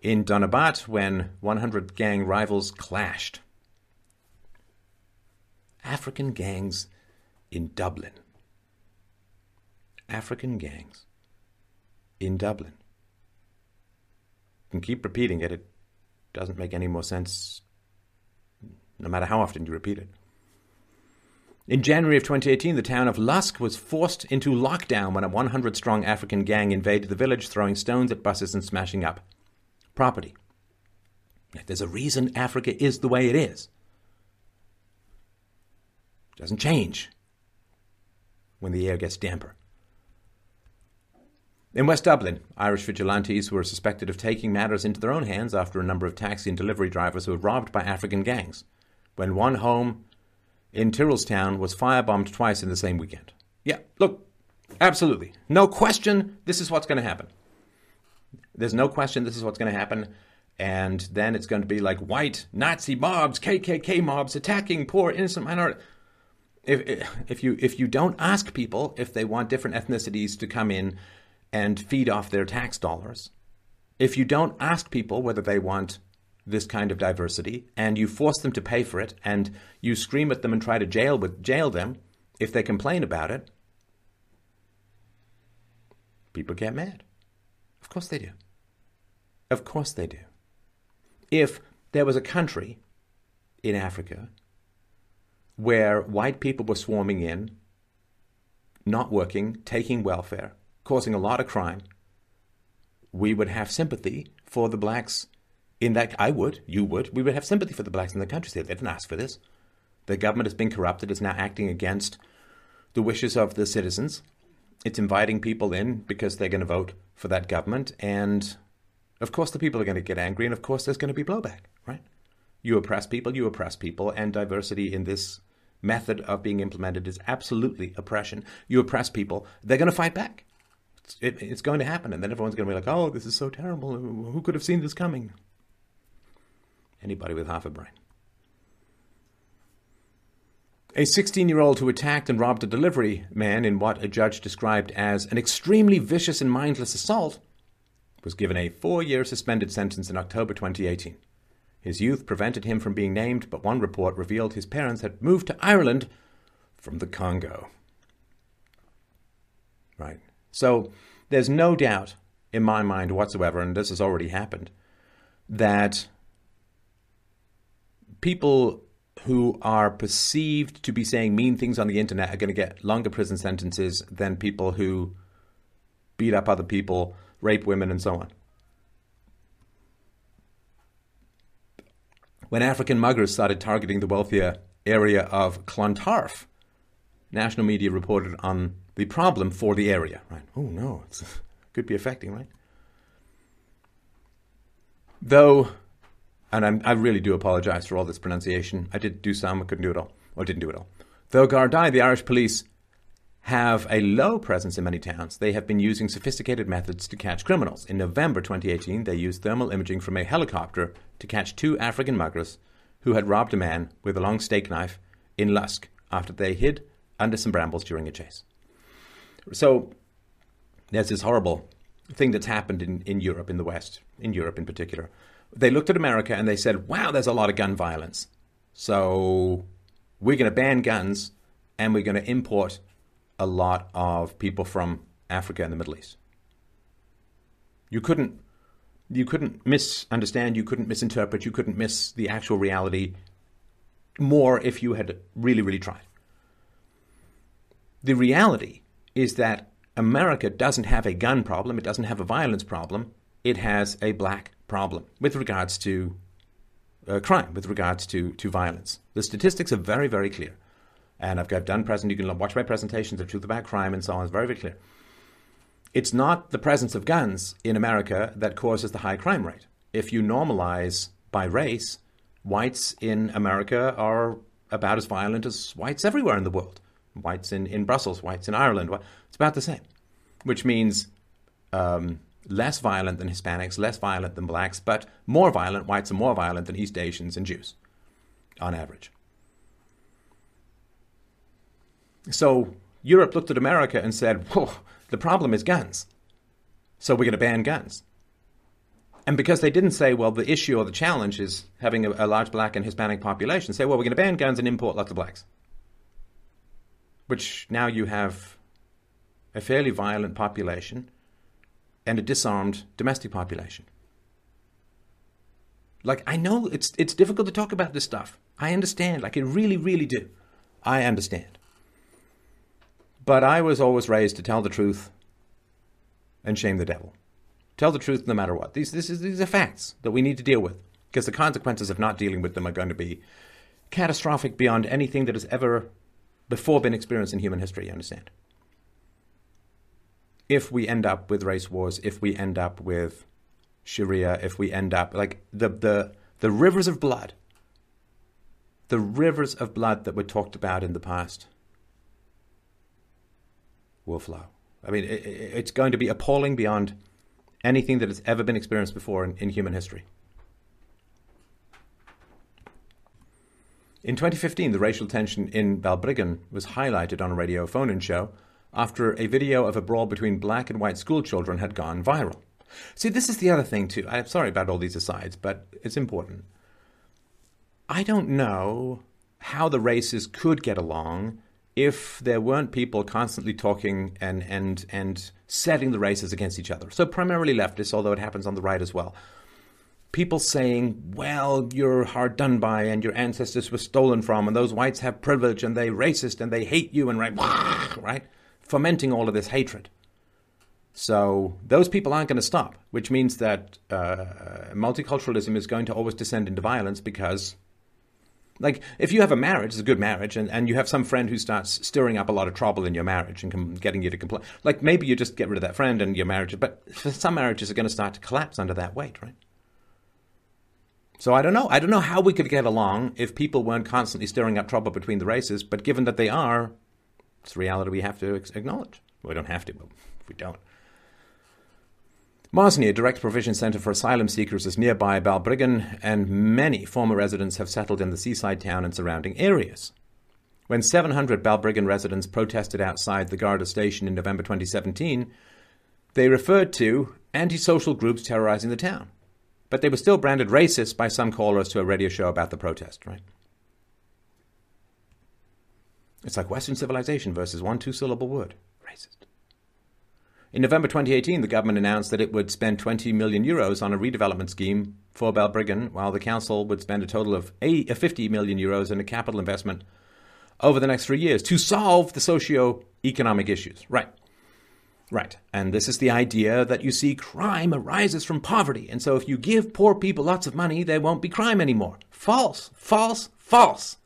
in Donabate when 100 gang rivals clashed. African gangs in Dublin. African gangs in Dublin. You can keep repeating it, it doesn't make any more sense no matter how often you repeat it. In January of 2018, the town of Lusk was forced into lockdown when a 100 strong African gang invaded the village, throwing stones at buses and smashing up property. There's a reason Africa is the way it is. It doesn't change when the air gets damper. In West Dublin, Irish vigilantes were suspected of taking matters into their own hands after a number of taxi and delivery drivers were robbed by African gangs, when one home in Tyrrellstown was firebombed twice in the same weekend. Yeah, look, absolutely. No question, this is what's going to happen. There's no question this is what's going to happen. And then it's going to be like white Nazi mobs, KKK mobs attacking poor innocent minorities. If, if, you, if you don't ask people if they want different ethnicities to come in and feed off their tax dollars, if you don't ask people whether they want this kind of diversity and you force them to pay for it and you scream at them and try to jail with jail them if they complain about it, people get mad. Of course they do. Of course they do. If there was a country in Africa where white people were swarming in, not working, taking welfare, causing a lot of crime, we would have sympathy for the blacks in that. I would, you would, we would have sympathy for the blacks in the country. They didn't ask for this. The government has been corrupted, it's now acting against the wishes of the citizens. It's inviting people in because they're going to vote for that government. And of course, the people are going to get angry, and of course, there's going to be blowback, right? You oppress people, you oppress people, and diversity in this method of being implemented is absolutely oppression. You oppress people, they're going to fight back. It's, it, it's going to happen, and then everyone's going to be like, oh, this is so terrible. Who could have seen this coming? Anybody with half a brain. A 16 year old who attacked and robbed a delivery man in what a judge described as an extremely vicious and mindless assault was given a four year suspended sentence in October 2018. His youth prevented him from being named, but one report revealed his parents had moved to Ireland from the Congo. Right. So there's no doubt in my mind whatsoever, and this has already happened, that people who are perceived to be saying mean things on the internet are going to get longer prison sentences than people who beat up other people, rape women, and so on. When African muggers started targeting the wealthier area of Clontarf, national media reported on the problem for the area. Right? Oh no, it could be affecting, right? Though and I'm, i really do apologise for all this pronunciation. I did do some, I couldn't do it all, or didn't do it all. Though Gardaí, the Irish police, have a low presence in many towns, they have been using sophisticated methods to catch criminals. In November 2018, they used thermal imaging from a helicopter to catch two African muggers who had robbed a man with a long steak knife in Lusk after they hid under some brambles during a chase. So there's this horrible thing that's happened in, in Europe, in the West, in Europe in particular, they looked at America and they said, wow, there's a lot of gun violence. So we're going to ban guns and we're going to import a lot of people from Africa and the Middle East. You couldn't you couldn't misunderstand, you couldn't misinterpret, you couldn't miss the actual reality more if you had really, really tried. The reality is that America doesn't have a gun problem, it doesn't have a violence problem, it has a black problem with regards to uh, crime, with regards to, to violence. The statistics are very, very clear. And I've got done present, you can watch my presentations, The Truth About Crime and so on, it's very, very clear. It's not the presence of guns in America that causes the high crime rate. If you normalize by race, whites in America are about as violent as whites everywhere in the world. Whites in, in Brussels, whites in Ireland, it's about the same. Which means um, less violent than Hispanics, less violent than blacks, but more violent. Whites are more violent than East Asians and Jews on average. So Europe looked at America and said, Whoa, the problem is guns. So we're going to ban guns. And because they didn't say, well, the issue or the challenge is having a, a large black and Hispanic population, say, well, we're going to ban guns and import lots of blacks. Which now you have a fairly violent population and a disarmed domestic population. Like I know it's it's difficult to talk about this stuff. I understand. Like I really, really do. I understand. But I was always raised to tell the truth and shame the devil. Tell the truth no matter what. These, this is, these are facts that we need to deal with because the consequences of not dealing with them are going to be catastrophic beyond anything that has ever before been experienced in human history, you understand? If we end up with race wars, if we end up with Sharia, if we end up like the the the rivers of blood, the rivers of blood that were talked about in the past will flow. I mean, it, it's going to be appalling beyond anything that has ever been experienced before in, in human history. In 2015, the racial tension in Balbriggan was highlighted on a radio phone in show after a video of a brawl between black and white school children had gone viral. See, this is the other thing, too. I'm sorry about all these asides, but it's important. I don't know how the races could get along if there weren't people constantly talking and, and, and setting the races against each other. So, primarily leftists, although it happens on the right as well. People saying, well, you're hard done by and your ancestors were stolen from, and those whites have privilege and they're racist and they hate you, and right, right? Fomenting all of this hatred. So, those people aren't going to stop, which means that uh, multiculturalism is going to always descend into violence because like, if you have a marriage, it's a good marriage, and, and you have some friend who starts stirring up a lot of trouble in your marriage and com- getting you to complain, like maybe you just get rid of that friend and your marriage, but some marriages are going to start to collapse under that weight, right? So I don't know. I don't know how we could get along if people weren't constantly stirring up trouble between the races, but given that they are, it's a reality we have to acknowledge. we don't have to, but if we don't. Mosney, a direct provision centre for asylum seekers, is nearby Balbriggan, and many former residents have settled in the seaside town and surrounding areas. When 700 Balbriggan residents protested outside the Garda station in November 2017, they referred to antisocial groups terrorising the town. But they were still branded racist by some callers to a radio show about the protest, right? It's like Western civilization versus one two syllable word racist. In November 2018, the government announced that it would spend 20 million euros on a redevelopment scheme for Balbriggan, while the council would spend a total of uh, 50 million euros in a capital investment over the next three years to solve the socio-economic issues. Right. Right. And this is the idea that you see crime arises from poverty. And so if you give poor people lots of money, there won't be crime anymore. False, false, false.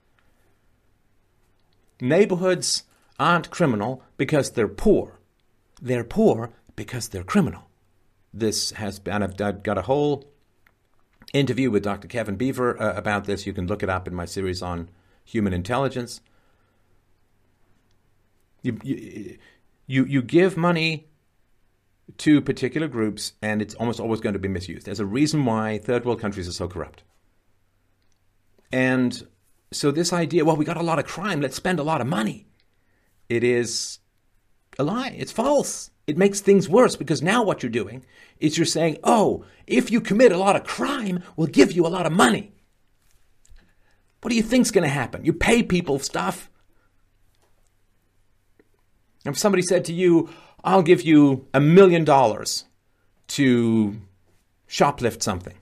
Neighborhoods aren't criminal because they're poor. They're poor because they're criminal. This has been, I've, I've got a whole interview with Dr. Kevin Beaver uh, about this. You can look it up in my series on human intelligence. You, you, you, you give money to particular groups, and it's almost always going to be misused. There's a reason why third world countries are so corrupt. And so, this idea, well, we got a lot of crime, let's spend a lot of money. It is a lie. It's false. It makes things worse because now what you're doing is you're saying, oh, if you commit a lot of crime, we'll give you a lot of money. What do you think's going to happen? You pay people stuff. If somebody said to you, I'll give you a million dollars to shoplift something,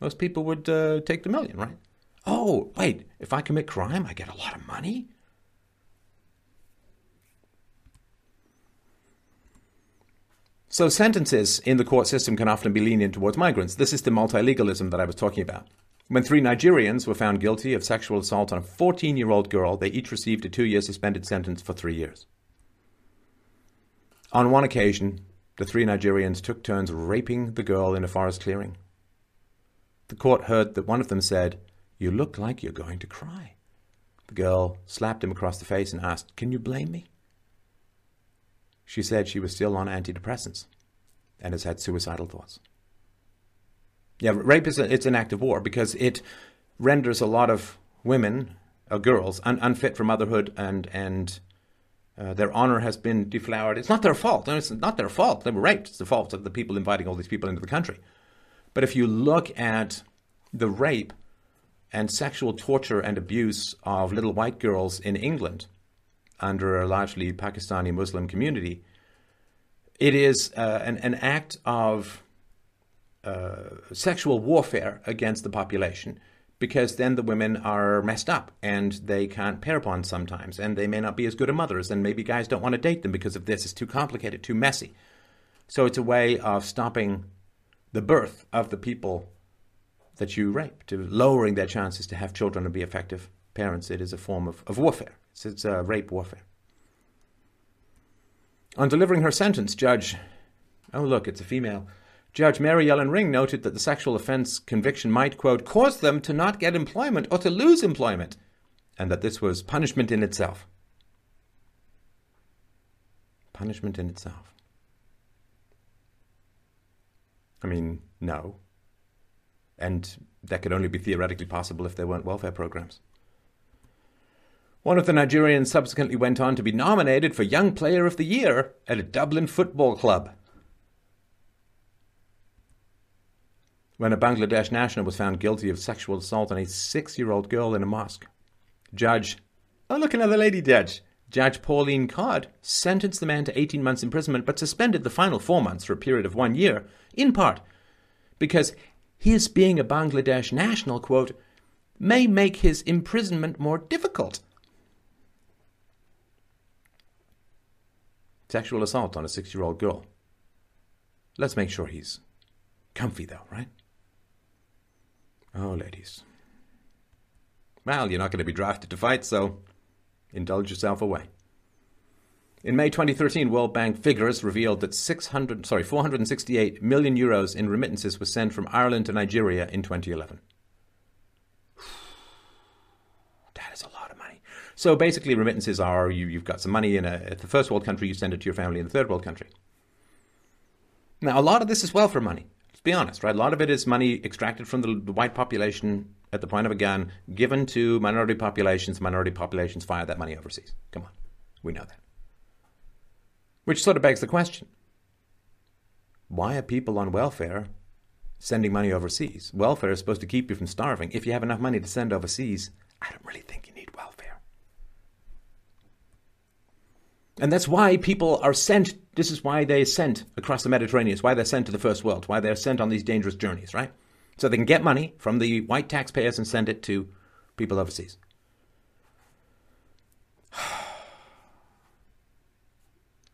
most people would uh, take the million, right? Oh, wait, if I commit crime, I get a lot of money? So sentences in the court system can often be lenient towards migrants. This is the multilegalism that I was talking about. When three Nigerians were found guilty of sexual assault on a 14 year old girl, they each received a two year suspended sentence for three years. On one occasion, the three Nigerians took turns raping the girl in a forest clearing. The court heard that one of them said, You look like you're going to cry. The girl slapped him across the face and asked, Can you blame me? She said she was still on antidepressants and has had suicidal thoughts. Yeah, rape is a, it's an act of war because it renders a lot of women uh, girls un- unfit for motherhood and and uh, their honor has been deflowered. It's not their fault. It's not their fault. They were raped. It's the fault of the people inviting all these people into the country. But if you look at the rape and sexual torture and abuse of little white girls in England under a largely Pakistani Muslim community, it is uh, an, an act of uh, sexual warfare against the population because then the women are messed up and they can't pair bond sometimes and they may not be as good a mothers and maybe guys don't want to date them because of this. It's too complicated, too messy. So it's a way of stopping the birth of the people that you rape, to lowering their chances to have children and be effective parents. It is a form of, of warfare. It's, uh, rape warfare. On delivering her sentence, Judge, oh look, it's a female, Judge Mary Ellen Ring noted that the sexual offense conviction might, quote, cause them to not get employment or to lose employment, and that this was punishment in itself. Punishment in itself. I mean, no. And that could only be theoretically possible if there weren't welfare programs. One of the Nigerians subsequently went on to be nominated for Young Player of the Year at a Dublin football club. when a Bangladesh national was found guilty of sexual assault on a six year old girl in a mosque. Judge, oh, look, another lady judge. Judge Pauline Codd sentenced the man to 18 months imprisonment but suspended the final four months for a period of one year, in part because his being a Bangladesh national, quote, may make his imprisonment more difficult. Sexual assault on a six year old girl. Let's make sure he's comfy, though, right? Oh, ladies. Well, you're not going to be drafted to fight, so indulge yourself away. In May 2013, World Bank figures revealed that 600, sorry, 468 million euros in remittances was sent from Ireland to Nigeria in 2011. That is a lot of money. So basically, remittances are you, you've got some money in a, the first world country, you send it to your family in the third world country. Now, a lot of this is welfare money. Let's be honest, right? A lot of it is money extracted from the, the white population at the point of a gun, given to minority populations. Minority populations fire that money overseas. Come on, we know that. Which sort of begs the question why are people on welfare sending money overseas? Welfare is supposed to keep you from starving. If you have enough money to send overseas, I don't really think you need welfare. And that's why people are sent. This is why they're sent across the Mediterranean. It's why they're sent to the first world, why they're sent on these dangerous journeys, right? So they can get money from the white taxpayers and send it to people overseas.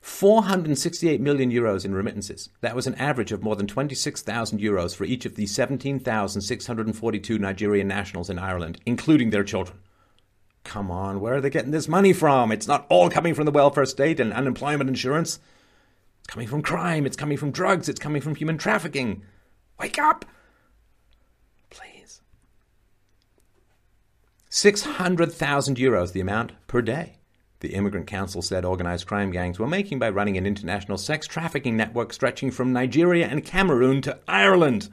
Four hundred sixty-eight million euros in remittances. That was an average of more than twenty-six thousand euros for each of the seventeen thousand six hundred and forty-two Nigerian nationals in Ireland, including their children. Come on, where are they getting this money from? It's not all coming from the welfare state and unemployment insurance. It's coming from crime, it's coming from drugs, it's coming from human trafficking. Wake up! Please. 600,000 euros, the amount per day. The Immigrant Council said organized crime gangs were making by running an international sex trafficking network stretching from Nigeria and Cameroon to Ireland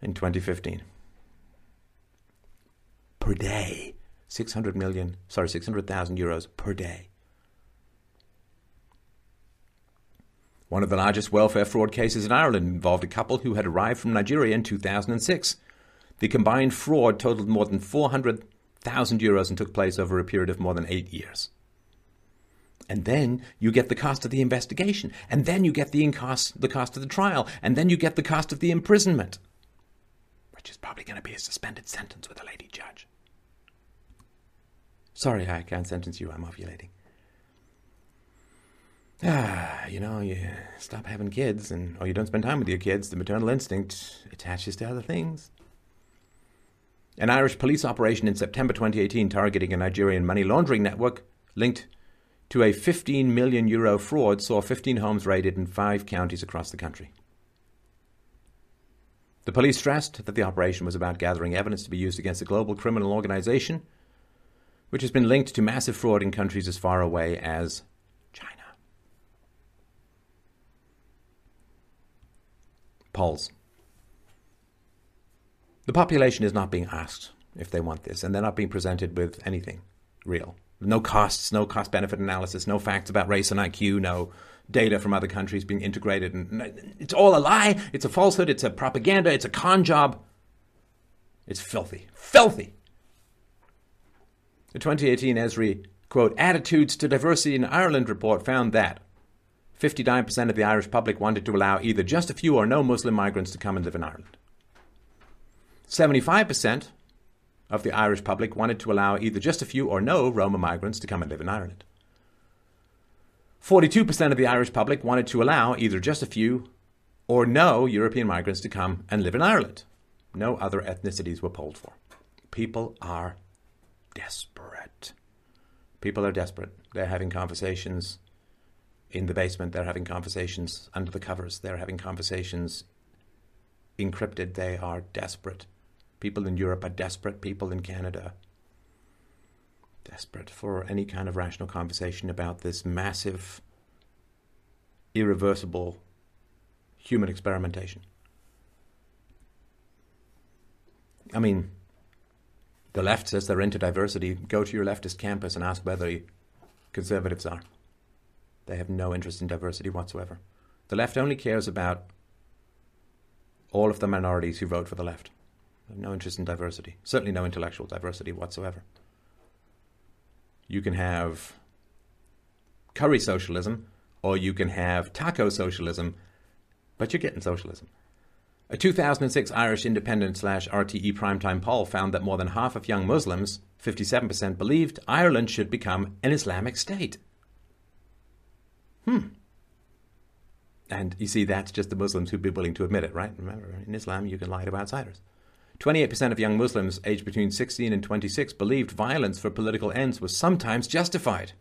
in 2015. Per day. 600 million, sorry, 600,000 euros per day. One of the largest welfare fraud cases in Ireland involved a couple who had arrived from Nigeria in 2006. The combined fraud totaled more than 400,000 euros and took place over a period of more than eight years. And then you get the cost of the investigation, and then you get the cost, the cost of the trial, and then you get the cost of the imprisonment, which is probably going to be a suspended sentence with a lady judge. Sorry, I can't sentence you. I'm ovulating. Ah, you know, you stop having kids, and or you don't spend time with your kids. The maternal instinct attaches to other things. An Irish police operation in September 2018 targeting a Nigerian money laundering network linked to a 15 million euro fraud saw 15 homes raided in five counties across the country. The police stressed that the operation was about gathering evidence to be used against a global criminal organization which has been linked to massive fraud in countries as far away as China. Polls. The population is not being asked if they want this, and they're not being presented with anything real. No costs, no cost benefit analysis, no facts about race and IQ, no data from other countries being integrated. And it's all a lie. It's a falsehood. It's a propaganda. It's a con job. It's filthy. Filthy. The 2018 ESRI, quote, Attitudes to Diversity in Ireland report found that 59% of the Irish public wanted to allow either just a few or no Muslim migrants to come and live in Ireland. 75% of the Irish public wanted to allow either just a few or no Roma migrants to come and live in Ireland. 42% of the Irish public wanted to allow either just a few or no European migrants to come and live in Ireland. No other ethnicities were polled for. People are desperate. People are desperate. They're having conversations in the basement. They're having conversations under the covers. They're having conversations encrypted. They are desperate. People in Europe are desperate. People in Canada desperate for any kind of rational conversation about this massive, irreversible human experimentation. I mean, the left says they're into diversity. Go to your leftist campus and ask whether conservatives are. They have no interest in diversity whatsoever. The left only cares about all of the minorities who vote for the left. They have no interest in diversity. Certainly no intellectual diversity whatsoever. You can have curry socialism or you can have taco socialism, but you're getting socialism. A 2006 Irish Independent slash RTE primetime poll found that more than half of young Muslims, 57%, believed Ireland should become an Islamic state. Hmm. And you see, that's just the Muslims who'd be willing to admit it, right? Remember, in Islam, you can lie to outsiders. 28% of young Muslims aged between 16 and 26 believed violence for political ends was sometimes justified.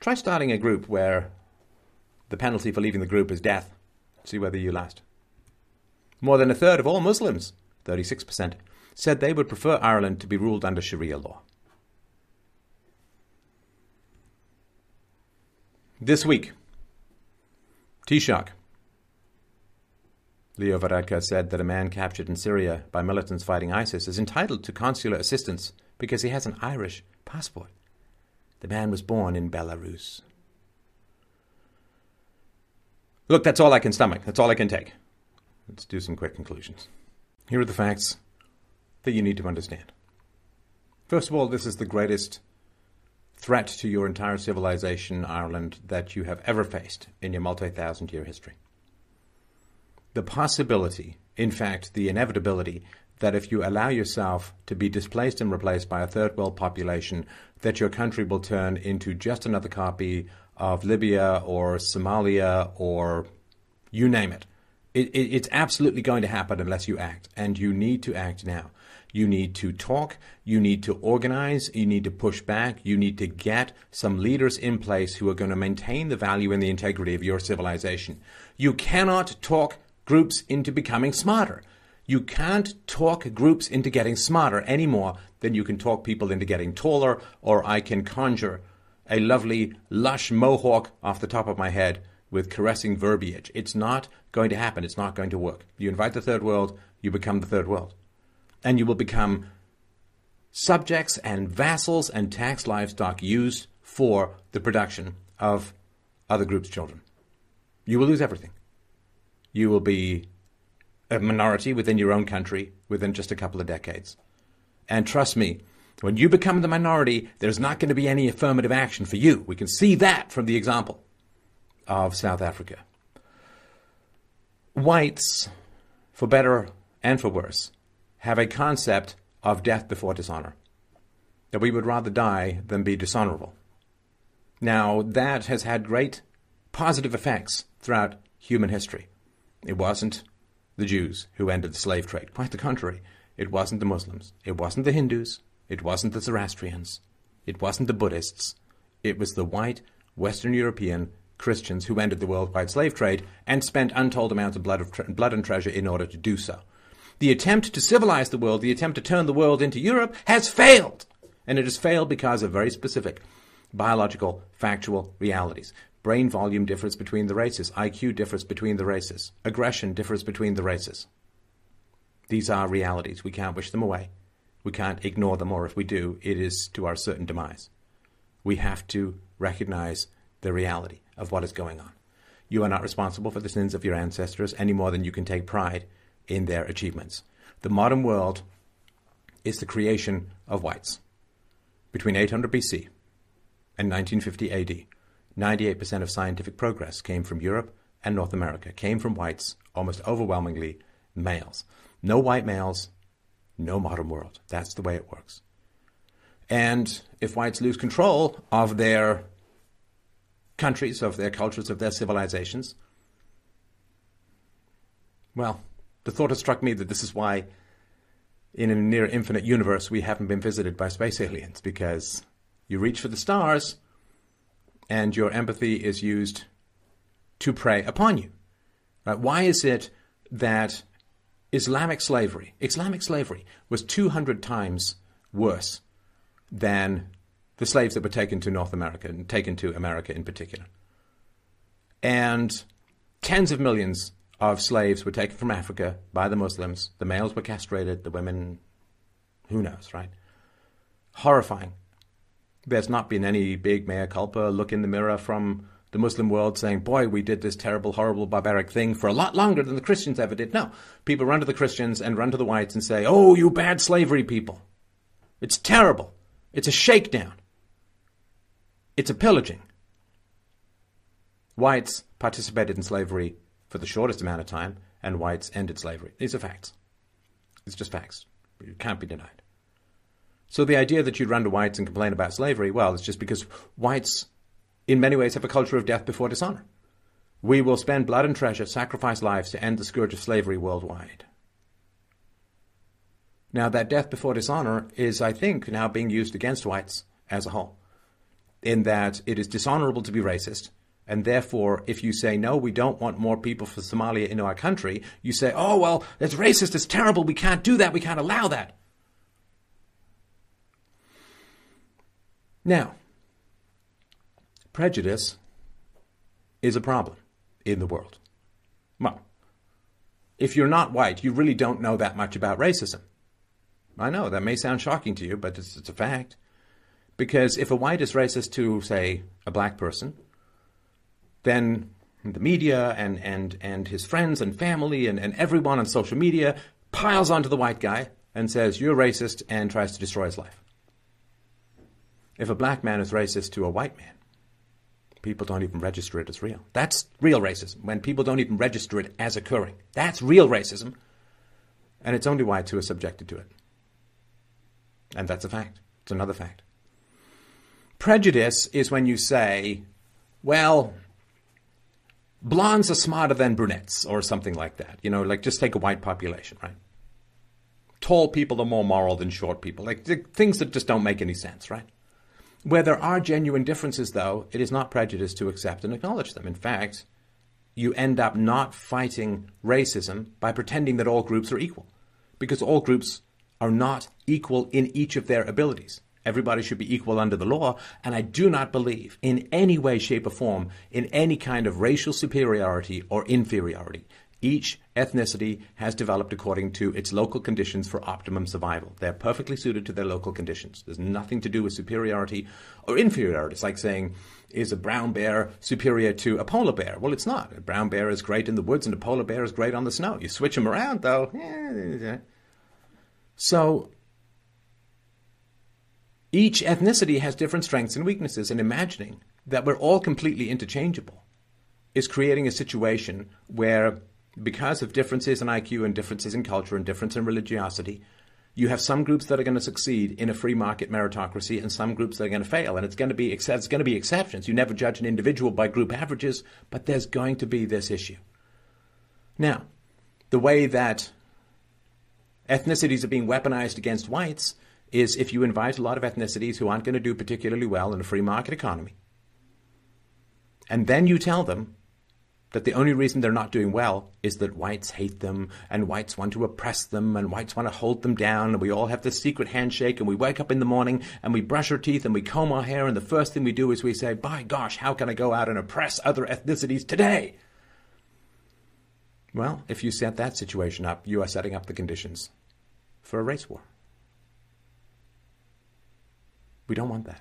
Try starting a group where the penalty for leaving the group is death. See whether you last. More than a third of all Muslims, 36%, said they would prefer Ireland to be ruled under Sharia law. This week, Taoiseach Leo Varadkar said that a man captured in Syria by militants fighting ISIS is entitled to consular assistance because he has an Irish passport. The man was born in Belarus. Look, that's all I can stomach. That's all I can take. Let's do some quick conclusions. Here are the facts that you need to understand. First of all, this is the greatest threat to your entire civilization, Ireland, that you have ever faced in your multi thousand year history the possibility, in fact, the inevitability, that if you allow yourself to be displaced and replaced by a third world population, that your country will turn into just another copy of Libya or Somalia or you name it. it, it it's absolutely going to happen unless you act, and you need to act now. You need to talk. You need to organize. You need to push back. You need to get some leaders in place who are going to maintain the value and the integrity of your civilization. You cannot talk groups into becoming smarter. You can't talk groups into getting smarter any more than you can talk people into getting taller, or I can conjure a lovely, lush mohawk off the top of my head with caressing verbiage. It's not going to happen. It's not going to work. You invite the third world, you become the third world. And you will become subjects and vassals and tax livestock used for the production of other groups' children. You will lose everything you will be a minority within your own country within just a couple of decades. And trust me, when you become the minority, there's not going to be any affirmative action for you. We can see that from the example of South Africa. Whites, for better and for worse, have a concept of death before dishonor. That we would rather die than be dishonorable. Now, that has had great positive effects throughout human history. It wasn't the Jews who ended the slave trade. Quite the contrary. It wasn't the Muslims. It wasn't the Hindus. It wasn't the Zoroastrians. It wasn't the Buddhists. It was the white, Western European Christians who ended the worldwide slave trade and spent untold amounts of blood, tre- blood and treasure in order to do so. The attempt to civilize the world, the attempt to turn the world into Europe, has failed. And it has failed because of very specific biological, factual realities. Brain volume differs between the races. IQ differs between the races. Aggression differs between the races. These are realities. We can't wish them away. We can't ignore them, or if we do, it is to our certain demise. We have to recognize the reality of what is going on. You are not responsible for the sins of your ancestors any more than you can take pride in their achievements. The modern world is the creation of whites. Between 800 BC and 1950 AD, 98% of scientific progress came from Europe and North America, came from whites, almost overwhelmingly males. No white males, no modern world. That's the way it works. And if whites lose control of their countries, of their cultures, of their civilizations, well, the thought has struck me that this is why in a near infinite universe we haven't been visited by space aliens, because you reach for the stars and your empathy is used to prey upon you. Right? Why is it that Islamic slavery, Islamic slavery was 200 times worse than the slaves that were taken to North America and taken to America in particular. And tens of millions of slaves were taken from Africa by the Muslims. The males were castrated, the women, who knows, right? Horrifying. There's not been any big mea culpa look in the mirror from the Muslim world saying, boy, we did this terrible, horrible, barbaric thing for a lot longer than the Christians ever did. No. People run to the Christians and run to the whites and say, oh, you bad slavery people. It's terrible. It's a shakedown. It's a pillaging. Whites participated in slavery for the shortest amount of time, and whites ended slavery. These are facts. It's just facts. It can't be denied. So the idea that you'd run to whites and complain about slavery, well, it's just because whites in many ways, have a culture of death before dishonor. We will spend blood and treasure, sacrifice lives to end the scourge of slavery worldwide. Now, that death before dishonor is, I think, now being used against whites as a whole, in that it is dishonorable to be racist. And therefore, if you say, no, we don't want more people from Somalia into our country, you say, oh, well, that's racist, it's terrible, we can't do that, we can't allow that. Now, prejudice is a problem in the world. Well, if you're not white, you really don't know that much about racism. I know that may sound shocking to you, but it's, it's a fact. Because if a white is racist to, say, a black person, then the media and, and, and his friends and family and, and everyone on social media piles onto the white guy and says, You're racist, and tries to destroy his life. If a black man is racist to a white man, people don't even register it as real. That's real racism, when people don't even register it as occurring. That's real racism. And it's only whites who are subjected to it. And that's a fact. It's another fact. Prejudice is when you say, well, blondes are smarter than brunettes, or something like that. You know, like just take a white population, right? Tall people are more moral than short people. Like things that just don't make any sense, right? Where there are genuine differences, though, it is not prejudice to accept and acknowledge them. In fact, you end up not fighting racism by pretending that all groups are equal, because all groups are not equal in each of their abilities. Everybody should be equal under the law, and I do not believe in any way, shape, or form in any kind of racial superiority or inferiority. Each ethnicity has developed according to its local conditions for optimum survival. They're perfectly suited to their local conditions. There's nothing to do with superiority or inferiority. It's like saying, is a brown bear superior to a polar bear? Well, it's not. A brown bear is great in the woods and a polar bear is great on the snow. You switch them around, though. So, each ethnicity has different strengths and weaknesses, and imagining that we're all completely interchangeable is creating a situation where because of differences in IQ and differences in culture and difference in religiosity, you have some groups that are going to succeed in a free market meritocracy and some groups that are going to fail. And it's going to be, it's going to be exceptions. You never judge an individual by group averages, but there's going to be this issue. Now, the way that ethnicities are being weaponized against whites is if you invite a lot of ethnicities who aren't going to do particularly well in a free market economy, and then you tell them that the only reason they're not doing well is that whites hate them and whites want to oppress them and whites want to hold them down and we all have this secret handshake and we wake up in the morning and we brush our teeth and we comb our hair and the first thing we do is we say, by gosh, how can I go out and oppress other ethnicities today? Well, if you set that situation up, you are setting up the conditions for a race war. We don't want that.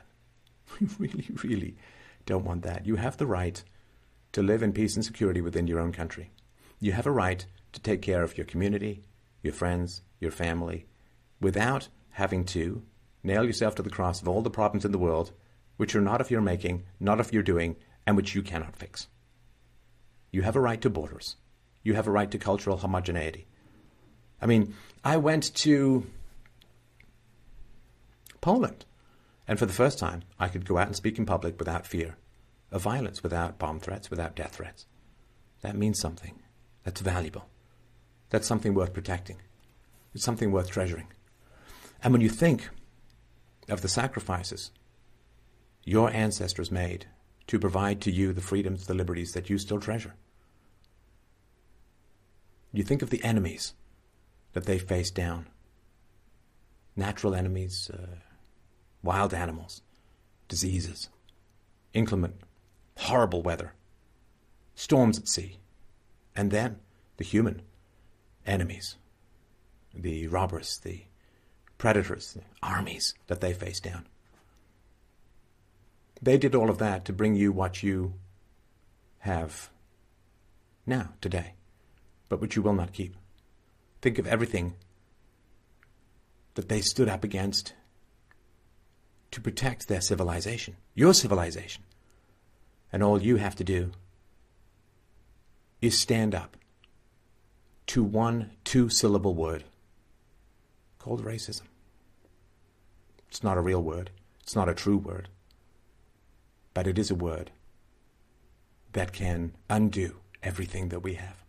We really, really don't want that. You have the right to live in peace and security within your own country. You have a right to take care of your community, your friends, your family, without having to nail yourself to the cross of all the problems in the world which are not of your making, not of your doing, and which you cannot fix. You have a right to borders. You have a right to cultural homogeneity. I mean, I went to Poland, and for the first time, I could go out and speak in public without fear of violence, without bomb threats, without death threats. That means something. That's valuable. That's something worth protecting. It's something worth treasuring. And when you think of the sacrifices your ancestors made to provide to you the freedoms, the liberties that you still treasure, you think of the enemies that they faced down natural enemies, uh, wild animals, diseases, inclement, horrible weather, storms at sea, and then the human enemies, the robbers, the predators, the armies that they faced down. They did all of that to bring you what you have now, today, but which you will not keep. Think of everything that they stood up against to protect their civilization, your civilization. And all you have to do is stand up to one two syllable word called racism. It's not a real word, it's not a true word, but it is a word that can undo everything that we have.